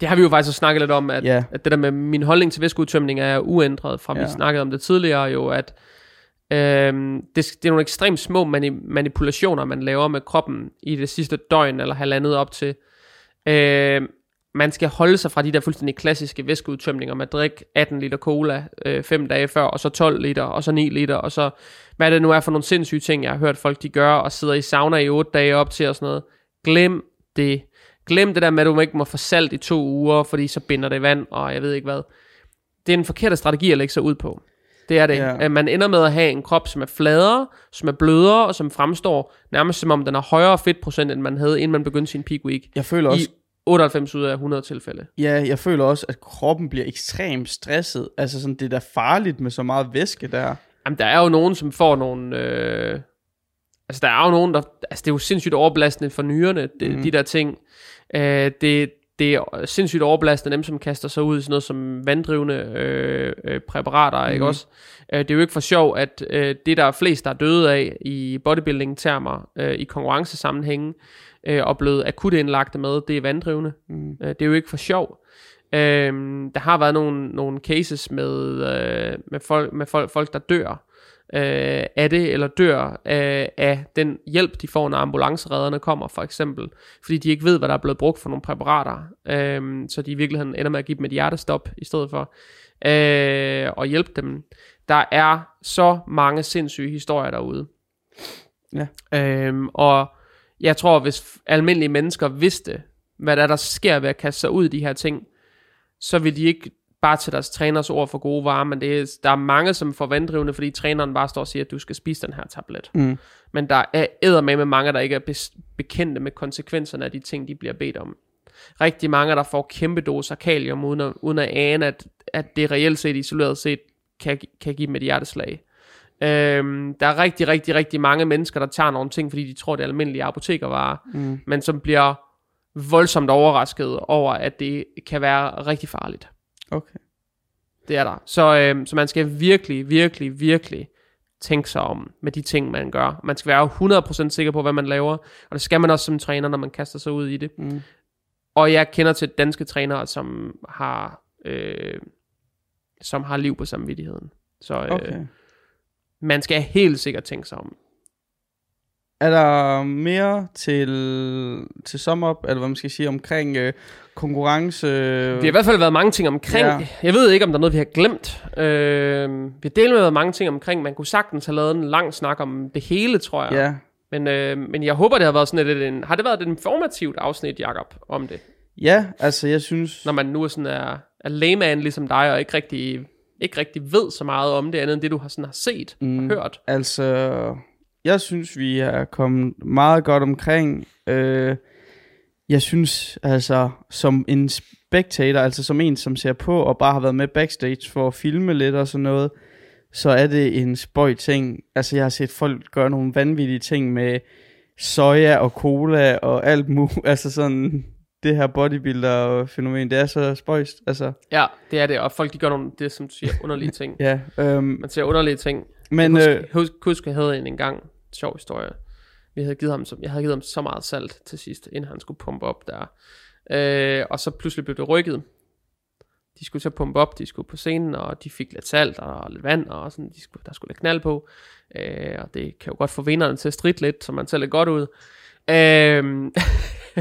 Det har vi jo faktisk snakket lidt om, at, ja. at det der med min holdning til væskeudtømning er uændret fra, ja. vi snakkede om det tidligere jo, at øhm, det, det er nogle ekstremt små mani- manipulationer, man laver med kroppen i det sidste døgn eller halvandet op til. Øhm, man skal holde sig fra de der fuldstændig klassiske væskeudtømninger med at drikke 18 liter cola øh, dage før, og så 12 liter, og så 9 liter, og så hvad det nu er for nogle sindssyge ting, jeg har hørt folk de gør, og sidder i sauna i 8 dage op til og sådan noget. Glem det. Glem det der med, at du ikke må få salt i to uger, fordi så binder det vand, og jeg ved ikke hvad. Det er en forkert strategi at lægge sig ud på. Det er det. Ja. Man ender med at have en krop, som er fladere, som er blødere, og som fremstår nærmest som om den har højere fedtprocent, end man havde, inden man begyndte sin peak week. Jeg føler også, I 98 ud af 100 tilfælde. Ja, jeg føler også, at kroppen bliver ekstremt stresset. Altså sådan, det er da farligt med så meget væske der. Jamen, der er jo nogen, som får nogle... Øh... Altså, der er jo nogen, der... Altså, det er jo sindssygt overbelastende for nyrerne, det, mm. de der ting. Øh, det, det er sindssygt overbelastende dem, som kaster sig ud i sådan noget som vanddrivende øh, øh, præparater, mm. ikke også? Øh, det er jo ikke for sjov, at øh, det, der er flest, der er døde af i bodybuilding-termer, øh, i konkurrencesammenhænge, øh, og blevet akut indlagte med, det er vanddrivende. Mm. Øh, det er jo ikke for sjov. Øh, der har været nogle, nogle cases med, øh, med, folk, med folk, folk, der dør øh, af det, eller dør øh, af den hjælp, de får, når ambulanceredderne kommer, for eksempel. Fordi de ikke ved, hvad der er blevet brugt for nogle præparater. Øh, så de i virkeligheden ender med at give dem et hjertestop, i stedet for øh, og hjælpe dem. Der er så mange sindssyge historier derude. Ja. Øh, og jeg tror, hvis almindelige mennesker vidste, hvad der, er, der sker ved at kaste sig ud i de her ting, så vil de ikke bare til deres træners ord for gode varer, men det er, der er mange, som får vanddrivende, fordi træneren bare står og siger, at du skal spise den her tablet. Mm. Men der er æder med mange, der ikke er bekendte med konsekvenserne af de ting, de bliver bedt om. Rigtig mange, der får kæmpe doser kalium, uden at, uden at ane, at, at det reelt set, isoleret set, kan, kan give dem et hjerteslag. Øhm, der er rigtig, rigtig, rigtig mange mennesker, der tager nogle ting, fordi de tror, det er almindelige apotekervarer, mm. men som bliver voldsomt overrasket over, at det kan være rigtig farligt. Okay. Det er der. Så, øhm, så man skal virkelig, virkelig, virkelig tænke sig om med de ting, man gør. Man skal være 100% sikker på, hvad man laver, og det skal man også som træner, når man kaster sig ud i det. Mm. Og jeg kender til danske trænere, som har, øh, som har liv på samvittigheden. Så øh, okay. man skal helt sikkert tænke sig om. Er der mere til, til up, eller hvad man skal sige, omkring øh, konkurrence? Vi har i hvert fald været mange ting omkring. Ja. Jeg ved ikke, om der er noget, vi har glemt. Øh, vi har delt med mange ting omkring. Man kunne sagtens have lavet en lang snak om det hele, tror jeg. Ja. Men, øh, men jeg håber, det har været sådan et, en, har det været et informativt afsnit, Jacob, om det? Ja, altså jeg synes... Når man nu er sådan er, er layman ligesom dig, og ikke rigtig, ikke rigtig ved så meget om det, andet end det, du har, sådan har set mm, og hørt. Altså, jeg synes, vi er kommet meget godt omkring. Øh, jeg synes, altså, som en spectator, altså som en, som ser på og bare har været med backstage for at filme lidt og sådan noget, så er det en spøj ting. Altså, jeg har set folk gøre nogle vanvittige ting med soja og cola og alt muligt. Altså sådan, det her bodybuilder-fænomen, det er så spøjst. Altså. Ja, det er det, og folk de gør nogle, det som du siger, underlige ting. ja. Um, Man ser underlige ting. Men, jeg husker, øh, husk, husk, jeg havde en, en gang, sjov historie. Vi havde givet ham, jeg havde givet ham så meget salt til sidst, inden han skulle pumpe op der. Øh, og så pludselig blev det rykket. De skulle så pumpe op, de skulle på scenen, og de fik lidt salt og lidt vand, og sådan, de skulle, der skulle lidt knald på. Øh, og det kan jo godt få vinderne til at stride lidt, så man ser lidt godt ud. Øh,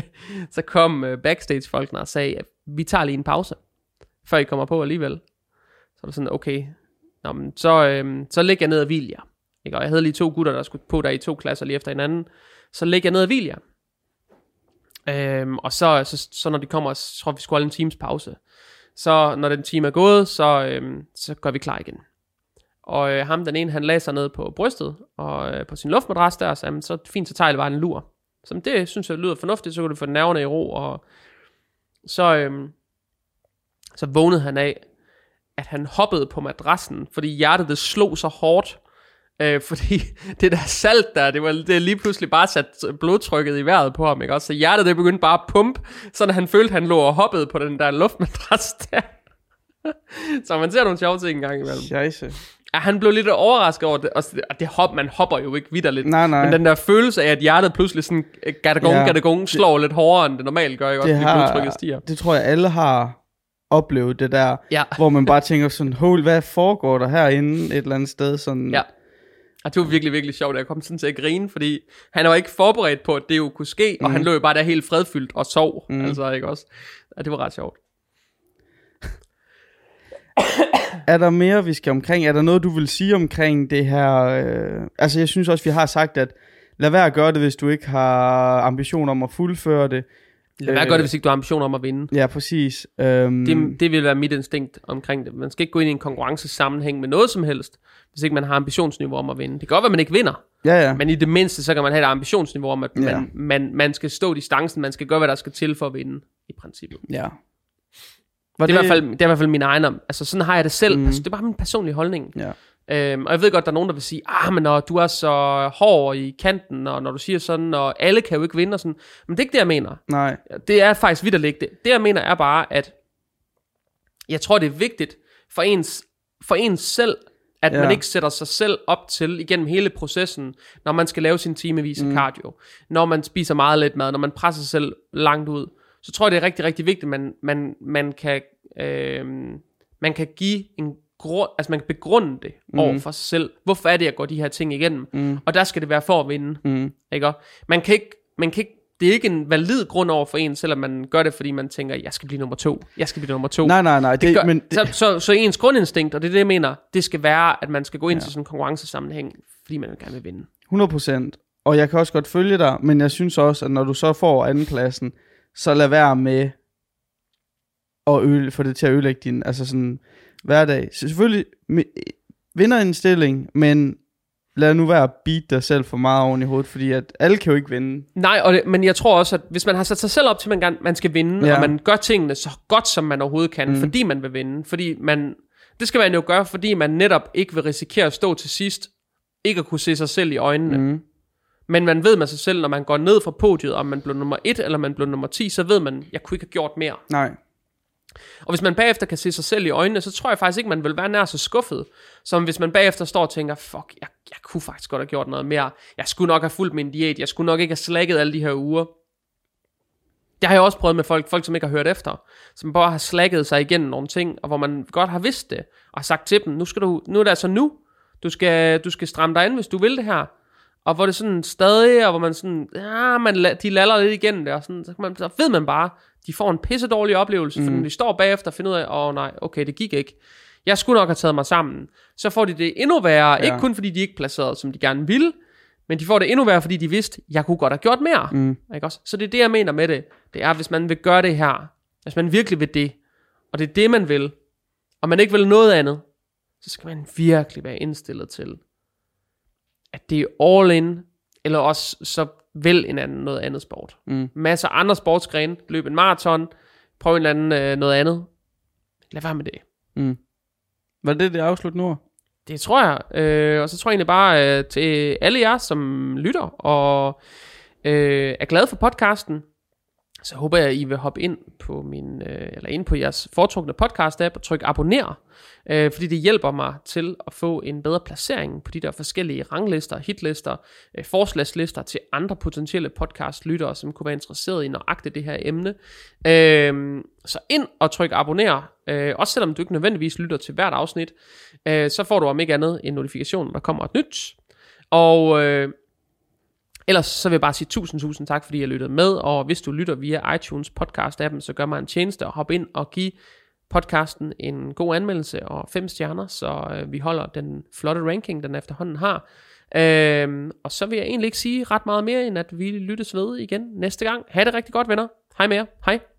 så kom øh, backstage-folkene og sagde, at vi tager lige en pause, før I kommer på alligevel. Så var det sådan, okay, Nå, men så, øh, så ligger jeg ned og hvil jer. Ikke? Og jeg havde lige to gutter, der skulle på der i to klasser lige efter hinanden. Så ligger jeg ned og hvil jer. Øhm, og så, så, så når de kommer, så tror vi, skulle holde en times pause. Så når den time er gået, så, øhm, så går vi klar igen. Og øh, ham, den ene, han lagde sig ned på brystet, og øh, på sin luftmadras der, så, sagde, så fint, så tager jeg bare en lur. Så det synes jeg lyder fornuftigt, så kunne du få nerverne i ro, og så, øhm, så vågnede han af, at han hoppede på madrassen, fordi hjertet det slog så hårdt, Øh, fordi det der salt der, det var det lige pludselig bare sat blodtrykket i vejret på ham, ikke også? Så hjertet det begyndte bare at pumpe, så han følte, han lå og hoppede på den der luftmadras der. så man ser nogle sjove ting engang imellem. Scheisse. Ja, han blev lidt overrasket over det, og det hop, man hopper jo ikke vidderligt. Nej, nej. Men den der følelse af, at hjertet pludselig sådan, gadagong, ja, gadagong, slår det, lidt hårdere, end det normalt gør, ikke? Også, det, har, blodtrykket stiger. det tror jeg, alle har oplevet det der, ja. hvor man bare tænker sådan, hold, hvad foregår der herinde et eller andet sted? Sådan, ja. Og det var virkelig, virkelig sjovt, at jeg kom sådan til at grine, fordi han var ikke forberedt på, at det jo kunne ske, mm. og han mhm. lå jo bare der helt fredfyldt og sov, mm. altså ikke også? Og det var ret sjovt. er der mere, vi skal omkring? Er der noget, du vil sige omkring det her? Øh... Altså, jeg synes også, vi har sagt, at lad være at gøre det, hvis du ikke har ambition om at fuldføre det. Lad være gøre det, hvis ikke du har ambition om at vinde. Ja, præcis. Um... Det, det vil være mit instinkt omkring det. Man skal ikke gå ind i en konkurrencesammenhæng med noget som helst hvis ikke man har ambitionsniveau om at vinde. Det kan godt være, at man ikke vinder, ja, ja. men i det mindste, så kan man have et ambitionsniveau om, at man, ja. man, man skal stå distancen, man skal gøre, hvad der skal til for at vinde, i princippet. Ja. Var det, er det... I hvert fald, det er i hvert fald min egen, altså sådan har jeg det selv, mm. altså, det er bare min personlige holdning. Ja. Øhm, og jeg ved godt, der er nogen, der vil sige, ah, men når du er så hård i kanten, og når du siger sådan, og alle kan jo ikke vinde og sådan. Men det er ikke det, jeg mener. Nej. Det er faktisk vidt at lægge det. Det, jeg mener, er bare, at jeg tror, det er vigtigt for ens, for ens selv, at ja. man ikke sætter sig selv op til igennem hele processen, når man skal lave sin timevis af mm. cardio, når man spiser meget let mad, når man presser sig selv langt ud, så tror jeg, det er rigtig, rigtig vigtigt, at man, man, man, kan, øh, man kan give en grund, altså man kan begrunde det mm. over for sig selv. Hvorfor er det, jeg går de her ting igennem? Mm. Og der skal det være for at vinde. Mm. Ikke? Man kan ikke, man kan ikke det er ikke en valid grund over for en, selvom man gør det, fordi man tænker, jeg skal blive nummer to. Jeg skal blive nummer to. Nej, nej, nej. Det, det gør, men, det... Så, så, så ens grundinstinkt, og det er det, jeg mener, det skal være, at man skal gå ind ja. til sådan en konkurrencesammenhæng, fordi man gerne vil vinde. 100%. Og jeg kan også godt følge dig, men jeg synes også, at når du så får andenpladsen, så lad være med at øle, få det til at ødelægge din altså sådan, hverdag. Så selvfølgelig vinder en stilling, men lad nu være at beat dig selv for meget oven i hovedet, fordi at alle kan jo ikke vinde. Nej, og det, men jeg tror også, at hvis man har sat sig selv op til, at man, man skal vinde, ja. og man gør tingene så godt, som man overhovedet kan, mm. fordi man vil vinde, fordi man, det skal man jo gøre, fordi man netop ikke vil risikere at stå til sidst, ikke at kunne se sig selv i øjnene. Mm. Men man ved med sig selv, når man går ned fra podiet, om man blev nummer 1 eller man blev nummer 10, så ved man, jeg kunne ikke have gjort mere. Nej. Og hvis man bagefter kan se sig selv i øjnene, så tror jeg faktisk ikke, man vil være nær så skuffet, som hvis man bagefter står og tænker, fuck, jeg, jeg kunne faktisk godt have gjort noget mere. Jeg skulle nok have fulgt min diæt. Jeg skulle nok ikke have slækket alle de her uger. Det har jeg også prøvet med folk, folk som ikke har hørt efter, som bare har slækket sig igennem nogle ting, og hvor man godt har vidst det, og sagt til dem, nu, skal du, nu er det altså nu, du skal, du skal stramme dig ind, hvis du vil det her. Og hvor det sådan stadig, og hvor man sådan, ja, man, de laller lidt igennem det, og sådan, så, man, så ved man bare, de får en pisse dårlig oplevelse, mm. for når de står bagefter og finder ud af, åh oh, nej, okay, det gik ikke. Jeg skulle nok have taget mig sammen. Så får de det endnu værre, ja. ikke kun fordi de ikke placerede, som de gerne ville, men de får det endnu værre, fordi de vidste, jeg kunne godt have gjort mere. Mm. Ikke også? Så det er det, jeg mener med det. Det er, hvis man vil gøre det her, hvis man virkelig vil det, og det er det, man vil, og man ikke vil noget andet, så skal man virkelig være indstillet til, at det er all in, eller også så vel en anden, noget andet sport. Mm. Masser af andre sportsgrene, løb en maraton, prøv en eller anden øh, noget andet. Lad være med det. Mm. Var det det afslut nu? Det tror jeg. Øh, og så tror jeg egentlig bare øh, til alle jer, som lytter og øh, er glade for podcasten, så håber jeg, at I vil hoppe ind på min, øh, eller ind på jeres foretrukne podcast-app og trykke abonner, øh, fordi det hjælper mig til at få en bedre placering på de der forskellige ranglister, hitlister, øh, forslagslister til andre potentielle podcast-lyttere, som kunne være interesseret i nøjagtigt det her emne. Øh, så ind og tryk abonner, øh, også selvom du ikke nødvendigvis lytter til hvert afsnit, øh, så får du om ikke andet en notifikation, når der kommer et nyt. Og øh, Ellers så vil jeg bare sige tusind, tusind tak, fordi jeg lyttede med, og hvis du lytter via iTunes podcast-appen, så gør mig en tjeneste og hop ind og giv podcasten en god anmeldelse og fem stjerner, så øh, vi holder den flotte ranking, den efterhånden har. Øhm, og så vil jeg egentlig ikke sige ret meget mere, end at vi lyttes ved igen næste gang. Ha' det rigtig godt, venner. Hej med jer. Hej.